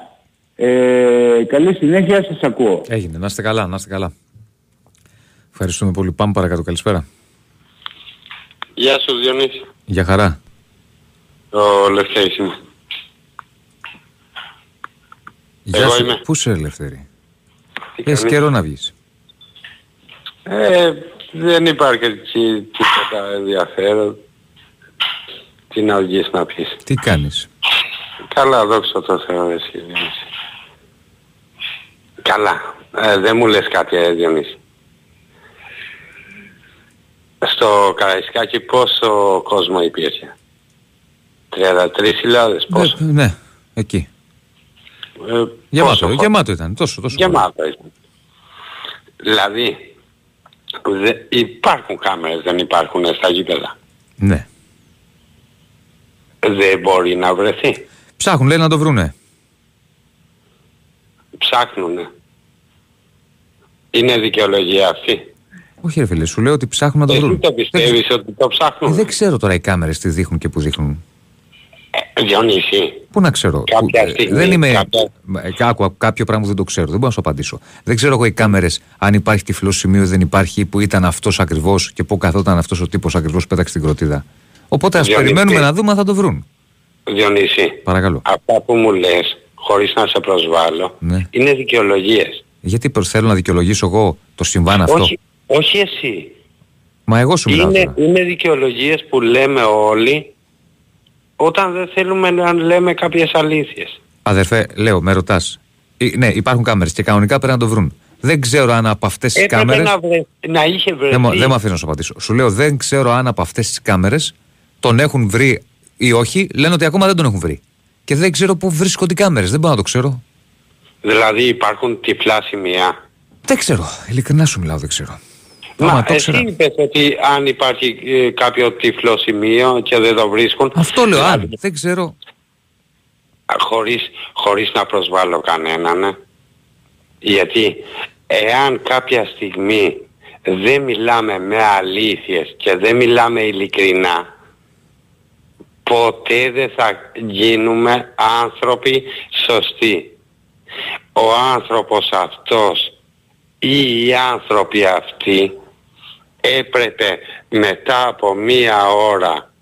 Speaker 18: Ε, καλή συνέχεια, σας ακούω.
Speaker 1: Έγινε. Να είστε καλά, να είστε καλά. Ευχαριστούμε πολύ. Πάμε παρακάτω. Καλησπέρα.
Speaker 19: Γεια σου Διονύση.
Speaker 1: Για χαρά.
Speaker 19: Ο Λευτέρης είμαι.
Speaker 1: Γεια
Speaker 19: Εγώ
Speaker 1: σου.
Speaker 19: είμαι.
Speaker 1: Πού είσαι ελεύθερη. Έχει
Speaker 19: κάνεις;
Speaker 1: καιρό να βγεις.
Speaker 19: Ε, δεν υπάρχει έτσι τίποτα ενδιαφέρον. Τι να βγεις να πεις.
Speaker 1: Τι κάνεις;
Speaker 19: Καλά, δόξα τω Θεώ, εσύ Διονύση. Καλά. Ε, δεν μου λες κάτι, ε, Διονύση. Στο Καραϊσκάκι πόσο κόσμο υπήρχε; 33.000 πόσο;
Speaker 1: Ε, ναι, εκεί.
Speaker 19: Ε,
Speaker 1: Γεμάτο,
Speaker 19: πόσο χώρο.
Speaker 1: γεμάτο ήταν. Τόσο, τόσο.
Speaker 19: Γεμάτο ήταν. Δηλαδή, δε, υπάρχουν κάμερες, δεν υπάρχουν στα γήπεδα.
Speaker 1: Ναι.
Speaker 19: Δεν μπορεί να βρεθεί.
Speaker 1: Ψάχνουν, λέει να το βρούνε.
Speaker 19: Ψάχνουνε. Είναι δικαιολογία αυτή.
Speaker 1: Όχι, ρε φίλε, σου λέω ότι ψάχνουν να το
Speaker 19: Εσύ
Speaker 1: βρουν.
Speaker 19: το πιστεύεις ότι το ψάχνουν;
Speaker 1: Ε, δεν ξέρω τώρα οι κάμερες τι δείχνουν και που δείχνουν.
Speaker 19: Διονύση.
Speaker 1: Πού να ξέρω.
Speaker 19: Κάποια
Speaker 1: Που- ε,
Speaker 19: στιγμή,
Speaker 1: δεν είμαι.
Speaker 19: κάποια-
Speaker 1: Ε, Άκου, κάποιο πράγμα που δεν το ξέρω. Δεν μπορώ να σου απαντήσω. Δεν ξέρω εγώ οι κάμερες αν υπάρχει τυφλό σημείο ή δεν υπάρχει, που ήταν αυτός ακριβώς και πού καθόταν αυτός ο τύπος ακριβώς πέταξε την κροτίδα. Οπότε ας
Speaker 19: Διονύση.
Speaker 1: περιμένουμε να δούμε αν θα το βρουν.
Speaker 19: Διονύση.
Speaker 1: Παρακαλώ.
Speaker 19: Αυτά που μου λες, χωρίς να σε προσβάλλω,
Speaker 1: Ναι.
Speaker 19: είναι δικαιολογίες.
Speaker 1: Γιατί προς θέλω να δικαιολογήσω εγώ το συμβάν αυτό;
Speaker 19: Όχι, όχι εσύ.
Speaker 1: Μα εγώ σου μιλάω
Speaker 19: Είναι,
Speaker 1: τώρα.
Speaker 19: είναι δικαιολογίες που λέμε όλοι όταν δεν θέλουμε να λέμε κάποιες αλήθειες.
Speaker 1: Αδερφέ, λέω, με ρωτάς. Ναι, υπάρχουν κάμερες και κανονικά πρέπει να το βρουν. Δεν ξέρω αν από αυτές τις
Speaker 19: Έπρεπε
Speaker 1: κάμερε.
Speaker 19: να, βρε, να είχε βρεθεί.
Speaker 1: Δεν, μου- δεν με αφήνω να σου απαντήσω. Σου λέω, δεν ξέρω αν από αυτές τις κάμερες τον έχουν βρει ή όχι. Λένε ότι ακόμα δεν τον έχουν βρει. Και δεν ξέρω πού βρίσκονται οι κάμερες. Δεν μπορώ να το ξέρω.
Speaker 19: Δηλαδή υπάρχουν τυφλά σημεία.
Speaker 1: Δεν ξέρω. Ειλικρινά σου μιλάω, δεν ξέρω.
Speaker 19: Μα
Speaker 1: Άμα το
Speaker 19: εσύ
Speaker 1: ήξερα.
Speaker 19: είπες ότι αν υπάρχει ε, κάποιο τυφλό σημείο και δεν το βρίσκουν.
Speaker 1: Αυτό λέω,
Speaker 19: δηλαδή,
Speaker 1: αν. Δεν ξέρω.
Speaker 19: χωρίς, χωρίς να προσβάλλω κανέναν. ε. Γιατί εάν κάποια στιγμή δεν μιλάμε με αλήθειες και δεν μιλάμε ειλικρινά, ποτέ δεν θα γίνουμε άνθρωποι σωστοί. Ο άνθρωπος αυτός ή οι άνθρωποι αυτοί έπρεπε μετά από μία ώρα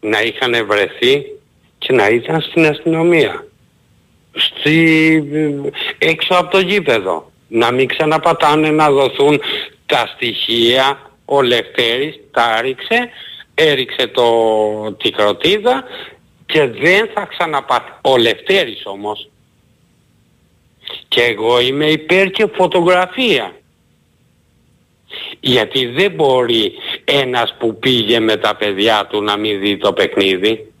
Speaker 19: να είχαν βρεθεί και να ήταν στην αστυνομία. Στη, έξω από το γήπεδο. Να μην ξαναπατάνε να δοθούν τα στοιχεία. Ο Λευτέρης τα έριξε, έριξε το, τη κροτίδα και δεν θα ξαναπατά. Ο Λευτέρης όμως. Και εγώ είμαι υπέρ και φωτογραφία. Γιατί δεν μπορεί ένας που πήγε με τα παιδιά του να μην δει το παιχνίδι.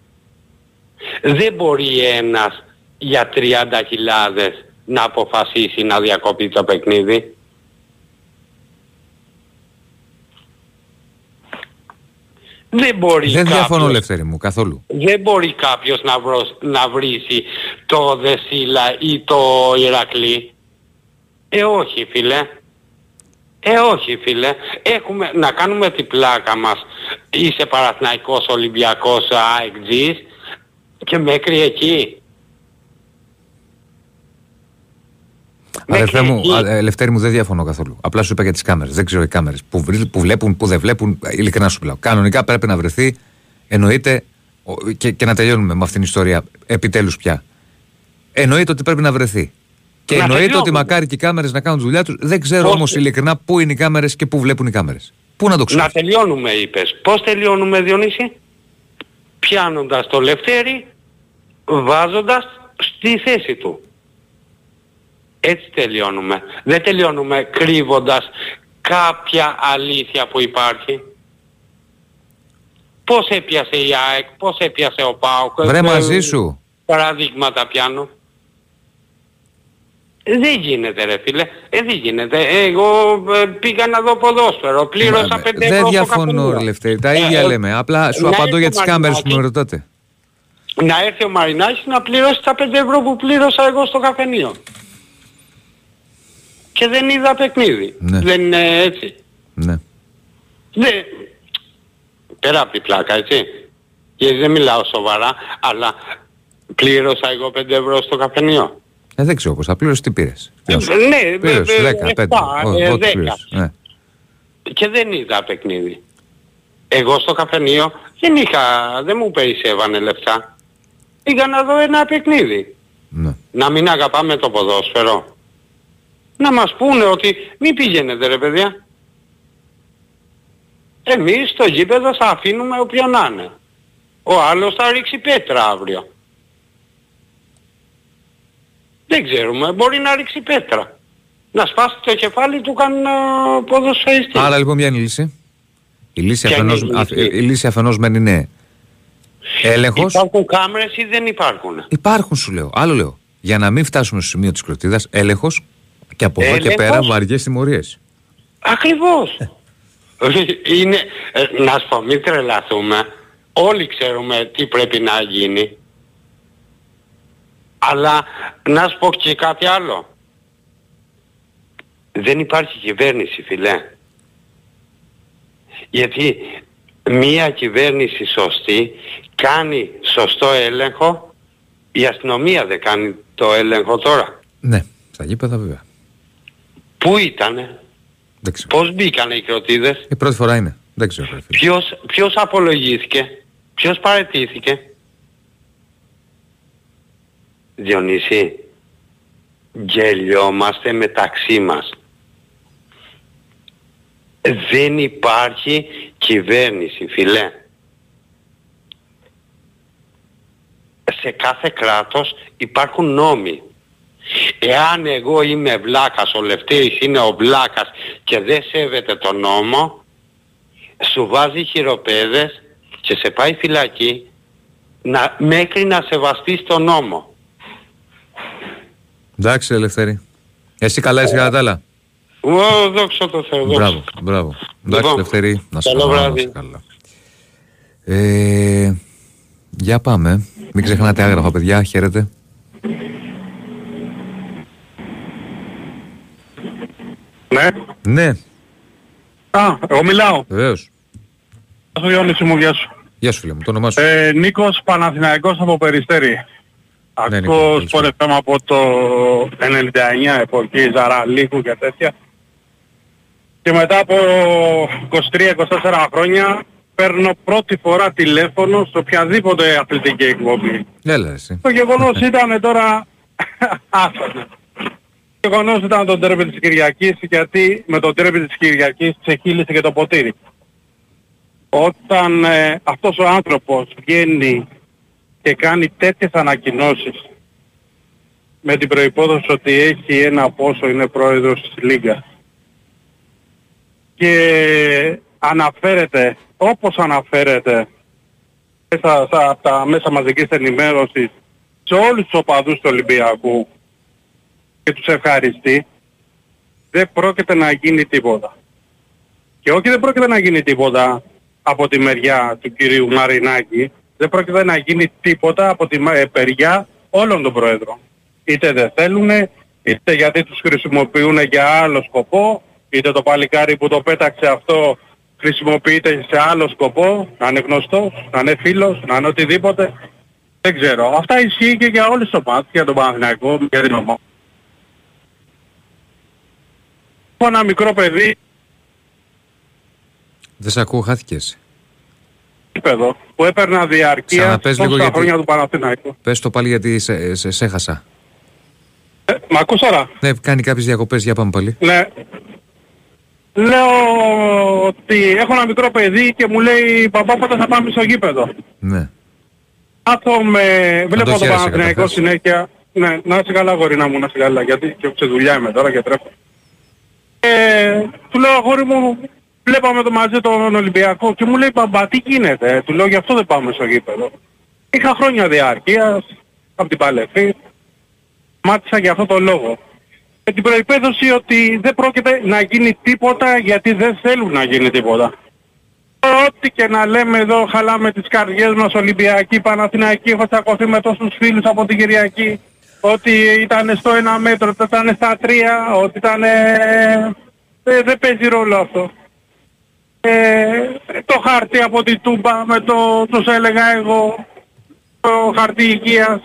Speaker 19: Δεν μπορεί ένας για 30.000 να αποφασίσει να διακοπεί το παιχνίδι. Δεν μπορεί
Speaker 1: Δεν διαφωνώ,
Speaker 19: κάποιος,
Speaker 1: Λευτέρη μου, καθόλου.
Speaker 19: δεν μπορεί κάποιος να, βρω, να βρίσει το Δεσίλα ή το Ηρακλή. Ε όχι φίλε. Ε όχι φίλε. Έχουμε να κάνουμε την πλάκα μας. Είσαι Παραθυναϊκός Ολυμπιακός AXG's και μέχρι εκεί.
Speaker 1: Αδερφέ μου, α, ε, Λευτέρη μου, δεν διαφωνώ καθόλου. Απλά σου είπα για τις κάμερες. Δεν ξέρω οι κάμερες που, βρει- που βλέπουν, που δεν βλέπουν. ε, Ειλικρινά σου μιλάω. Κανονικά πρέπει να βρεθεί. Εννοείται. ο- Και, και να τελειώνουμε με αυτήν την ιστορία. Επιτέλους πια. Εννοείται ότι πρέπει να βρεθεί. Και
Speaker 19: Να
Speaker 1: εννοείται ότι
Speaker 19: τελειώνουμε.
Speaker 1: μακάρι και οι κάμερες να κάνουν τη δουλειά τους. Δεν ξέρω
Speaker 19: Πώς-
Speaker 1: όμως ειλικρινά πού είναι οι κάμερες και πού βλέπουν οι κάμερες. Πού να το ξέρω.
Speaker 19: Να τελειώνουμε είπες. Πώς τελειώνουμε Διονύση; Πιάνοντας το Λευτέρι, βάζοντας στη θέση του. Έτσι τελειώνουμε. Δεν τελειώνουμε κρύβοντας κάποια αλήθεια που υπάρχει. Πώς έπιασε η ΑΕΚ, πώς έπιασε ο ΠΑΟΚ.
Speaker 1: Βρε
Speaker 19: ε,
Speaker 1: μαζί σου.
Speaker 19: Παραδείγματα πιάνω. Ε, Δεν γίνεται ρε φίλε, ε, δεν γίνεται. Εγώ ε, πήγα να δω ποδόσφαιρο, πλήρωσα 5 ευρώ
Speaker 1: Δεν
Speaker 19: στο
Speaker 1: διαφωνώ,
Speaker 19: καφενείο.
Speaker 1: ρε Λευτέρη. Τα
Speaker 19: Ε,
Speaker 1: ίδια
Speaker 19: ε,
Speaker 1: λέμε. Απλά σου
Speaker 19: να
Speaker 1: απαντώ
Speaker 19: έρθει
Speaker 1: για
Speaker 19: ο
Speaker 1: τι κάμερες που
Speaker 19: Μαρινάκης,
Speaker 1: με ρωτάτε.
Speaker 19: Να έρθει ο Μαρινάκης να πληρώσει τα 5 ευρώ που πλήρωσα εγώ στο καφενείο. Και δεν είδα παιχνίδι.
Speaker 1: Ναι.
Speaker 19: Δεν είναι έτσι.
Speaker 1: Ναι.
Speaker 19: Δεν... Πέρα από την πλάκα, έτσι. Γιατί δεν μιλάω σοβαρά, αλλά πλήρωσα εγώ 5 ευρώ στο καφενείο.
Speaker 1: Ε, δεν ξέρω πώς θα πλήρωσε, τι πήρες;
Speaker 19: ναι,
Speaker 1: Πλήρωσε
Speaker 19: ε,
Speaker 1: 10, 5.
Speaker 19: εφτά, ε,
Speaker 1: Ό,τι
Speaker 19: 10.
Speaker 1: πλήρωσε. Ναι.
Speaker 19: και δεν είδα παιχνίδι. Εγώ στο καφενείο δεν είχα, δεν μου περισσεύανε λεφτά. Πήγα να δω ένα παιχνίδι.
Speaker 1: Ναι.
Speaker 19: Να μην αγαπάμε το ποδόσφαιρο. Να μας πούνε ότι μην πηγαίνετε ρε παιδιά. Εμείς στο γήπεδο θα αφήνουμε όποιον να είναι. Ο άλλος θα ρίξει πέτρα αύριο. Δεν ξέρουμε. Μπορεί να ρίξει πέτρα. Να σπάσει το κεφάλι του κανένα ποδοσφαιριστή.
Speaker 1: Άρα λοιπόν ποια είναι η λύση; Η λύση,
Speaker 19: Ποια
Speaker 1: αφενός,
Speaker 19: είναι η λύση;
Speaker 1: αφ- η λύση αφενός μεν είναι έλεγχος;
Speaker 19: Υπάρχουν κάμερες ή δεν υπάρχουν;
Speaker 1: Υπάρχουν σου λέω. Άλλο λέω. Για να μην φτάσουμε στο σημείο της κροτίδας, έλεγχος και από εδώ και
Speaker 19: Έλεγχος;
Speaker 1: πέρα βαριές τιμωρίες.
Speaker 19: Ακριβώς. Είναι, ε, να σου πω, μην τρελαθούμε. Όλοι ξέρουμε τι πρέπει να γίνει. Αλλά να σου πω και κάτι άλλο. Δεν υπάρχει κυβέρνηση, φιλέ. Γιατί μία κυβέρνηση σωστή κάνει σωστό έλεγχο, η αστυνομία δεν κάνει το έλεγχο τώρα.
Speaker 1: Ναι, στα γήπεδα βέβαια.
Speaker 19: Πού ήτανε,
Speaker 1: Δεν ξέρω.
Speaker 19: πώς μπήκανε οι κροτίδες,
Speaker 1: Η πρώτη φορά είναι. Δεν ξέρω. ρε φίλε.
Speaker 19: ποιος, ποιος απολογήθηκε, ποιος παρετήθηκε; Διονύση, γελιόμαστε μεταξύ μας. Δεν υπάρχει κυβέρνηση, φιλέ. Σε κάθε κράτος υπάρχουν νόμοι. Εάν εγώ είμαι βλάκας, ο Λευτέρης είναι ο βλάκας και δεν σέβεται τον νόμο, σου βάζει χειροπέδες και σε πάει φυλακή να, μέχρι να σεβαστείς τον νόμο.
Speaker 1: Εντάξει, Ελευθέρη. Εσύ καλά, εσύ κατά τα άλλα;
Speaker 19: Ω, δόξα τω Θεώ, δόξα.
Speaker 1: Μπράβο, μπράβο. Εντάξει,
Speaker 19: Λοιπόν,
Speaker 1: Ελευθερή. Να σε
Speaker 19: καλό
Speaker 1: καλά, να
Speaker 19: βράδυ.
Speaker 1: είσαι καλά. Ε, για πάμε. Μην ξεχνάτε άγραφα, παιδιά. Χαίρετε.
Speaker 20: Ναι.
Speaker 1: Ναι,
Speaker 20: Α, εγώ μιλάω.
Speaker 1: βεβαίως.
Speaker 20: Γεια σου Γιώργη μου, γεια σου.
Speaker 1: Γεια σου, φίλε μου. Το όνομά σου.
Speaker 20: Ε, Νίκος Παναθηναϊκός από Περιστέρη.
Speaker 1: Ναι, Νίκο,
Speaker 20: Ακούω
Speaker 1: καλησπέρα.
Speaker 20: σπορ FM από το 99 εποχή Ζαραλίκου και τέτοια. Και μετά από 23-24 χρόνια παίρνω πρώτη φορά τηλέφωνο σε οποιαδήποτε αθλητική εκπομπή.
Speaker 1: Έλα, εσύ.
Speaker 20: Το γεγονός ήταν τώρα... Άστα. Το γεγονός ήταν το τέρπι της Κυριακής γιατί με το τέρπι της Κυριακής ξεχύλισε και το ποτήρι. Όταν ε, αυτός ο άνθρωπος βγαίνει και κάνει τέτοιες ανακοινώσεις με την προϋπόθεση ότι έχει ένα πόσο είναι πρόεδρος της Λίγκας και αναφέρεται όπως αναφέρεται μέσα στα από τα μέσα μαζικής ενημέρωσης σε όλους τους οπαδούς του Ολυμπιακού και τους ευχαριστεί δεν πρόκειται να γίνει τίποτα. Και όχι δεν πρόκειται να γίνει τίποτα από τη μεριά του κυρίου Μαρινάκη, δεν πρόκειται να γίνει τίποτα από τη μα- ε, μεριά όλων των πρόεδρων. Είτε δεν θέλουν, είτε γιατί τους χρησιμοποιούν για άλλο σκοπό, είτε το παλικάρι που το πέταξε αυτό χρησιμοποιείται σε άλλο σκοπό, να είναι γνωστός, να είναι φίλος, να είναι οτιδήποτε. Δεν ξέρω. Αυτά ισχύει και για όλες τις ομάδες, για τον Παναθηναϊκό, για την ομάδα. Έχω ένα μικρό παιδί,
Speaker 1: Δεν σε ακούω, χάθηκες.
Speaker 20: Παιδό, που έπαιρνα διαρκεία
Speaker 1: Ξαναπες λίγο
Speaker 20: τόσα
Speaker 1: γιατί-
Speaker 20: χρόνια του Παναθηναϊκού.
Speaker 1: Πες το πάλι γιατί σε, σε, σε έχασα.
Speaker 20: Ε, μ' ακούς τώρα.
Speaker 1: Ναι, κάνει κάποιες διακοπές. Για πάμε πάλι.
Speaker 20: Ναι. Λέω ότι έχω ένα μικρό παιδί και μου λέει παπά πότε θα πάμε στο γήπεδο.
Speaker 1: Ναι.
Speaker 20: Κάθομαι, βλέπω το
Speaker 1: χαίρεσαι
Speaker 20: Παναθηναϊκό
Speaker 1: καταρχάς.
Speaker 20: συνέχεια. Ναι, να είσαι καλά γορίνα μου, να είσαι καλά, γιατί και σε δουλειά είμαι τώρα και τρέχω. Ε, του λέω αγόρι μου, βλέπαμε το μαζί τον Ολυμπιακό και μου λέει μπαμπά τι γίνεται, Ε, του λέω γι' αυτό δεν πάμε στο γήπεδο. Είχα χρόνια διάρκειας, από την Παλαιφή, μάτισα για αυτό το λόγο. Με την προϋπέθεση ότι δεν πρόκειται να γίνει τίποτα γιατί δεν θέλουν να γίνει τίποτα. Ό,τι και να λέμε εδώ χαλάμε τις καρδιές μας Ολυμπιακή, Παναθηναϊκή, έχω τσακωθεί με τόσους φίλους από την Κυριακή ότι ήταν στο ένα μέτρο, ότι ήταν στα τρία, ότι ήταν... ε, ε, δεν παίζει ρόλο αυτό. Ε, το χαρτί από την Τούμπα με το, τους έλεγα εγώ, το χαρτί υγείας,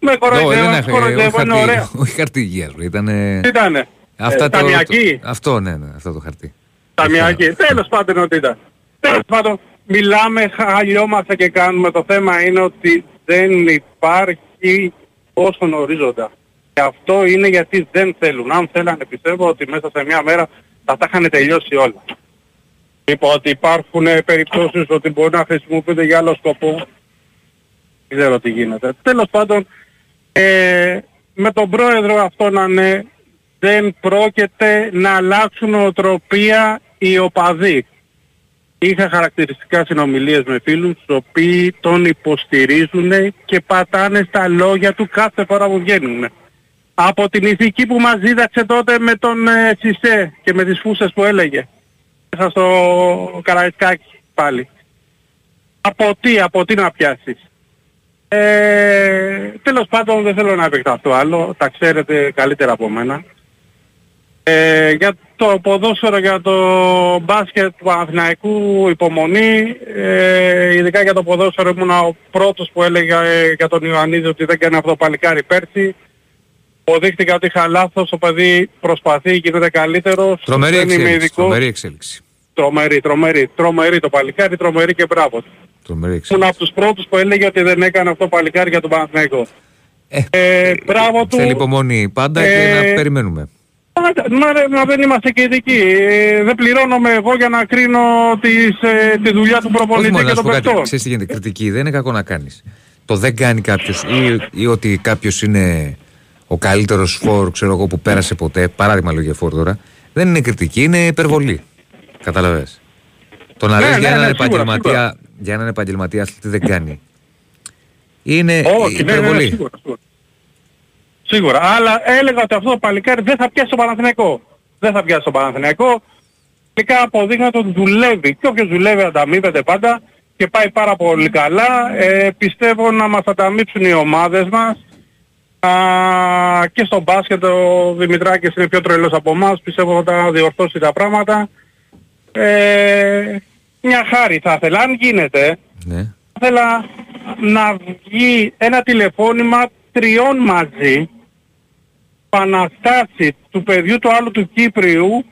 Speaker 20: με
Speaker 1: Όχι, δεν
Speaker 20: κοροϊδεύουν,
Speaker 1: έχει-
Speaker 20: κοροϊδεύουν, είναι
Speaker 1: όχι
Speaker 20: ωραία.
Speaker 1: χαρτί- Όχι χαρτί υγείας, βρε, Ήτανε...
Speaker 20: Τι ήτανε,
Speaker 1: Αυτά
Speaker 20: ε,
Speaker 1: το-
Speaker 20: ταμιακή;
Speaker 1: το- Αυτό, ναι, ναι, αυτό το χαρτί.
Speaker 20: Ταμιακή. Τέλος πάντων ότι ήταν. Τέλος πάντων, μιλάμε, χαλιόμαστε και κάνουμε. Το θέμα είναι ότι δεν υπάρχει όσον ορίζοντα. Και αυτό είναι γιατί δεν θέλουν. Αν θέλανε πιστεύω ότι μέσα σε μια μέρα θα τα είχαν τελειώσει όλα. Είπα ότι υπάρχουν ε, περιπτώσεις ότι μπορεί να χρησιμοποιούνται για άλλο σκοπό. Δεν ξέρω τι γίνεται. Τέλος πάντων, ε, με τον πρόεδρο αυτό να είναι δεν πρόκειται να αλλάξουν οτροπία οι οπαδοί. Είχα χαρακτηριστικά συνομιλίες με φίλους τους οποίοι τον υποστηρίζουν και πατάνε στα λόγια του κάθε φορά που βγαίνουν. Από την ηθική που μας δίδαξε τότε με τον ε, Σισε και με τις φούσες που έλεγε. Μέσα στο Καραϊσκάκι πάλι. Από τι, από τι να πιάσεις. Ε, τέλος πάντων δεν θέλω να επεκταθώ άλλο, τα ξέρετε καλύτερα από μένα. Ε, για το ποδόσφαιρο, για το μπάσκετ του Παναθηναϊκού υπομονή, ε, ειδικά για το ποδόσφαιρο ήμουν ο πρώτος που έλεγα ε, για τον Ιωαννίδη ότι δεν κάνει αυτό το παλικάρι πέρσι. Αποδείχτηκα ότι είχα λάθος, το παιδί προσπαθεί, γίνεται καλύτερος.
Speaker 1: Τρομερή
Speaker 20: δεν είμαι
Speaker 1: εξέλιξη.
Speaker 20: ειδικός.
Speaker 1: Τρομερή εξέλιξη.
Speaker 20: Τρομερή, τρομερή, τρομερή το παλικάρι, τρομερή και μπράβο.
Speaker 1: Τρομερή
Speaker 20: Ήμουν
Speaker 1: εξέλιξη.
Speaker 20: από τους πρώτους που έλεγε ότι δεν έκανε αυτό το παλικάρι για τον Παναθηναϊκό. Ε, μπράβο του.
Speaker 1: Θέλει υπομονή πάντα και
Speaker 20: Ε,
Speaker 1: να περιμένουμε.
Speaker 20: Μα, μα, ρε, μα δεν είμαστε και ειδικοί. Ε, δεν πληρώνομαι εγώ για να κρίνω τις, ε, τη δουλειά του
Speaker 1: Όχι
Speaker 20: προπονητή
Speaker 1: μόνο να
Speaker 20: και
Speaker 1: σου
Speaker 20: των
Speaker 1: πω κάτι.
Speaker 20: παιχτών.
Speaker 1: Ξέρεις τι γίνεται. Κριτική δεν είναι κακό να κάνεις. Το δεν κάνει κάποιος ή, ή ότι κάποιος είναι ο καλύτερος φόρ, ξέρω εγώ, που πέρασε ποτέ. Παράδειγμα λόγια φόρ τώρα. Δεν είναι κριτική, είναι υπερβολή. Καταλαβες. Το να
Speaker 20: Ναι,
Speaker 1: λες
Speaker 20: ναι,
Speaker 1: για έναν
Speaker 20: ναι, σίγουρα,
Speaker 1: επαγγελματία, για έναν επαγγελματία αθλητή δεν κάνει. Είναι
Speaker 20: Όχι, ναι, ναι, ναι,
Speaker 1: υπερβολή.
Speaker 20: σίγουρα, σίγουρα. Σίγουρα. Αλλά έλεγα ότι αυτό το παλικάρι δεν θα πιάσει το Παναθηναϊκό. Δεν θα πιάσει το Παναθηναϊκό. Τελικά αποδείχνεται ότι δουλεύει. Και όποιος δουλεύει ανταμείβεται πάντα και πάει πάρα πολύ καλά. Ε, πιστεύω να μας ανταμείψουν οι ομάδες μας. Α, και στο μπάσκετ ο Δημητράκης είναι πιο τρελός από εμάς. Πιστεύω ότι θα διορθώσει τα πράγματα. Ε, μια χάρη θα ήθελα, αν γίνεται,
Speaker 1: Ναι.
Speaker 20: θα ήθελα να βγει ένα τηλεφώνημα τριών μαζί Παναστάση του παιδιού του άλλου του Κύπριου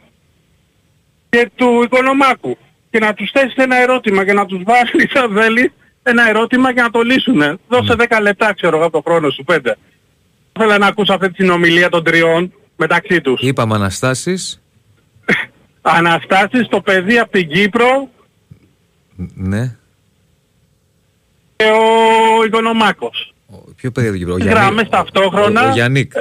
Speaker 20: και του Οικονομάκου και να τους θέσει ένα ερώτημα και να τους βάλει σαν θέλεις ένα ερώτημα και να το λύσουνε. Δώσε 10 λεπτά ξέρω εγώ από το χρόνο σου, 5. Θέλω να ακούσω αυτή τη συνομιλία των τριών μεταξύ τους.
Speaker 1: Είπαμε Αναστάσεις.
Speaker 20: Αναστάσεις, το παιδί από την Κύπρο
Speaker 1: Ναι.
Speaker 20: και ο Οικονομάκος.
Speaker 1: Ποιο παιδί δεν Κύπρο.
Speaker 20: Γράμμες ταυτόχρονα.
Speaker 1: Ο, ο Γιάννικ.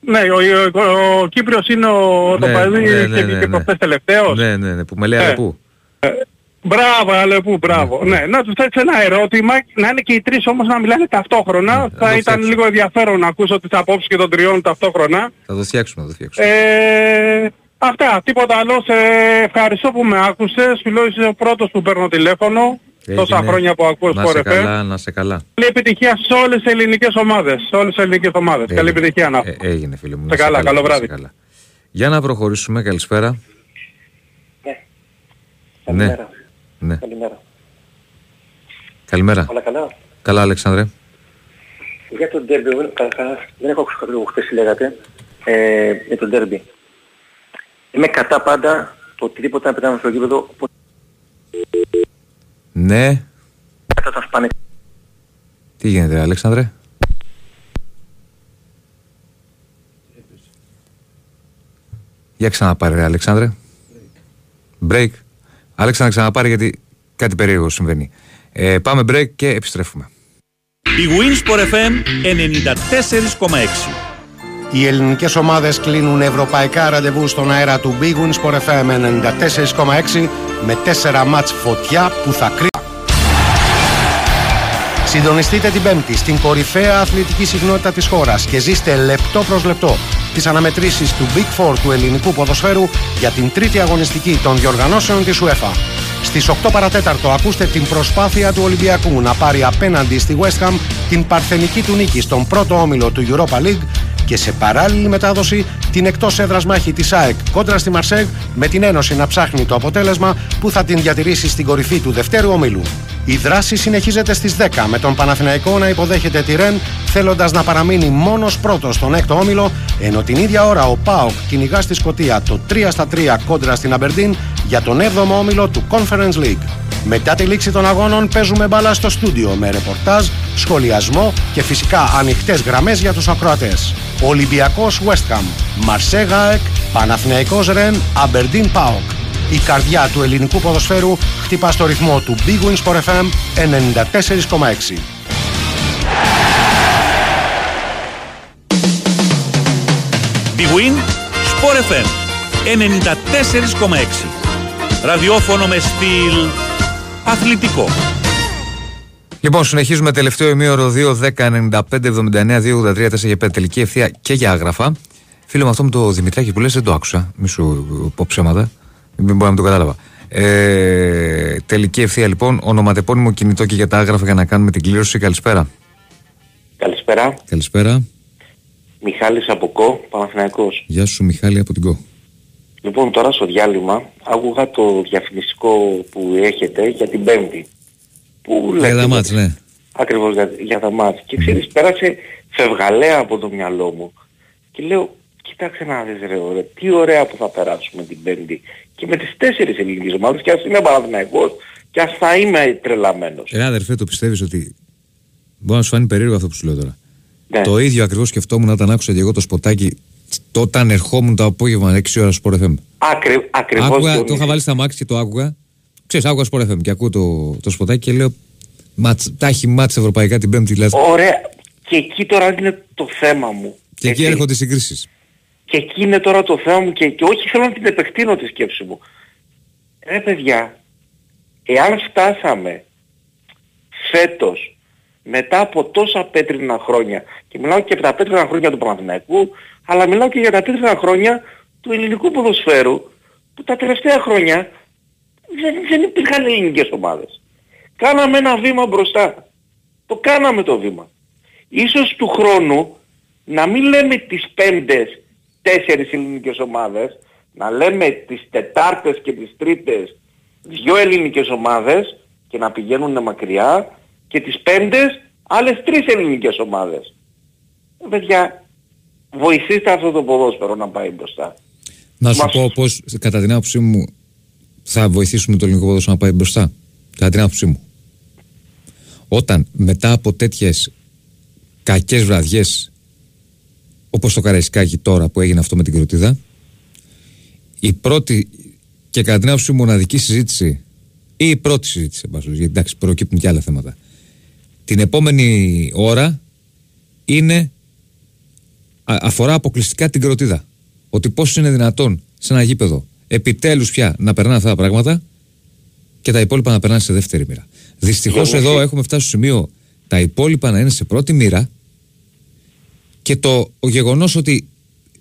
Speaker 20: Ναι, ο, ο, ο Κύπριος είναι ο, το
Speaker 1: Ναι,
Speaker 20: παιδί
Speaker 1: ναι, ναι,
Speaker 20: και,
Speaker 1: ναι,
Speaker 20: και
Speaker 1: ναι.
Speaker 20: προχθές τελευταίος.
Speaker 1: Ναι, ναι, ναι, που με λέει
Speaker 20: Ε.
Speaker 1: Αλεπού.
Speaker 20: Μπράβο, Αλεπού, μπράβο. Ναι, να τους θέτεις ένα ερώτημα, να είναι και οι τρεις όμως να μιλάνε ταυτόχρονα.
Speaker 1: Ναι,
Speaker 20: θα
Speaker 1: το
Speaker 20: ήταν
Speaker 1: φτιάξω.
Speaker 20: λίγο ενδιαφέρον να ακούσω τις απόψεις και των τριών ταυτόχρονα.
Speaker 1: Θα το φτιάξουμε, θα το φτιάξουμε.
Speaker 20: Ε, αυτά, τίποτα άλλο. Σε ευχαριστώ που με άκουσες. Φιλό είσαι ο πρώτος που παίρνω τηλέφωνο. Τόσα
Speaker 1: Έγινε.
Speaker 20: χρόνια που ακούω
Speaker 1: Να σε
Speaker 20: Sport FM.
Speaker 1: καλά, να σε καλά.
Speaker 20: Καλή επιτυχία σε όλες τις ελληνικές ομάδες. Σε όλες τις ελληνικές ομάδες. Καλή
Speaker 1: Έγινε.
Speaker 20: επιτυχία να
Speaker 1: Ε, έγινε φίλε μου.
Speaker 20: Σε
Speaker 1: να είσαι
Speaker 20: καλά, καλό
Speaker 1: να είσαι
Speaker 20: βράδυ.
Speaker 1: καλά. Για να προχωρήσουμε, καλησπέρα. Ναι. Ναι.
Speaker 21: Καλημέρα.
Speaker 1: Καλημέρα.
Speaker 21: Όλα καλά;
Speaker 1: Καλά, Αλεξάνδρε.
Speaker 21: Για τον ντέρμπι, καταρχάς δεν έχω ακούσει κάτι που χθες λέγατε ε, για τον ντέρμπι. Είμαι κατά πάντα το οτιδήποτε να πετάμε στο γήπεδο οπότε
Speaker 1: Ναι.
Speaker 21: κατά τα σπάνε.
Speaker 1: Τι γίνεται, Αλέξανδρε; Για ξαναπάρε, ρε, Αλέξανδρε. Break. Αλέξανδρε, ξαναπάρε γιατί κάτι περίεργο συμβαίνει. Ε, πάμε break και επιστρέφουμε.
Speaker 5: Η Winsport FM 94,6.
Speaker 8: Οι ελληνικές ομάδες κλείνουν ευρωπαϊκά ραντεβού στον αέρα του Big Wins Sport FM 94,6 με 4 μάτς φωτιά που θα κρίνουν. Συντονιστείτε την Πέμπτη στην κορυφαία αθλητική συχνότητα της χώρας και ζήστε λεπτό προς λεπτό τις αναμετρήσεις του Big Four του ελληνικού ποδοσφαίρου για την τρίτη αγωνιστική των διοργανώσεων της UEFA. Στις 8 παρατέταρτο ακούστε την προσπάθεια του Ολυμπιακού να πάρει απέναντι στη West Ham την παρθενική του νίκη στον πρώτο όμιλο του Europa League και σε παράλληλη μετάδοση την εκτός έδρας μάχη της ΑΕΚ κόντρα στη Μαρσέγ με την Ένωση να ψάχνει το αποτέλεσμα που θα την διατηρήσει στην κορυφή του δευτέρου ομίλου. Η δράση συνεχίζεται στις 10 με τον Παναθηναϊκό να υποδέχεται τη Ρεν θέλοντας να παραμείνει μόνος πρώτος στον έκτο όμιλο ενώ την ίδια ώρα ο ΠΑΟΚ κυνηγά στη Σκωτία το 3 στα 3 κόντρα στην Αμπερντίν για τον 7ο όμιλο του Conference League. Μετά τη λήξη των αγώνων παίζουμε μπάλα στο στούντιο με ρεπορτάζ, σχολιασμό και φυσικά ανοιχτές γραμμές για τους ακροατές. Ολυμπιακός West Ham, Μαρσέγα ΑΕΚ, Παναθηναϊκός Ρεν, Αμπερντίν ΠΑΟΚ. Η καρδιά του ελληνικού ποδοσφαίρου χτυπά στο ρυθμό του Big Wins Sport FM 94,6.
Speaker 5: Big Win, Sport FM 94,6. Ραδιόφωνο με στυλ αθλητικό.
Speaker 1: Λοιπόν, συνεχίζουμε τελευταίο ημίωρο 2, 10, 95, 79, 2, 83, 4 για 5 τελική ευθεία και για άγραφα. Φίλο με αυτό με το Δημητράκη που λες δεν το άκουσα. Μη σου πω ψέματα. Δεν μπορώ να το κατάλαβα. Ε, τελική ευθεία λοιπόν, ονοματεπώνυμο κινητό και για τα άγραφα για να κάνουμε την κλήρωση. Καλησπέρα.
Speaker 22: Καλησπέρα.
Speaker 1: Καλησπέρα.
Speaker 22: Μιχάλης από ΚΟ, Παναθηναϊκός.
Speaker 1: Γεια σου Μιχάλη από την ΚΟ.
Speaker 22: Λοιπόν, τώρα στο διάλειμμα άκουγα το διαφημιστικό που έχετε για την Πέμπτη. Που
Speaker 1: Για
Speaker 22: λέτε-
Speaker 1: τα μάτς, ναι.
Speaker 22: Ακριβώς για, για τα μάτς. Και ξέρεις, πέρασε φευγαλέα από το μυαλό μου. Και λέω, κοίταξε να δεις ρε ωραία, τι ωραία που θα περάσουμε την Πέμπτη. Και με τις τέσσερις ελληνικές ομάδες, και ας είμαι Παναθηναϊκός, και ας θα είμαι τρελαμένος.
Speaker 1: Ε, αδερφέ, το πιστεύεις ότι. Μπορεί να σου φάνει περίεργο αυτό που σου λέω τώρα;
Speaker 22: Ναι.
Speaker 1: Το ίδιο ακριβώς σκεφτόμουν όταν άκουσα και εγώ το σποτάκι το- όταν ερχόμουν το απόγευμα 6 ώρα Sport FM.
Speaker 22: Ακρι, ακριβώς
Speaker 1: Άκουγα,
Speaker 22: Διονύση.
Speaker 1: το είχα βάλει στα μάξι και το άκουγα. Ξέρεις, άκουγα Sport FM και ακούω το, το σποτάκι και λέω «Ματς- τα έχει μάτς ευρωπαϊκά την Πέμπτη. Δηλαδή.
Speaker 22: Ωραία. Και εκεί τώρα είναι το θέμα μου.
Speaker 1: Και εκεί
Speaker 22: Έτσι.
Speaker 1: έρχονται οι συγκρίσεις.
Speaker 22: Και εκεί είναι τώρα το θέμα μου και, και όχι θέλω να την επεκτείνω τη σκέψη μου. Ρε παιδιά, εάν φτάσαμε φέτος μετά από τόσα πέτρινα χρόνια και μιλάω και από τα πέτρινα χρόνια του Παναθηναϊκού αλλά μιλάω και για τα πέτρινα χρόνια του ελληνικού ποδοσφαίρου που τα τελευταία χρόνια δεν, δεν υπήρχαν ελληνικές ομάδες. Κάναμε ένα βήμα μπροστά. Το κάναμε το βήμα. Ίσως του χρόνου να μην λέμε τις πέμπτες τέσσερις ελληνικές ομάδες, να λέμε τις τετάρτες και τις τρίτες δυο ελληνικές ομάδες και να πηγαίνουν μακριά και τις πέμπτες άλλες τρεις ελληνικές ομάδες. Ε, Παιδιά, βοηθήστε αυτό το ποδόσφαιρο να πάει μπροστά.
Speaker 1: Να σου
Speaker 22: Μας-
Speaker 1: πω πώς, κατά την άποψή μου, θα βοηθήσουμε το ελληνικό ποδόσφαιρο να πάει μπροστά. Κατά την άποψή μου. Όταν μετά από τέτοιες κακές βραδιές, όπως το Καραϊσκάκι τώρα που έγινε αυτό με την Κροτίδα, η πρώτη και κατά την άποψή μου μοναδική συζήτηση, ή η πρώτη συζήτηση, εν πάση περιπτώσει, γιατί εντάξει, προκύπτουν και άλλα θέματα. Την επόμενη ώρα είναι α- αφορά αποκλειστικά την κροτίδα. Ότι πώς είναι δυνατόν σε ένα γήπεδο επιτέλους πια να περνάνε αυτά τα πράγματα και τα υπόλοιπα να περνάνε σε δεύτερη μοίρα. Δυστυχώς
Speaker 22: Διονύση.
Speaker 1: εδώ έχουμε φτάσει στο σημείο τα υπόλοιπα να είναι σε πρώτη μοίρα και το ο γεγονός ότι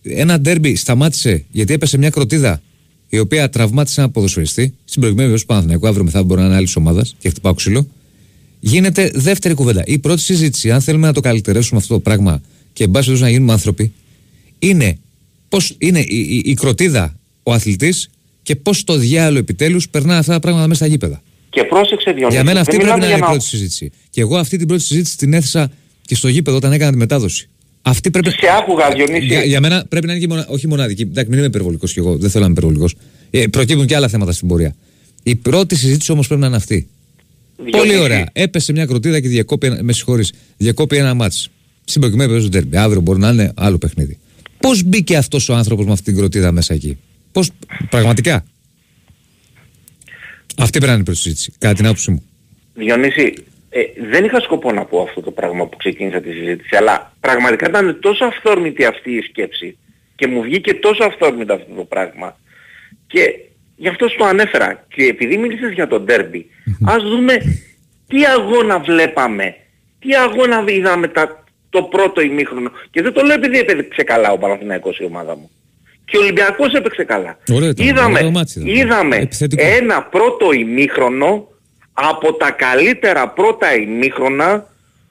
Speaker 1: ένα ντέρμπι σταμάτησε γιατί έπεσε μια κροτίδα η οποία τραυμάτισε ένα ποδοσφαιριστή, στην προηγουμένη βέβαια του Παναθηναϊκού, αύριο μεθαύριο μπορεί να είναι άλλης ομάδας και χτυπάω ξύλο. Γίνεται δεύτερη κουβέντα. Η πρώτη συζήτηση, αν θέλουμε να το καλυτερεύσουμε αυτό το πράγμα και εν πάση περιπτώσει να γίνουμε άνθρωποι, είναι πώς είναι η, η, η κροτίδα ο αθλητής και πώς το διάλογο επιτέλους περνά αυτά τα πράγματα μέσα στα γήπεδα.
Speaker 22: Και πρόσεξε Διονύση,
Speaker 1: Για μένα αυτή
Speaker 22: δεν
Speaker 1: πρέπει να
Speaker 22: μιλάμε
Speaker 1: είναι η
Speaker 22: για
Speaker 1: πρώτη συζήτηση. Και εγώ αυτή την πρώτη συζήτηση την έθεσα και στο γήπεδο όταν έκανα τη μετάδοση. Αυτή πρέπει...
Speaker 22: Σε άκουγα Διονύση.
Speaker 1: Για, για μένα πρέπει να είναι και μονα... όχι μοναδική. Εντάξει, μην είμαι υπερβολικός κι εγώ. Δεν θέλω να είμαι υπερβολικός. Ε, προκύπτουν και άλλα θέματα στην πορεία. Η πρώτη συζήτηση όμως πρέπει να είναι αυτή.
Speaker 22: Διονύση.
Speaker 1: Πολύ ωραία. Έπεσε μια κροτίδα και διακόπη, ένα- με συγχωρείς, διακόπη ένα μάτς. Στην προκειμένη περίπτωση του τέρμπι. Αύριο μπορεί να είναι άλλο παιχνίδι. Πώς μπήκε αυτός ο άνθρωπος με αυτή την κροτίδα μέσα εκεί; Πώς. Πραγματικά; Αυτή πρέπει να είναι η πρώτη συζήτηση. Κατά την άποψή μου.
Speaker 22: Διονύση, ε, δεν είχα σκοπό να πω αυτό το πράγμα που ξεκίνησα τη συζήτηση, αλλά πραγματικά ήταν τόσο αυθόρμητη αυτή η σκέψη και μου βγήκε τόσο αυθόρμητα αυτό το πράγμα και γι' αυτό σου το ανέφερα και επειδή μίλησες για το ντέρμπι, ας δούμε τι αγώνα βλέπαμε, τι αγώνα είδαμε τα, το πρώτο ημίχρονο και δεν το λέω επειδή έπαιξε καλά ο Παναθηναϊκός η ομάδα μου. Και ο Ολυμπιακός έπαιξε καλά.
Speaker 1: Ωραίο ήταν.
Speaker 22: Είδαμε,
Speaker 1: Ωραίο μάτς ήταν.
Speaker 22: είδαμε
Speaker 1: Επιθετικό.
Speaker 22: ένα πρώτο ημίχρονο από τα καλύτερα πρώτα ημίχρονα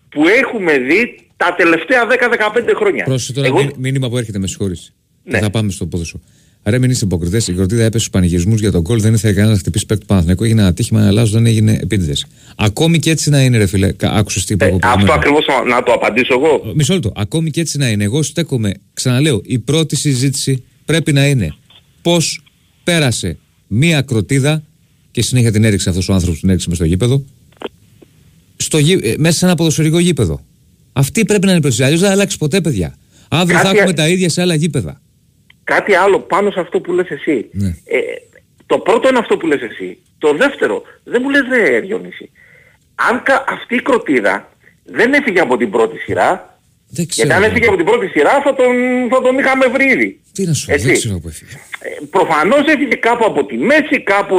Speaker 22: που έχουμε δει τα τελευταία 10-15 χρόνια.
Speaker 1: Πρόσεχε τώρα
Speaker 22: Εγώ-
Speaker 1: μήνυ- μήνυμα που έρχεται, με συγχωρείς.
Speaker 22: Ναι.
Speaker 1: Και θα πάμε στο ποδόσφαιρο. Άρα μην είστε υποκριτέ. Η κροτίδα έπεσε στους πανηγυρισμούς για τον κόλ. Δεν ήθελε κανένα να χτυπήσει παίκτη του Παναθηναϊκού. Έγινε ένα ατύχημα, αλλά δεν έγινε επίτηδες. Ακόμη και έτσι να είναι, ρε φίλε. Άκουσες τι είπα εγώ
Speaker 22: Ε, αυτό
Speaker 1: προηγουμένως.
Speaker 22: ακριβώς να- να το απαντήσω εγώ.
Speaker 1: Μισό λεπτό. Ακόμη και έτσι να είναι. Εγώ στέκομαι, ξαναλέω, η πρώτη συζήτηση πρέπει να είναι πώς πέρασε μία κροτίδα και συνέχεια την έριξε αυτός ο άνθρωπος την έριξε μέσα στο γήπεδο. Στο γή, ε, μέσα σε ένα ποδοσφαιρικό γήπεδο. Αυτή πρέπει να είναι η πρώτη συζήτηση. Αλλιώς δεν θα αλλάξει ποτέ, παιδιά. Αύριο θα
Speaker 22: Κάτι-
Speaker 1: έχουμε τα ίδια σε άλλα γήπεδα.
Speaker 22: Κάτι άλλο πάνω σε αυτό που λες εσύ.
Speaker 1: Ναι.
Speaker 22: Ε, το πρώτο είναι αυτό που λες εσύ. Το δεύτερο, δεν μου λες ρε Διονύση. Αν κα- αυτή η κροτίδα δεν έφυγε από την πρώτη σειρά,
Speaker 1: Δεν
Speaker 22: Γιατί αν έφυγε από την πρώτη σειρά θα τον, θα τον είχαμε βρει ήδη.
Speaker 1: Τι να σου πω,
Speaker 22: Έτσι.
Speaker 1: δεν ξέρω που έφυγε.
Speaker 22: Ε, προφανώς έφυγε κάπου από τη μέση, κάπου...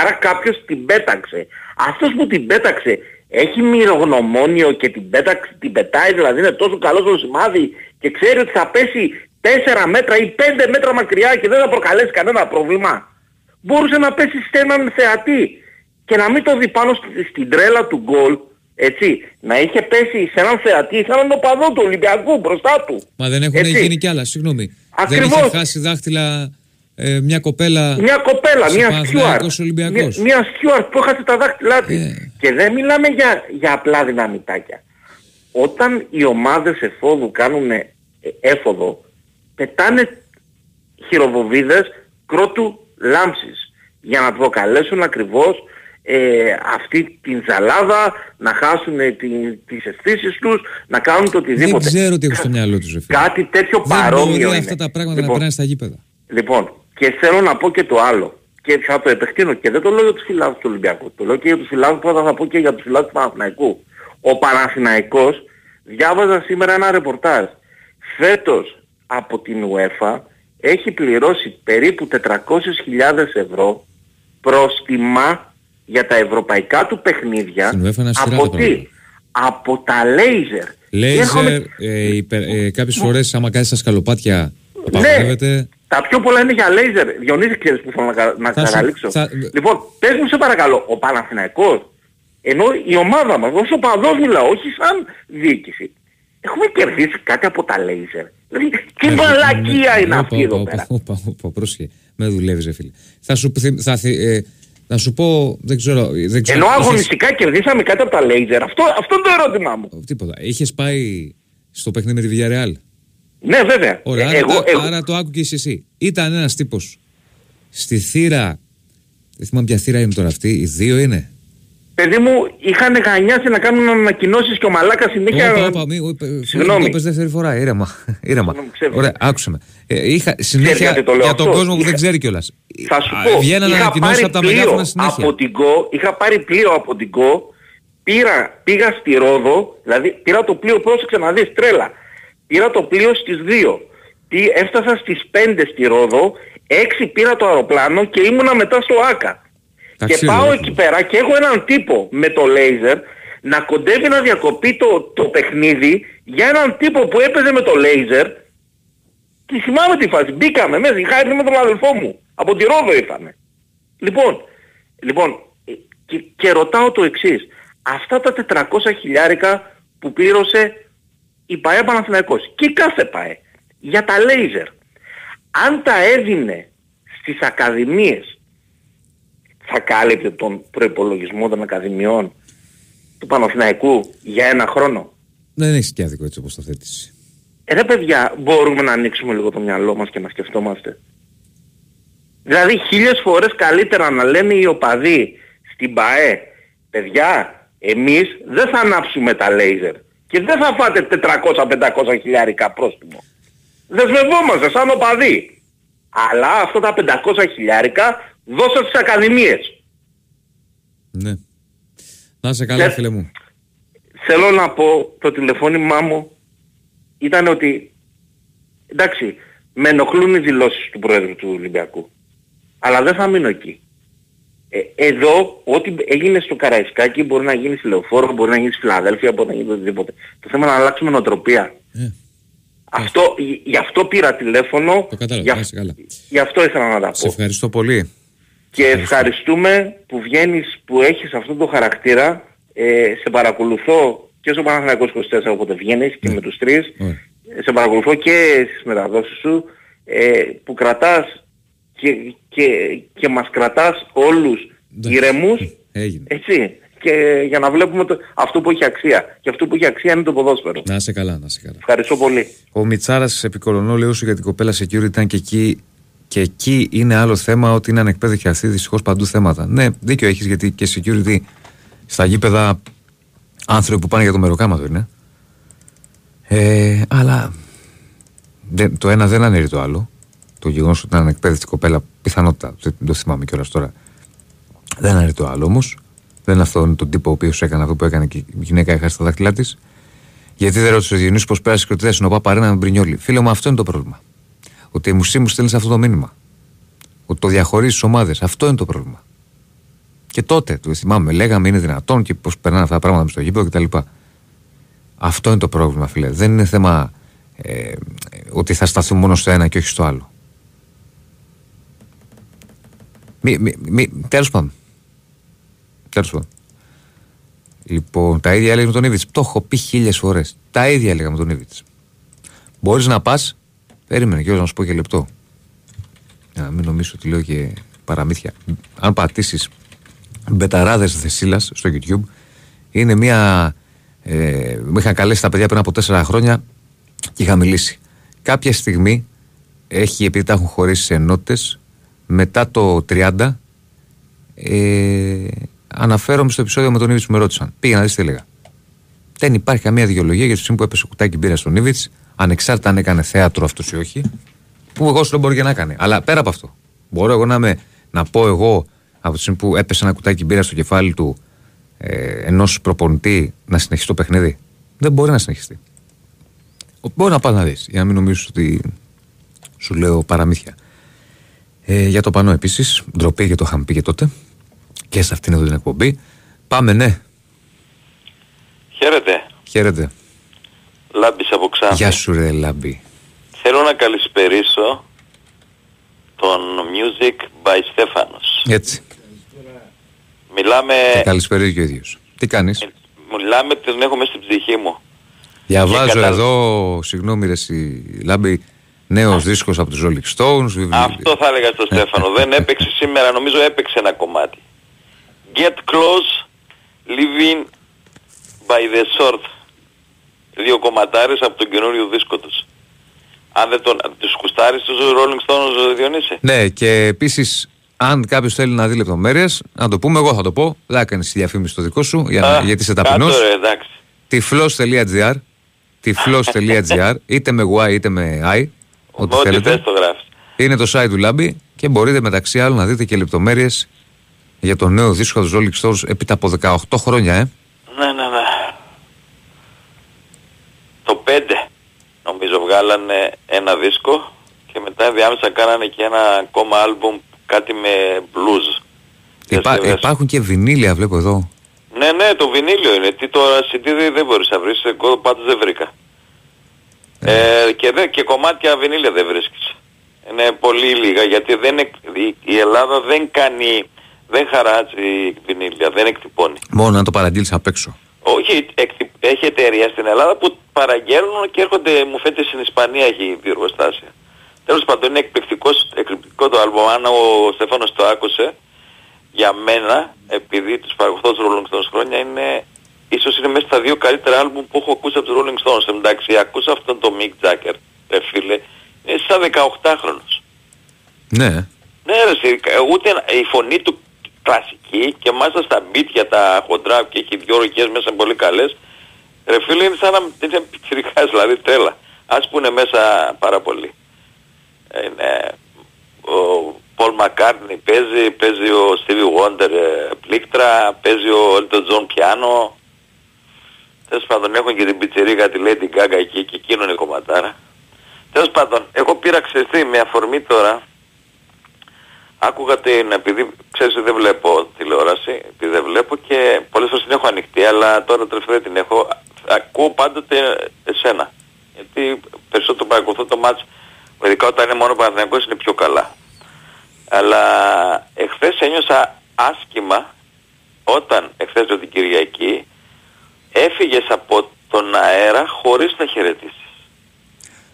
Speaker 22: Άρα κάποιος την πέταξε. Αυτός που την πέταξε έχει μυρογνωμόνιο και την, πέταξε, την πετάει, δηλαδή είναι τόσο καλός στο σημάδι και ξέρει ότι θα πέσει 4 μέτρα ή 5 μέτρα μακριά και δεν θα προκαλέσει κανένα πρόβλημα. Μπορούσε να πέσει σε έναν θεατή και να μην το δει πάνω στη- στην τρέλα του γκολ, έτσι, να είχε πέσει σε έναν θεατή, σαν έναν οπαδό του Ολυμπιακού μπροστά του.
Speaker 1: Μα δεν έχουν
Speaker 22: Έτσι.
Speaker 1: γίνει κι άλλα, συγγνώμη.
Speaker 22: Ακριβώς.
Speaker 1: Δεν είχε χάσει δάχτυλα ε, μια κοπέλα.
Speaker 22: Μια κοπέλα,
Speaker 1: σε
Speaker 22: μια
Speaker 1: Παναθηναϊκός
Speaker 22: στιούαρτ.
Speaker 1: Ολυμπιακός.
Speaker 22: Μια, μια στιούαρτ που έχασε τα δάχτυλά της. Και δεν μιλάμε για, για απλά δυναμητάκια. Όταν οι ομάδες εφόδου κάνουν ε, έφοδο, πετάνε χειροβοβίδες κρότου λάμψης για να προκαλέσουν ακριβώς ε, αυτή την ζαλάδα, να χάσουν ε, την, τις αισθήσεις τους, να κάνουν το
Speaker 1: Δεν
Speaker 22: οτιδήποτε.
Speaker 1: ξέρω τι έχω στο μυαλό τους.
Speaker 22: Κάτι τέτοιο
Speaker 1: Δεν
Speaker 22: παρόμοιο
Speaker 1: μπορεί
Speaker 22: είναι.
Speaker 1: αυτά τα πράγματα να
Speaker 22: Λοιπόν,
Speaker 1: περνάνε στα γήπεδα.
Speaker 22: Λοιπόν, και θέλω να πω και το άλλο. Και θα το επεκτείνω και δεν το λέω για τους φιλάθλους του Ολυμπιακού. Το λέω και για τους φιλάθλους πρώτα θα πω και για τους φιλάθλους του Παναθηναϊκού. Ο Παναθηναϊκός διάβαζα σήμερα ένα ρεπορτάζ. Φέτος από την UEFA έχει πληρώσει περίπου 400.000 ευρώ πρόστιμα για τα ευρωπαϊκά του παιχνίδια
Speaker 1: Στην UEFA είναι αυστηρά
Speaker 22: από
Speaker 1: τα
Speaker 22: τι;
Speaker 1: πράγματα.
Speaker 22: Από τα λέιζερ.
Speaker 1: Λέιζερ, ε, υπερ- ε, κάποιες φορές άμα κάνεις τα σκαλοπάτια απαγορεύεται.
Speaker 22: Τα πιο πολλά είναι για λέιζερ. Διονύση ξέρεις που θέλω να, κα- να
Speaker 1: Θα σου-
Speaker 22: καταλήξω.
Speaker 1: θα-
Speaker 22: Λοιπόν, πες μου σε παρακαλώ, ο Παναθηναϊκός, ενώ η ομάδα μας, ως οπαδός μιλάω, όχι σαν διοίκηση, έχουμε κερδίσει κάτι από τα λέιζερ. Δηλαδή, τι μαλακία είναι αυτή εδώ πέρα.
Speaker 1: Όπα, όπα, πρόσχε. Με δουλεύεις, ρε φίλε. Θα σου, θυ- θα, θυ- ε, να σου πω, δεν ξέρω. Δεν ξέρω
Speaker 22: Ενώ
Speaker 1: είχες-
Speaker 22: αγωνιστικά κερδίσαμε κάτι από τα λέιζερ. Αυτό, αυτό είναι το ερώτημά μου.
Speaker 1: Τίποτα. Είχες πάει στο παιχνίδι με τη Villarreal;
Speaker 22: Ναι, βέβαια.
Speaker 1: Ωραία,
Speaker 22: Ε,
Speaker 1: άρα,
Speaker 22: εγώ-
Speaker 1: το-
Speaker 22: εγώ-
Speaker 1: άρα το άκουγες εσύ. Ήταν ένας τύπος στη θύρα. Δεν θυμάμαι ποια θύρα είναι τώρα αυτή. Οι δύο είναι.
Speaker 22: Παιδί μου, είχαν γανιάσει να κάνουν ανακοινώσεις και ο Μαλάκας συνέχεια...
Speaker 1: Όπα, όπα, μη, όπα,
Speaker 22: Συγγνώμη.
Speaker 1: Το πες δεύτερη φορά, ήρεμα. ήρεμα.
Speaker 22: ξέφυγε.
Speaker 1: Ωραία, άκουσε με. Ε, είχα συνέχεια
Speaker 22: γιατί το λέω
Speaker 1: για τον
Speaker 22: αυτό.
Speaker 1: κόσμο που δεν
Speaker 22: Είχα-
Speaker 1: ξέρει κιόλας.
Speaker 22: Θα σου πω,
Speaker 1: Βγαίνανε
Speaker 22: είχα
Speaker 1: ανακοινώσεις
Speaker 22: πάρει
Speaker 1: από τα
Speaker 22: πλοίο
Speaker 1: μεγάφωνα συνέχεια.
Speaker 22: από την ΚΟ, είχα πάρει πλοίο από την ΚΟ, πήρα, πήγα στη Ρόδο, δηλαδή πήρα το πλοίο, πρόσεξε να δεις, τρέλα. Πήρα το πλοίο στις 2. Τι, έφτασα στις 5 στη Ρόδο, 6 πήρα το αεροπλάνο και ήμουνα μετά στο ΆΚΑ. Και
Speaker 1: Ταξίδι,
Speaker 22: πάω
Speaker 1: ρε.
Speaker 22: εκεί πέρα και έχω έναν τύπο με το λέιζερ να κοντεύει να διακοπεί το, το παιχνίδι για έναν τύπο που έπαιζε με το λέιζερ Τη θυμάμαι τη φάση. Μπήκαμε μέσα. Είχα έρθει με τον αδελφό μου. Από τη Ρόδο ήρθαμε. Λοιπόν, λοιπόν ε, και, και ρωτάω το εξής. Αυτά τα 400 χιλιάρικα που πλήρωσε η ΠαΕ Παναθηναϊκός και η κάθε ΠαΕ για τα λέιζερ. Αν τα έδινε στις ακαδημίες θα κάλυπτε τον προϋπολογισμό των ακαδημιών του Παναθηναϊκού για ένα χρόνο.
Speaker 1: Δεν έχεις και άδικο έτσι όπως το θέτεις.
Speaker 22: Ε, ρε παιδιά, μπορούμε να ανοίξουμε λίγο το μυαλό μας και να σκεφτόμαστε. Δηλαδή χίλιες φορές καλύτερα να λένε οι οπαδοί στην ΠαΕ, παιδιά, εμείς δεν θα ανάψουμε τα λέιζερ και δεν θα φάτε 400-500 χιλιάρικα πρόστιμο. Δεσμευόμαστε σαν οπαδοί. Αλλά αυτά τα 500 χιλιάρικα δώσα στις ακαδημίες.
Speaker 1: Ναι. Να είσαι καλά,
Speaker 22: Και-
Speaker 1: φίλε μου.
Speaker 22: Θέλω να πω, το τηλεφώνημά μου ήταν ότι, εντάξει, με ενοχλούν οι δηλώσεις του Πρόεδρου του Ολυμπιακού. Αλλά δεν θα μείνω εκεί. Ε, εδώ, ό,τι έγινε στο Καραϊσκάκι μπορεί να γίνει στη Λεωφόρο, μπορεί να γίνει στη Φιλαδέλφια, μπορεί να γίνει οτιδήποτε. Το θέμα είναι να αλλάξουμε νοοτροπία. Αυτό, γι- γι' αυτό πήρα τηλέφωνο,
Speaker 1: Το κατάλαβα,
Speaker 22: γι'
Speaker 1: να είσαι καλά.
Speaker 22: γι' αυτό ήθελα να τα πω.
Speaker 1: Σε ευχαριστώ πολύ.
Speaker 22: Και ευχαριστούμε που βγαίνεις, που έχεις αυτό το χαρακτήρα. Ε, σε παρακολουθώ και στο Παναθηναϊκός 24 όποτε βγαίνεις και με τους τρεις. Ε, Σε παρακολουθώ και στις μεταδόσεις σου ε, που κρατάς και, και, και μας κρατάς όλους ηρεμούς.
Speaker 1: Έγινε.
Speaker 22: Έτσι. Και για να βλέπουμε το, αυτό που έχει αξία. Και αυτό που έχει αξία είναι το ποδόσφαιρο.
Speaker 1: Να είσαι καλά, να είσαι καλά.
Speaker 22: Ευχαριστώ πολύ.
Speaker 1: Ο Μιτσάρας επικολονώ λέω σου για την κοπέλα security ήταν και εκεί. Και εκεί είναι άλλο θέμα ότι είναι ανεκπαίδευτοι αυτοί δυστυχώ παντού θέματα. Ναι, δίκιο έχεις γιατί και security στα γήπεδα άνθρωποι που πάνε για το μεροκάματο είναι. Ε, αλλά δεν, το ένα δεν αναιρεί το άλλο. Το γεγονός ότι ήταν ανεκπαίδευτη κοπέλα, πιθανότητα, δεν το θυμάμαι κιόλας τώρα. Δεν αναιρεί το άλλο όμως. Δεν είναι αυτόν τον τύπο ο οποίος έκανε αυτό που έκανε και η γυναίκα έχασε τα δάχτυλά της. Γιατί δεν ρώτησε ο Διονύσης πώς πέρασε και ότι δεν συνοπά παρένα με μπρινιόλι. Φίλε μου, αυτό είναι το πρόβλημα. Ότι η μουσή μου στέλνει αυτό το μήνυμα. Ότι το διαχωρίζεις στις ομάδες. Αυτό είναι το πρόβλημα. Και τότε, το θυμάμαι, λέγαμε είναι δυνατόν και πώς περνάνε αυτά τα πράγματα με στο γήπεδο κτλ. Αυτό είναι το πρόβλημα, φίλε. Δεν είναι θέμα ε, ότι θα σταθούν μόνο στο ένα και όχι στο άλλο. Μη, μη, μη, τέλος πάντων. Τέλος πάντων. Λοιπόν, τα ίδια έλεγε με τον Ήβιτς. Το έχω πει χίλιες φορές. Τα ίδια έλεγα με τον Ήβιτς. Μπορείς να πας, περίμενε και να σου πω και λεπτό. Να μην νομίζω ότι λέω και παραμύθια. Αν πατήσεις μπεταράδες Δεσίλας στο YouTube, είναι μια... Ε, με είχαν καλέσει τα παιδιά πριν από τέσσερα χρόνια και είχα μιλήσει. Κάποια στιγμή έχει, επειδή τα έχουν χωρίσει σε ενότητες, μετά το 30 ε, αναφέρομαι στο επεισόδιο με τον Ήβιτ που με ρώτησαν. Πήγα να δεις τι έλεγα. Δεν υπάρχει καμία δικαιολογία για το σημείο που έπεσε κουτάκι μπύρα στον Ήβιτ, ανεξάρτητα αν έκανε θέατρο αυτός ή όχι, που εγώ σου δεν μπορεί και να κάνει. Αλλά πέρα από αυτό, μπορώ εγώ να, με, να πω εγώ από τη στιγμή που έπεσε ένα κουτάκι μπύρα στο κεφάλι του ε, ενός προπονητή να συνεχίσει το παιχνίδι. Δεν μπορεί να συνεχιστεί. Μπορεί να πας να δεις, για να μην νομίζεις ότι σου λέω παραμύθια. Ε, για το πανό επίσης, ντροπή και το είχαμε πει και τότε και σε αυτήν εδώ την εκπομπή. Πάμε, ναι.
Speaker 23: Χαίρετε.
Speaker 1: Χαίρετε.
Speaker 23: Λάμπης από Ξάνθη.
Speaker 1: Γεια σου, ρε Λάμπη.
Speaker 23: Θέλω να καλησπερίσω τον Music by Στέφανος.
Speaker 1: Έτσι.
Speaker 23: Μιλάμε...
Speaker 1: Και καλησπέρι και ο ίδιος. Τι κάνεις;
Speaker 23: Μιλάμε, τον έχω μέσα στην ψυχή μου.
Speaker 1: Διαβάζω
Speaker 23: Και κατα-
Speaker 1: εδώ, συγγνώμη ρε εσύ, Λάμπη, νέος δίσκος από τους Rolling Stones. βιβλίο-
Speaker 23: Αυτό θα έλεγα στον Στέφανο. Δεν έπαιξε σήμερα, νομίζω έπαιξε ένα κομμάτι. Get close, living by the sword. Δύο κομματάρες από τον καινούριο δίσκο τους. Αν δεν τον... Τους κουστάρεις τους Rolling Stones, Διονύσης.
Speaker 1: Ναι, και επίσης, αν κάποιος θέλει να δει λεπτομέρειες, να το πούμε, εγώ θα το πω. Δεν θα κάνει τη διαφήμιση στο δικό σου, για, να-
Speaker 23: Α,
Speaker 1: γιατί είσαι ταπεινός.
Speaker 23: κάτω, ρε, εντάξει.
Speaker 1: Τυφλό.gr τυφλό.gr είτε με Y είτε με I, ό,τι
Speaker 23: Ό,τι
Speaker 1: θέλετε.
Speaker 23: θες το γράφεις.
Speaker 1: Είναι το site του Λάμπη και μπορείτε μεταξύ άλλων να δείτε και λεπτομέρειες για το νέο δίσκο του Rolling Stones έπειτα από 18 χρόνια, ε.
Speaker 23: Ναι, ναι, ναι. Το 5 νομίζω βγάλανε ένα δίσκο και μετά διάμεσα κάνανε και ένα ακόμα άλμπουμ κάτι με blues.
Speaker 1: Υπά,
Speaker 23: διασκευές.
Speaker 1: υπάρχουν και βινίλια, βλέπω εδώ.
Speaker 23: Ναι, ναι, το βινίλιο είναι. Τι τώρα CD δεν, δεν μπορείς να βρεις, εγώ πάντως δεν βρήκα. Ε, και, δε, και κομμάτια βινίλια δεν βρίσκεις. Είναι πολύ λίγα γιατί δεν, εκ- η, η Ελλάδα δεν κάνει, δεν χαράζει βινίλια, δεν εκτυπώνει.
Speaker 1: Μόνο να το παραγγείλεις απ' έξω.
Speaker 23: Όχι, εκτι- έχει εταιρεία στην Ελλάδα που παραγγέλνουν και έρχονται, μου φαίνεται στην Ισπανία έχει δύο εργοστάσια. Τέλος πάντων είναι εκπληκτικός, εκπληκτικό το άλμπομ, αν ο Στέφανος το άκουσε, για μένα, επειδή τους παρακολουθώ τους Rolling Stones χρόνια, είναι, ίσως είναι μέσα στα δύο καλύτερα άλμπουμ που έχω ακούσει από τους Rolling Stones. Εν Εντάξει, ακούσα αυτόν τον Mick Jagger, ρε φίλε, είναι σαν 18χρονος.
Speaker 1: Ναι.
Speaker 23: Ναι ρε, εσύ, ούτε ένα- η φωνή του κλασική και μάλιστα στα beat τα χοντρά και έχει δυο ροκές μέσα πολύ καλές. Ρε φίλε είναι σαν να είναι πιτσιρικάς, δηλαδή τρέλα. Ας που είναι μέσα πάρα πολύ. Είναι, ο Paul McCartney παίζει, παίζει ο Stevie Wonder ε, πλήκτρα, παίζει ο Elton John πιάνο. Τέλος πάντων έχουν και την πιτσιρίκα τη Lady Gaga εκεί και εκείνο είναι κομματάρα. Τέλος πάντων, εγώ πήρα ξεστή με αφορμή τώρα Άκουγα την, επειδή ξέρεις ότι δεν βλέπω τηλεόραση, επειδή δεν βλέπω και πολλές φορές την έχω ανοιχτή, αλλά τώρα τελευταία δεν την έχω, ακούω πάντοτε εσένα. Γιατί περισσότερο παρακολουθώ το μάτς, ειδικά όταν είναι μόνο Παναθηναϊκός είναι πιο καλά. Αλλά εχθές ένιωσα άσχημα όταν εχθές την Κυριακή έφυγες από τον αέρα χωρίς να χαιρετήσεις.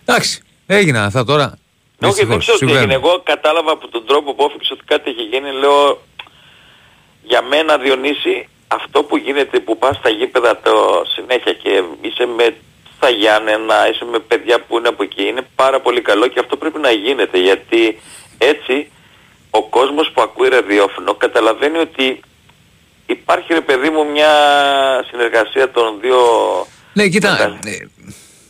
Speaker 1: Εντάξει, έγιναν αυτά τώρα.
Speaker 23: Ναι, Όχι, δεν
Speaker 1: Δυστυχώς,
Speaker 23: ξέρω τι
Speaker 1: συμβαίνουν.
Speaker 23: έγινε. Εγώ κατάλαβα από τον τρόπο που όφηξε ότι κάτι έχει γίνει. Λέω, για μένα Διονύση, αυτό που γίνεται που πας στα γήπεδα το συνέχεια και είσαι με στα Γιάννενα, είσαι με παιδιά που είναι από εκεί, είναι πάρα πολύ καλό και αυτό πρέπει να γίνεται γιατί έτσι ο κόσμος που ακούει ραδιόφωνο καταλαβαίνει ότι υπάρχει ρε παιδί μου μια συνεργασία των δύο
Speaker 1: Ναι, κοίτα. ε,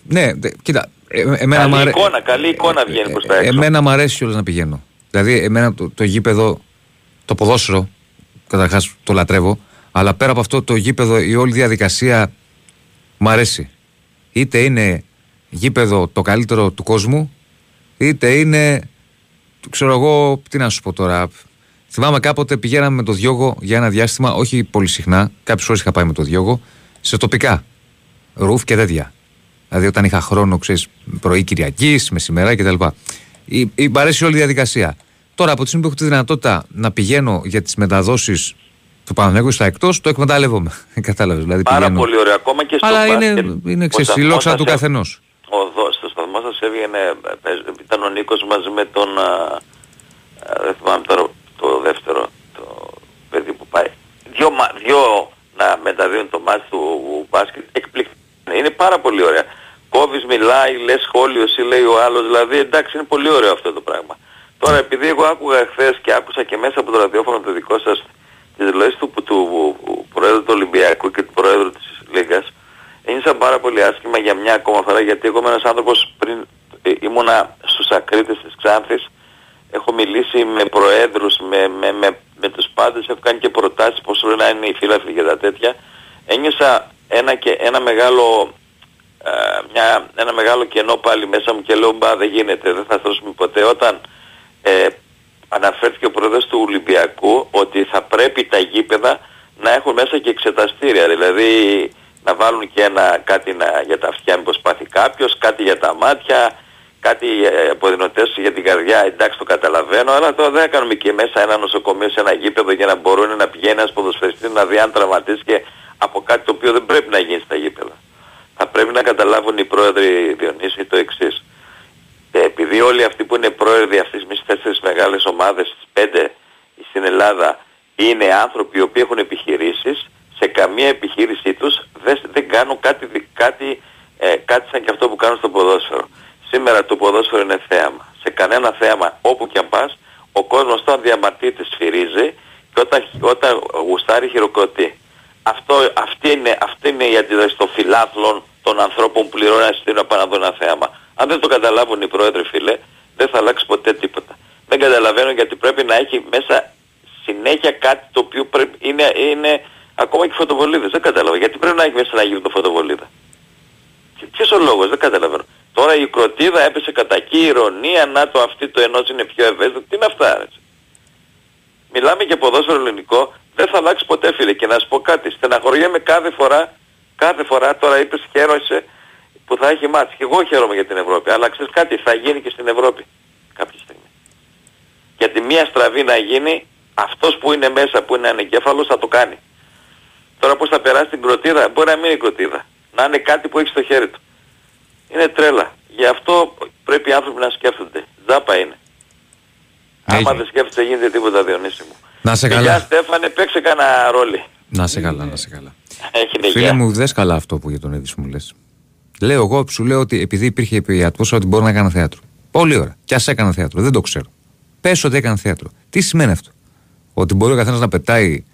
Speaker 1: ναι, δε- κοίτα. Ε, εμένα
Speaker 23: καλή
Speaker 1: μ' αρέ-
Speaker 23: εικόνα, καλή εικόνα βγαίνει προς τα
Speaker 1: Ε,
Speaker 23: έξω.
Speaker 1: Εμένα μου αρέσει κιόλας να πηγαίνω. Δηλαδή, εμένα το, το γήπεδο, το ποδόσφαιρο, καταρχάς το λατρεύω, αλλά πέρα από αυτό το γήπεδο, η όλη διαδικασία μ' αρέσει. είτε είναι γήπεδο το καλύτερο του κόσμου, είτε είναι, ξέρω εγώ, τι να σου πω τώρα. Θυμάμαι κάποτε πηγαίναμε με το Διώγο για ένα διάστημα, όχι πολύ συχνά, κάποιες φορέ είχα πάει με το Διώγο, σε τοπικά. Ρουφ και τέτοια. Δηλαδή όταν είχα χρόνο, ξέρεις, πρωί Κυριακής, μεσημερά κτλ. Η, η, μ' αρέσει όλη η διαδικασία. Τώρα από τη στιγμή που έχω τη δυνατότητα να πηγαίνω για τις μεταδόσεις του Παναγιώτου στα εκτός, το εκμεταλλεύομαι. Κατάλαβες. Δηλαδή
Speaker 23: Πάρα
Speaker 1: πηγαίνω.
Speaker 23: πολύ ωραίο. Ακόμα και στο
Speaker 1: Αλλά
Speaker 23: μπάσκετ.
Speaker 1: είναι, είναι
Speaker 23: ο
Speaker 1: ξέρεις, η
Speaker 23: σταθμός
Speaker 1: λόξα
Speaker 23: σας
Speaker 1: του
Speaker 23: έ-
Speaker 1: καθενός.
Speaker 23: Ο δό, στο σταθμό σας έβγαινε, ε, ε, ήταν ο Νίκος μαζί με τον, α, α, δεν θυμάμαι τώρα το δεύτερο, το παιδί που πάει. Δυο, μα- δυο να μεταδίδουν το μάτι του μπάσκετ εκπληκτικά. Είναι πάρα πολύ ωραία. Κόβεις, μιλάει, λες σχόλιο, ή λέει ο άλλος, δηλαδή εντάξει είναι πολύ ωραίο αυτό το πράγμα. Τώρα επειδή εγώ άκουγα χθες και άκουσα και μέσα από το ραδιόφωνο το δικό σας τις δηλώσεις του, του, του Προέδρου του Ολυμπιακού και του Προέδρου της Λίγκας, ένιωσα πάρα πολύ άσχημα για μια ακόμα φορά γιατί εγώ είμαι ένας άνθρωπος πριν ε, ήμουνα στους ακρίτες της Ξάνθης έχω μιλήσει με προέδρους, με, με, με, με τους πάντες, έχω κάνει και προτάσεις πώς πρέπει να είναι οι φύλαθλοι και τα τέτοια. Ένιωσα ένα, και, ένα μεγάλο ε, μια, ένα μεγάλο κενό πάλι μέσα μου και λέω μπα δεν γίνεται, δεν θα στρώσουμε ποτέ όταν ε, αναφέρθηκε ο πρόεδρος του Ολυμπιακού ότι θα πρέπει τα γήπεδα να έχουν μέσα και εξεταστήρια, δηλαδή να βάλουν και ένα κάτι να, για τα αυτιά μήπως πάθει κάποιος, κάτι για τα μάτια, κάτι ε, αποδεινωτές για την καρδιά, εντάξει το καταλαβαίνω, αλλά τώρα δεν θα κάνουμε και μέσα ένα νοσοκομείο σε ένα γήπεδο για να μπορούν να πηγαίνει ένας ποδοσφαιριστής να δει αν τραυματίστηκε από κάτι το οποίο δεν πρέπει να γίνει στα γήπεδα. Θα πρέπει να καταλάβουν οι πρόεδροι Διονύση το εξής. Ε, επειδή όλοι αυτοί που είναι πρόεδροι αυτής της τέσσερις μεγάλες ομάδες, τις πέντε στην Ελλάδα, είναι άνθρωποι οι οποίοι έχουν επιχειρήσεις, σε καμία επιχείρησή τους δεν, δεν κάνουν κάτι, δι- κάτι, ε, κάτι σαν και αυτό που κάνουν στο ποδόσφαιρο. Σήμερα το ποδόσφαιρο είναι θέαμα. Σε κανένα θέαμα όπου και αν πας, ο κόσμος όταν διαμαρτύρεται σφυρίζει και όταν, όταν γουστάρει χειροκροτεί. Αυτό, αυτή, είναι, αυτή είναι η αντίδραση των φιλάθλων των ανθρώπων που πληρώνουν ένα εισιτήριο να πάνε να δουν ένα θέαμα. Αν δεν το καταλάβουν οι πρόεδροι φίλε, δεν θα αλλάξει ποτέ τίποτα. Δεν καταλαβαίνω γιατί πρέπει να έχει μέσα συνέχεια κάτι το οποίο πρέπει, είναι, είναι ακόμα και φωτοβολίδες. Δεν καταλαβαίνω. Γιατί πρέπει να έχει μέσα ένα γύρω φωτοβολίδα; Και Ποιος ο λόγος, δεν καταλαβαίνω. Τώρα η κροτίδα έπεσε κατά εκεί, η ηρωνία, να το αυτή το ενός είναι πιο ευαίσθητο. Τι είναι αυτά, ρε; Μιλάμε για ποδόσφαιρο ελληνικό, δεν θα αλλάξει ποτέ φίλε. Και να σου πω κάτι, στεναχωριέμαι κάθε φορά, κάθε φορά, τώρα είπες χαίρεσαι που θα έχει μάτς. Και εγώ χαίρομαι για την Ευρώπη, αλλά ξέρεις κάτι, θα γίνει και στην Ευρώπη κάποια στιγμή. Γιατί μία στραβή να γίνει, αυτός που είναι μέσα, που είναι ανεγκέφαλος, θα το κάνει. Τώρα πώς θα περάσει την κροτίδα, μπορεί να μην είναι κροτίδα. Να είναι κάτι που έχει στο χέρι του. Είναι τρέλα. Γι' αυτό πρέπει οι άνθρωποι να σκέφτονται. Ζάπα είναι. Άμα δεν σκέφτεσαι γίνεται τίποτα Διονύση μου.
Speaker 1: Να σε
Speaker 23: Γεια
Speaker 1: καλά.
Speaker 23: Στέφανε, παίξε κανένα ρόλι.
Speaker 1: Να σε καλά, να σε καλά.
Speaker 23: Έγινε
Speaker 1: Φίλε
Speaker 23: γεια.
Speaker 1: μου, δεν καλά αυτό που για τον Έδης μου λες. Λέω εγώ, σου λέω ότι επειδή υπήρχε η ατμόσφαιρα ότι μπορεί να έκανα θέατρο. Πολύ ώρα. Κι ας έκανα θέατρο. Δεν το ξέρω. Πες ότι έκανα θέατρο. Τι σημαίνει αυτό; Ότι μπορεί ο καθένας να πετάει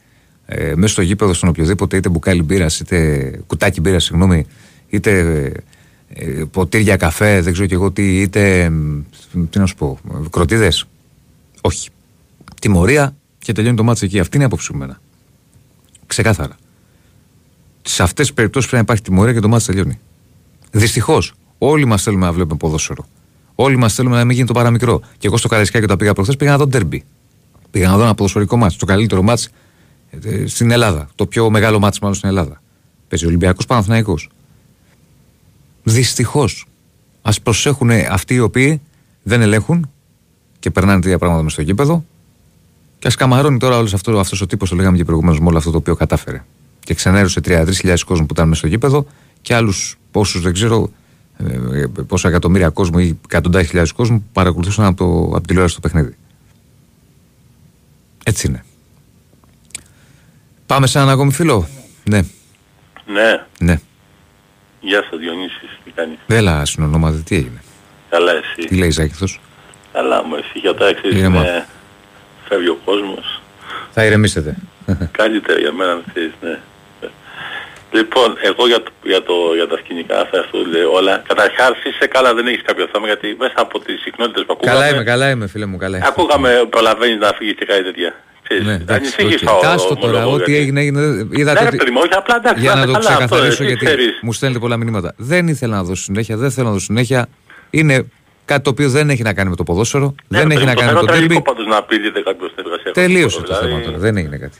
Speaker 1: ε, μέσα στο γήπεδο στον οποιοδήποτε είτε μπουκάλι μπύρας, είτε κουτάκι μπύρας, συγγνώμη, είτε ε, ε, ποτήρια καφέ, δεν ξέρω κι εγώ τι, είτε. ε, Τι να σου πω, κροτίδες. Όχι. Τιμωρία και τελειώνει το μάτσο εκεί. Αυτή είναι η άποψη μου εμένα. Ξεκάθαρα. Σε αυτές τις περιπτώσεις πρέπει να υπάρχει τιμωρία και το μάτι τελειώνει. Δυστυχώς, όλοι μας θέλουμε να βλέπουμε ποδόσφαιρο. Όλοι μας θέλουμε να μην γίνει το παραμικρό. Και εγώ στο Καραϊσκάκι όταν πήγα προχθές πήγα να δω ντέρμπι. Πήγα να δω ένα ποδοσφαιρικό μάτι. Το καλύτερο μάτι στην Ελλάδα. Το πιο μεγάλο μάτι μάλλον στην Ελλάδα. Παίζει Ολυμπιακός Παναθυναϊκό. Δυστυχώς. Α προσέχουν αυτοί οι οποίοι δεν ελέγχουν και περνάνε τέτοια πράγματα μες στο γήπεδο και α καμαρώνει τώρα όλος αυτό αυτός ο τύπος, το λέγαμε και προηγουμένως, με όλο αυτό το οποίο κατάφερε. Και ξενέρωσε 33.000 κόσμο που ήταν μέσα στο γήπεδο και άλλους πόσους δεν ξέρω, ε, πόσα εκατομμύρια κόσμου ή εκατοντάδες χιλιάδες κόσμου που παρακολουθούσαν από, το, από τη τηλεόραση το παιχνίδι. Έτσι είναι. Πάμε σε έναν ακόμη φίλο. Ναι,
Speaker 24: Ναι,
Speaker 1: ναι.
Speaker 24: γεια σας Διονύσης, τι κάνεις;
Speaker 1: Έλα συνονόματι, τι έγινε;
Speaker 24: Καλά εσύ.
Speaker 1: Τι λέει Ζάκηθος.
Speaker 24: Καλά μου, εσύ για τα ξέρεις,
Speaker 1: Ήρεμα.
Speaker 24: Ναι, φεύγει ο κόσμος.
Speaker 1: Θα ηρεμήσετε.
Speaker 24: Καλύτερα για μένα, ξέρεις, ναι. Λοιπόν, εγώ για, το, για, το, για τα σκηνικά αυτά, αυτό λέω όλα. Καταρχάς είσαι καλά, δεν έχεις κάποιο θέμα, γιατί μέσα από τις συχνότητες που ακούγαμε,
Speaker 1: καλά είμαι, καλά είμαι, φίλε μου, καλά είμαι.
Speaker 24: ακούγαμε προλαβαίνεις να φύγεις και κάτι τέτοια. ξέρεις.
Speaker 1: Ναι, εντάξει,
Speaker 24: Ανησύχησα
Speaker 1: οκ.
Speaker 24: ο-
Speaker 1: Τάστο
Speaker 24: ο
Speaker 1: τώρα,
Speaker 24: Μολόγου,
Speaker 1: ό,τι
Speaker 24: γιατί-
Speaker 1: έγινε, έγινε.
Speaker 24: Ναι,
Speaker 1: Είδατε
Speaker 24: ρε
Speaker 1: ότι.
Speaker 24: παιδί μου, όχι, απλά εντάξει,
Speaker 1: Για
Speaker 24: να
Speaker 1: να
Speaker 24: είναι
Speaker 1: το
Speaker 24: καλά αυτό,
Speaker 1: ξεκαθαρίσω,
Speaker 24: εσύ
Speaker 1: γιατί
Speaker 24: ξέρεις.
Speaker 1: μου στέλνετε πολλά μηνύματα. Δεν ήθελα να δώσω συνέχεια, δεν θέλω να δώσω συνέχεια. Είναι κάτι το οποίο δεν έχει να κάνει με το ποδόσφαιρο,
Speaker 24: Ναι,
Speaker 1: δεν
Speaker 24: ρε
Speaker 1: έχει
Speaker 24: παιδί
Speaker 1: να
Speaker 24: μου,
Speaker 1: κάνει με το
Speaker 24: τραγικό
Speaker 1: τέρμπι.
Speaker 24: πάντως να απειλείται κάποιος στην εργασία.
Speaker 1: Τελείωσε το
Speaker 24: Δηλαδή,
Speaker 1: θέμα τώρα, δεν έγινε κάτι.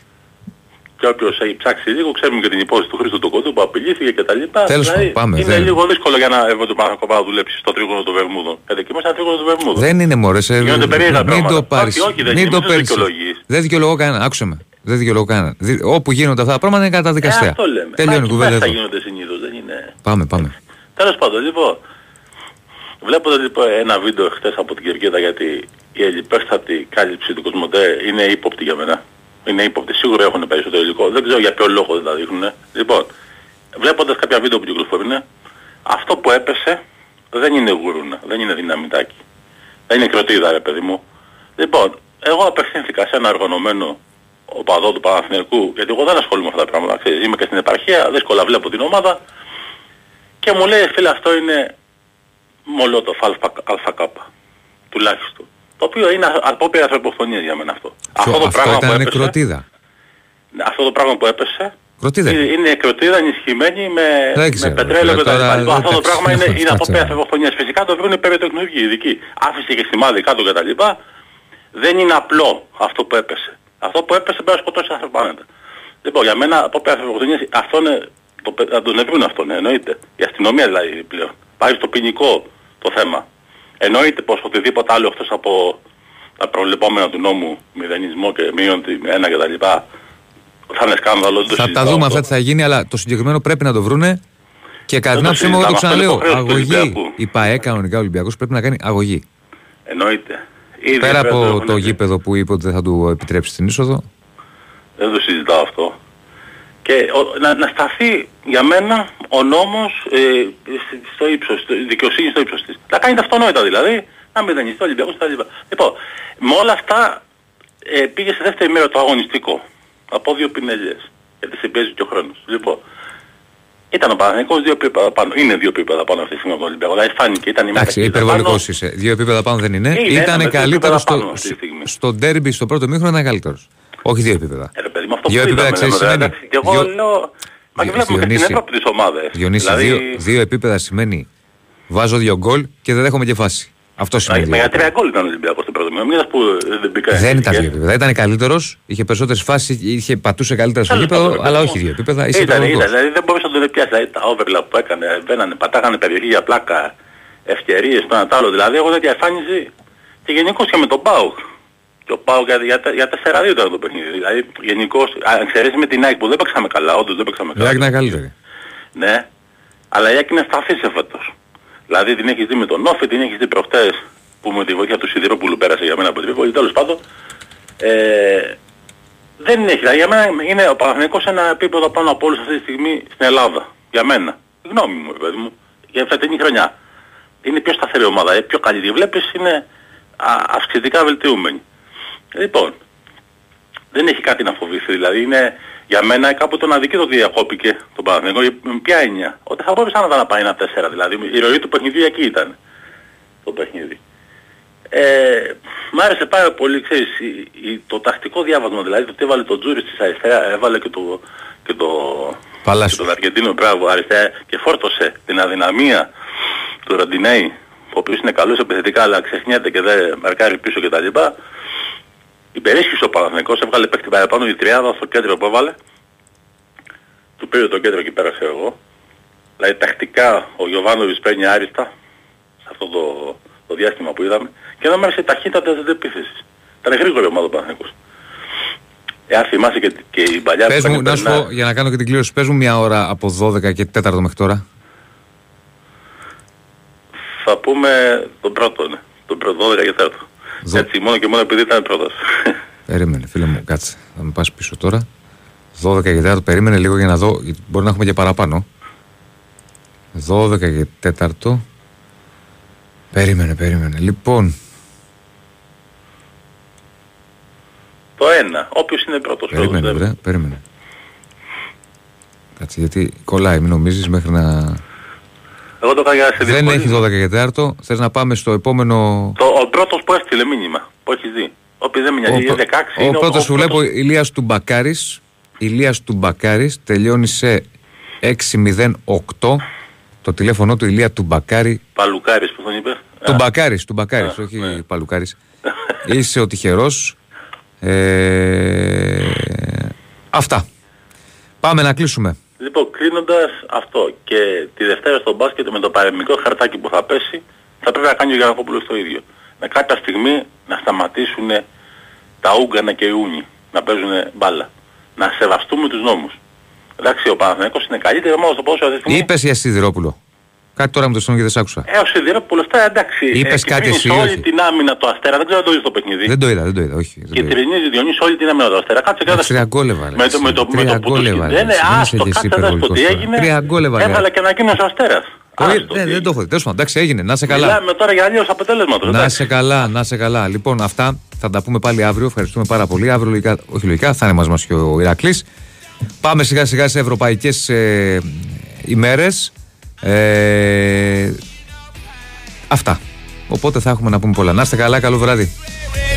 Speaker 24: Και όποιος έχει ψάξει λίγο, ξέρουμε και την υπόθεση του Χρήστο του Κοντού που απειλήθηκε και τα λοιπά.
Speaker 1: Τέλος
Speaker 24: Δηλαδή,
Speaker 1: πάντων, πάμε,
Speaker 24: Είναι
Speaker 1: δεν-
Speaker 24: λίγο δύσκολο για να εγώ το πάνω να δουλέψει στο τρίγωνο του Βερμούδων. Γιατί εκεί μέσα είναι τρίγωνο του Βερμούδων.
Speaker 1: Δεν είναι μωρέ, σε...
Speaker 24: Γίνονται περίεργα
Speaker 1: μην
Speaker 24: πράγματα.
Speaker 1: το πάρεις,
Speaker 24: Όχι, όχι, δεν
Speaker 1: μην
Speaker 24: είναι,
Speaker 1: το
Speaker 24: μην το
Speaker 1: παίρνεις.
Speaker 24: δικαιολογείς.
Speaker 1: Δεν δικαιολογώ κανένα, άκουσε με. Δεν δικαιολογώ κανένα. Δι- Όπου γίνονται αυτά τα πράγματα είναι
Speaker 24: Ε,
Speaker 1: καταδικαστέα.
Speaker 24: αυτό λέμε.
Speaker 1: Τελειώνει η
Speaker 24: Μα εκεί
Speaker 1: κουβέντα
Speaker 24: μέσα
Speaker 1: εδώ.
Speaker 24: γίνονται συνήθως, δεν είναι...
Speaker 1: Πάμε, πάμε.
Speaker 24: Τέλος πάντων, λοιπόν, βλέποντας λοιπόν ένα βίντεο χθες από την Κερκίδα γιατί η ελληπέστατη κάλυψη του Κοσμοτέ είναι ύποπτη για μένα. Είναι ύποπτη, σίγουρα έχουν περισσότερο υλικό. Δεν ξέρω για ποιο λόγο δεν τα δείχνουν. Λοιπόν, βλέποντας κάποια βίντεο που κυκλοφορούν, αυτό που έπεσε δεν είναι γουρούνα, δεν είναι δυναμητάκι. Δεν είναι κροτίδα ρε παιδί μου. Λοιπόν, εγώ απευθύνθηκα σε ένα οργανωμένο οπαδό του Παναθηναϊκού, γιατί εγώ δεν ασχολούμαι με αυτά τα πράγματα, ξέρεις, είμαι και στην επαρχία, δύσκολα βλέπω την ομάδα και μου λέει φίλε αυτό είναι μολότοφ ΑΚ, τουλάχιστον. Το οποίο είναι απόπειρα ανθρωποκτονίας για μένα αυτό. Αυτό το
Speaker 1: Αυτό
Speaker 24: πράγμα που
Speaker 1: ήταν
Speaker 24: έπεσε,
Speaker 1: κροτίδα.
Speaker 24: αυτό το πράγμα που έπεσε
Speaker 1: Κροτίδα.
Speaker 24: είναι, είναι κροτίδα ενισχυμένη με,
Speaker 1: Δεν
Speaker 24: με
Speaker 1: ξέρω,
Speaker 24: πετρέλαιο
Speaker 1: φίλε,
Speaker 24: και τα
Speaker 1: τώρα,
Speaker 24: λοιπά. Αυτό το
Speaker 1: εντάξει,
Speaker 24: πράγμα είναι, είναι
Speaker 1: αυτά
Speaker 24: απόπειρα
Speaker 1: ξέρω.
Speaker 24: ανθρωποκτονίας. Φυσικά το βρουν περιτεχνολογικοί ειδικοί. Άφησε και σημάδι κάτω και τα λοιπά. Δεν είναι απλό αυτό που έπεσε. Αυτό που έπεσε πρέπει να σκοτώσει άνθρωπο άνετα. Λοιπόν, για μένα απόπειρα ανθρωποκτονίας αυτό είναι, το, πε- να τον ευρούν αυτό, ναι, εννοείται. Η αστυνομία δηλαδή πλέον. Πάει στο ποινικό το θέμα. Εννοείται πως οτιδήποτε άλλο εκτός από τα προβλεπόμενα του νόμου, μηδενισμό και μείον τη ένα και τα λοιπά, θα είναι σκάνδαλο. δεν το
Speaker 1: Θα τα
Speaker 24: συζητάω
Speaker 1: δούμε
Speaker 24: αυτό.
Speaker 1: αυτά τι θα γίνει, αλλά το συγκεκριμένο πρέπει να το βρούνε. Και κατά την
Speaker 24: το
Speaker 1: άποψή μου, εγώ το
Speaker 24: συζητάμε,
Speaker 1: ξαναλέω.
Speaker 24: αυτό είναι υποχρέωση του
Speaker 1: Αγωγή.
Speaker 24: Ολυμπιακού.
Speaker 1: Η ΠαΕ κανονικά ο Ολυμπιακός πρέπει να κάνει αγωγή.
Speaker 24: Εννοείται. Ήδη
Speaker 1: Πέρα
Speaker 24: πρέπει να
Speaker 1: από
Speaker 24: έχουν
Speaker 1: το
Speaker 24: πει.
Speaker 1: γήπεδο που είπε ότι δεν θα του επιτρέψει την είσοδο.
Speaker 24: Δεν το συζητάω αυτό. Και ο- να, να σταθεί για μένα ο νόμος ε, σ- στο ύψος, στο, η δικαιοσύνη στο ύψος της. Να κάνει τα αυτονόητα δηλαδή. Να μηδενιστεί ο Ολυμπιακός κτλ. Λοιπόν, με όλα αυτά ε, πήγε σε δεύτερη μέρα το αγωνιστικό. Από δύο πινελιές. Γιατί σε πιέζει και ο χρόνος. Λοιπόν, ήταν ο Παναθηναϊκός δύο επίπεδα πάνω. Είναι δύο επίπεδα πάνω αυτή τη στιγμή από τον Ολυμπιακό. Δηλαδή φάνηκε. Ήταν η
Speaker 1: Εντάξει,
Speaker 24: μεταχείριση
Speaker 1: υπερβολικός
Speaker 24: πάνω.
Speaker 1: είσαι. Δύο επίπεδα πάνω δεν είναι.
Speaker 24: Είναι,
Speaker 1: Ήταν
Speaker 24: με δύο
Speaker 1: καλύτερος
Speaker 24: επίπεδα
Speaker 1: στο,
Speaker 24: πάνω αυτή τη στιγμή.
Speaker 1: στο ντέρμπι στο πρώτο μήχρονο, ήταν καλύτερος. Όχι δύο επίπεδα.
Speaker 24: Ε, ρε παιδί μου, αυτό
Speaker 1: Δύο
Speaker 24: που
Speaker 1: επίπεδα
Speaker 24: είδαμε,
Speaker 1: ξέρεις
Speaker 24: λέμε,
Speaker 1: σημαίνει.
Speaker 24: εντάξει. Και εγώ
Speaker 1: Δύο-
Speaker 24: λέω... Μα και βλέπουμε και στην
Speaker 1: Διονύση,
Speaker 24: Ευρώπη τις ομάδες.
Speaker 1: Διονύση,
Speaker 24: δηλαδή,
Speaker 1: δύο, δύο επίπεδα σημαίνει βάζω δύο γκολ και δεν δέχομαι και φάση. Αυτό σημαίνει.
Speaker 24: με
Speaker 1: δύο
Speaker 24: για
Speaker 1: επίπεδα.
Speaker 24: τρία γκολ ήταν ο Ολυμπιακός στο πρώτο μήνα. Μην που ε, δεν μπήκα.
Speaker 1: Δεν ήταν
Speaker 24: και-
Speaker 1: δύο επίπεδα. Ήταν καλύτερος, είχε περισσότερες φάσεις, είχε πατούσε καλύτερα στο
Speaker 24: Τέλος
Speaker 1: γήπεδο,
Speaker 24: πάντων,
Speaker 1: αλλά
Speaker 24: παιδί
Speaker 1: όχι
Speaker 24: μου.
Speaker 1: δύο επίπεδα. Είσαι
Speaker 24: Ήταν, ήταν,
Speaker 1: υπερβολικός.
Speaker 24: δηλαδή δεν μπορούσε να τον πιάσει. Δηλαδή, τα overlap που έκανε, μπαίνανε, πατάγανε περιοχή για πλάκα, ευκαιρίες, το ένα το άλλο. Δηλαδή εγώ τέτοια εμφάνιση και γενικώς και με τον Πάουκ. Και ο Πάουκ για, για, για 4-2 ήταν το παιχνίδι. Δηλαδή γενικώς, αν ξέρεις με την ΑΕΚ που δεν παίξαμε καλά, όντως δεν παίξαμε
Speaker 1: Η
Speaker 24: καλά.
Speaker 1: ΑΕΚ ήταν καλύτερη.
Speaker 24: Ναι, αλλά η ΑΕΚ είναι σταθής εφέτος. Δηλαδή την έχεις δει με τον Όφη, την έχεις δει προχτές που με τη βοήθεια του Σιδηρόπουλου πέρασε για μένα από την Τρίπολη, τέλος πάντων. Ε, δεν έχει, δηλαδή για μένα είναι ο Παναθηναϊκός ένα επίπεδο πάνω από όλους αυτή τη στιγμή στην Ελλάδα. Για μένα. Η γνώμη μου, παιδί μου. Για φετινή χρονιά. Είναι πιο σταθερή ομάδα, ε, πιο καλή. Τη βλέπεις είναι α, αυξητικά βελτιούμενη. Λοιπόν, δεν έχει κάτι να φοβηθεί. Δηλαδή είναι για μένα κάπου τον αδικήτο ότι διακόπηκε τον Παναθηναϊκό. Για- Με ποια έννοια; Ότι θα μπορούσε άνετα να πάει ένα 4. Δηλαδή η ροή του παιχνιδιού εκεί ήταν. Το παιχνίδι. Ε, μ' άρεσε πάρα πολύ, ξέρεις, η- η- το τακτικό διάβασμα, δηλαδή το ότι έβαλε το Τζούρι στις αριστερά, έβαλε και το, και το,
Speaker 1: Παλάσιο.
Speaker 24: και τον Αργεντίνο μπράβο αριστερά και φόρτωσε την αδυναμία του Ροντινέη, ο οποίος είναι καλός επιθετικά αλλά ξεχνιέται και δεν μαρκάρει πίσω κτλ. Υπερίσχυσε ο Παναθηναϊκός, έβγαλε παίκτη παραπάνω η τριάδα στο κέντρο που έβαλε. Του πήρε το κέντρο και πέρασε εγώ. Δηλαδή τακτικά ο Γιωβάνοβης παίρνει άριστα σε αυτό το, το διάστημα που είδαμε και δεν μου άρεσε η ταχύτητα της αντεπίθεσης. Ήταν γρήγορη ομάδα ο Παναθηναϊκός. Εάν θυμάσαι και, και η παλιά
Speaker 1: Πες
Speaker 24: που
Speaker 1: μου,
Speaker 24: έκανε
Speaker 1: να σου
Speaker 24: περνά-
Speaker 1: πω, για να κάνω και την κλήρωση, πες μου μια ώρα από 12 και 4 μέχρι τώρα.
Speaker 24: Θα πούμε τον πρώτο, ναι. Τον πρώτο, 12 και 4. Έτσι, μόνο και μόνο επειδή ήταν πρώτος.
Speaker 1: Περίμενε, φίλε μου, κάτσε. Θα με πας πίσω τώρα. 12 και 4, περίμενε λίγο για να δω. γιατί Μπορεί να έχουμε και παραπάνω. 12 και 4. Περίμενε, περίμενε. Λοιπόν,
Speaker 24: το ένα, όποιος είναι πρώτος. πρώτος
Speaker 1: περίμενε,
Speaker 24: δεν-
Speaker 1: βρε, περίμενε. Κάτσε, γιατί κολλάει, μην νομίζεις μέχρι να.
Speaker 24: Εγώ το έκανα για να σε
Speaker 1: Δεν
Speaker 24: διευκολύνω.
Speaker 1: έχεις 12 και 4. Θες να πάμε στο επόμενο.
Speaker 24: Το, ο πρώτος που έστειλε μήνυμα, που έχεις δει. Όποιος δεν με νοιάζει,
Speaker 1: Ο,
Speaker 24: είναι
Speaker 1: πρω-
Speaker 24: 16.
Speaker 1: ο
Speaker 24: είναι
Speaker 1: πρώτος που βλέπω Ηλίας Τουμπακάρης Ηλίας Τουμπακάρης τελειώνει σε 608 το τηλέφωνο του Ηλία Τουμπακάρη
Speaker 24: Παλουκάρης που τον είπε.
Speaker 1: Τουμπακάρης, Τουμπακάρης, όχι
Speaker 24: ναι.
Speaker 1: Παλουκάρης Είσαι ο τυχερός ε, Αυτά Πάμε να κλείσουμε
Speaker 24: Λοιπόν, κλείνοντας αυτό και τη Δευτέρα στο μπάσκετ με το παρεμικό χαρτάκι που θα πέσει, θα πρέπει να κάνει ο Γιανακόπουλος το ίδιο. Με κάποια στιγμή να σταματήσουν τα Ούγκανα και οι Ούνοι να παίζουν μπάλα. Να σεβαστούμε τους νόμους. Εντάξει, ο Παναθηναϊκός είναι καλύτερη ομάδα στο πόσο αυτή τη στιγμή.
Speaker 1: Είπες για Σιδηρόπουλο Κάτι τώρα με το στόμα και δεν σ' άκουσα
Speaker 24: Ε, ο Σιδηρόπουλος τώρα εντάξει.
Speaker 1: Είπες
Speaker 24: ε,
Speaker 1: κάτι
Speaker 24: κυβερνήσει
Speaker 1: εσύ,
Speaker 24: όλη
Speaker 1: όχι.
Speaker 24: την άμυνα του Αστέρα, δεν ξέρω αν το είδες το παιχνίδι.
Speaker 1: Δεν το είδα, δεν το είδα, όχι δεν
Speaker 24: Και
Speaker 1: το είδα.
Speaker 24: τυρινίζει Διονύσης όλη την άμυνα του Αστέρα. Κάτσε κάτω.
Speaker 1: Τρία γκόλ έβαλε,
Speaker 24: Με το, με το, με το
Speaker 1: τρία
Speaker 24: που
Speaker 1: γκόλ
Speaker 24: τους
Speaker 1: έβαλε,
Speaker 24: δεν είναι
Speaker 1: εσύ, δεν είσαι
Speaker 24: άστο,
Speaker 1: και εσύ
Speaker 24: κάτσε να δεις το τι
Speaker 1: υπερβολικός τώρα.
Speaker 24: έγινε.
Speaker 1: Τρία γκόλ έβαλε.
Speaker 24: Έβαλε και ανακοίνωσε ο Αστέρας.
Speaker 1: Το
Speaker 24: Άστο,
Speaker 1: είδα, δεν, δεν το έχω δει. Τέλος πάντων, εντάξει, έγινε. Να σε καλά.
Speaker 24: Μιλάμε τώρα για αλλιώς αποτέλεσμα του.
Speaker 1: Να
Speaker 24: εντάξει.
Speaker 1: σε καλά, να σε καλά. Λοιπόν, αυτά θα τα πούμε πάλι αύριο. Ευχαριστούμε πάρα πολύ. Αύριο, λογικά, όχι λογικά, θα είναι μαζί μας και ο Ηρακλής. Πάμε σιγά σιγά σε ευρωπαϊκές ε, ημέρες. Ε, αυτά. Οπότε θα έχουμε να πούμε πολλά. Να είστε καλά, καλό βράδυ.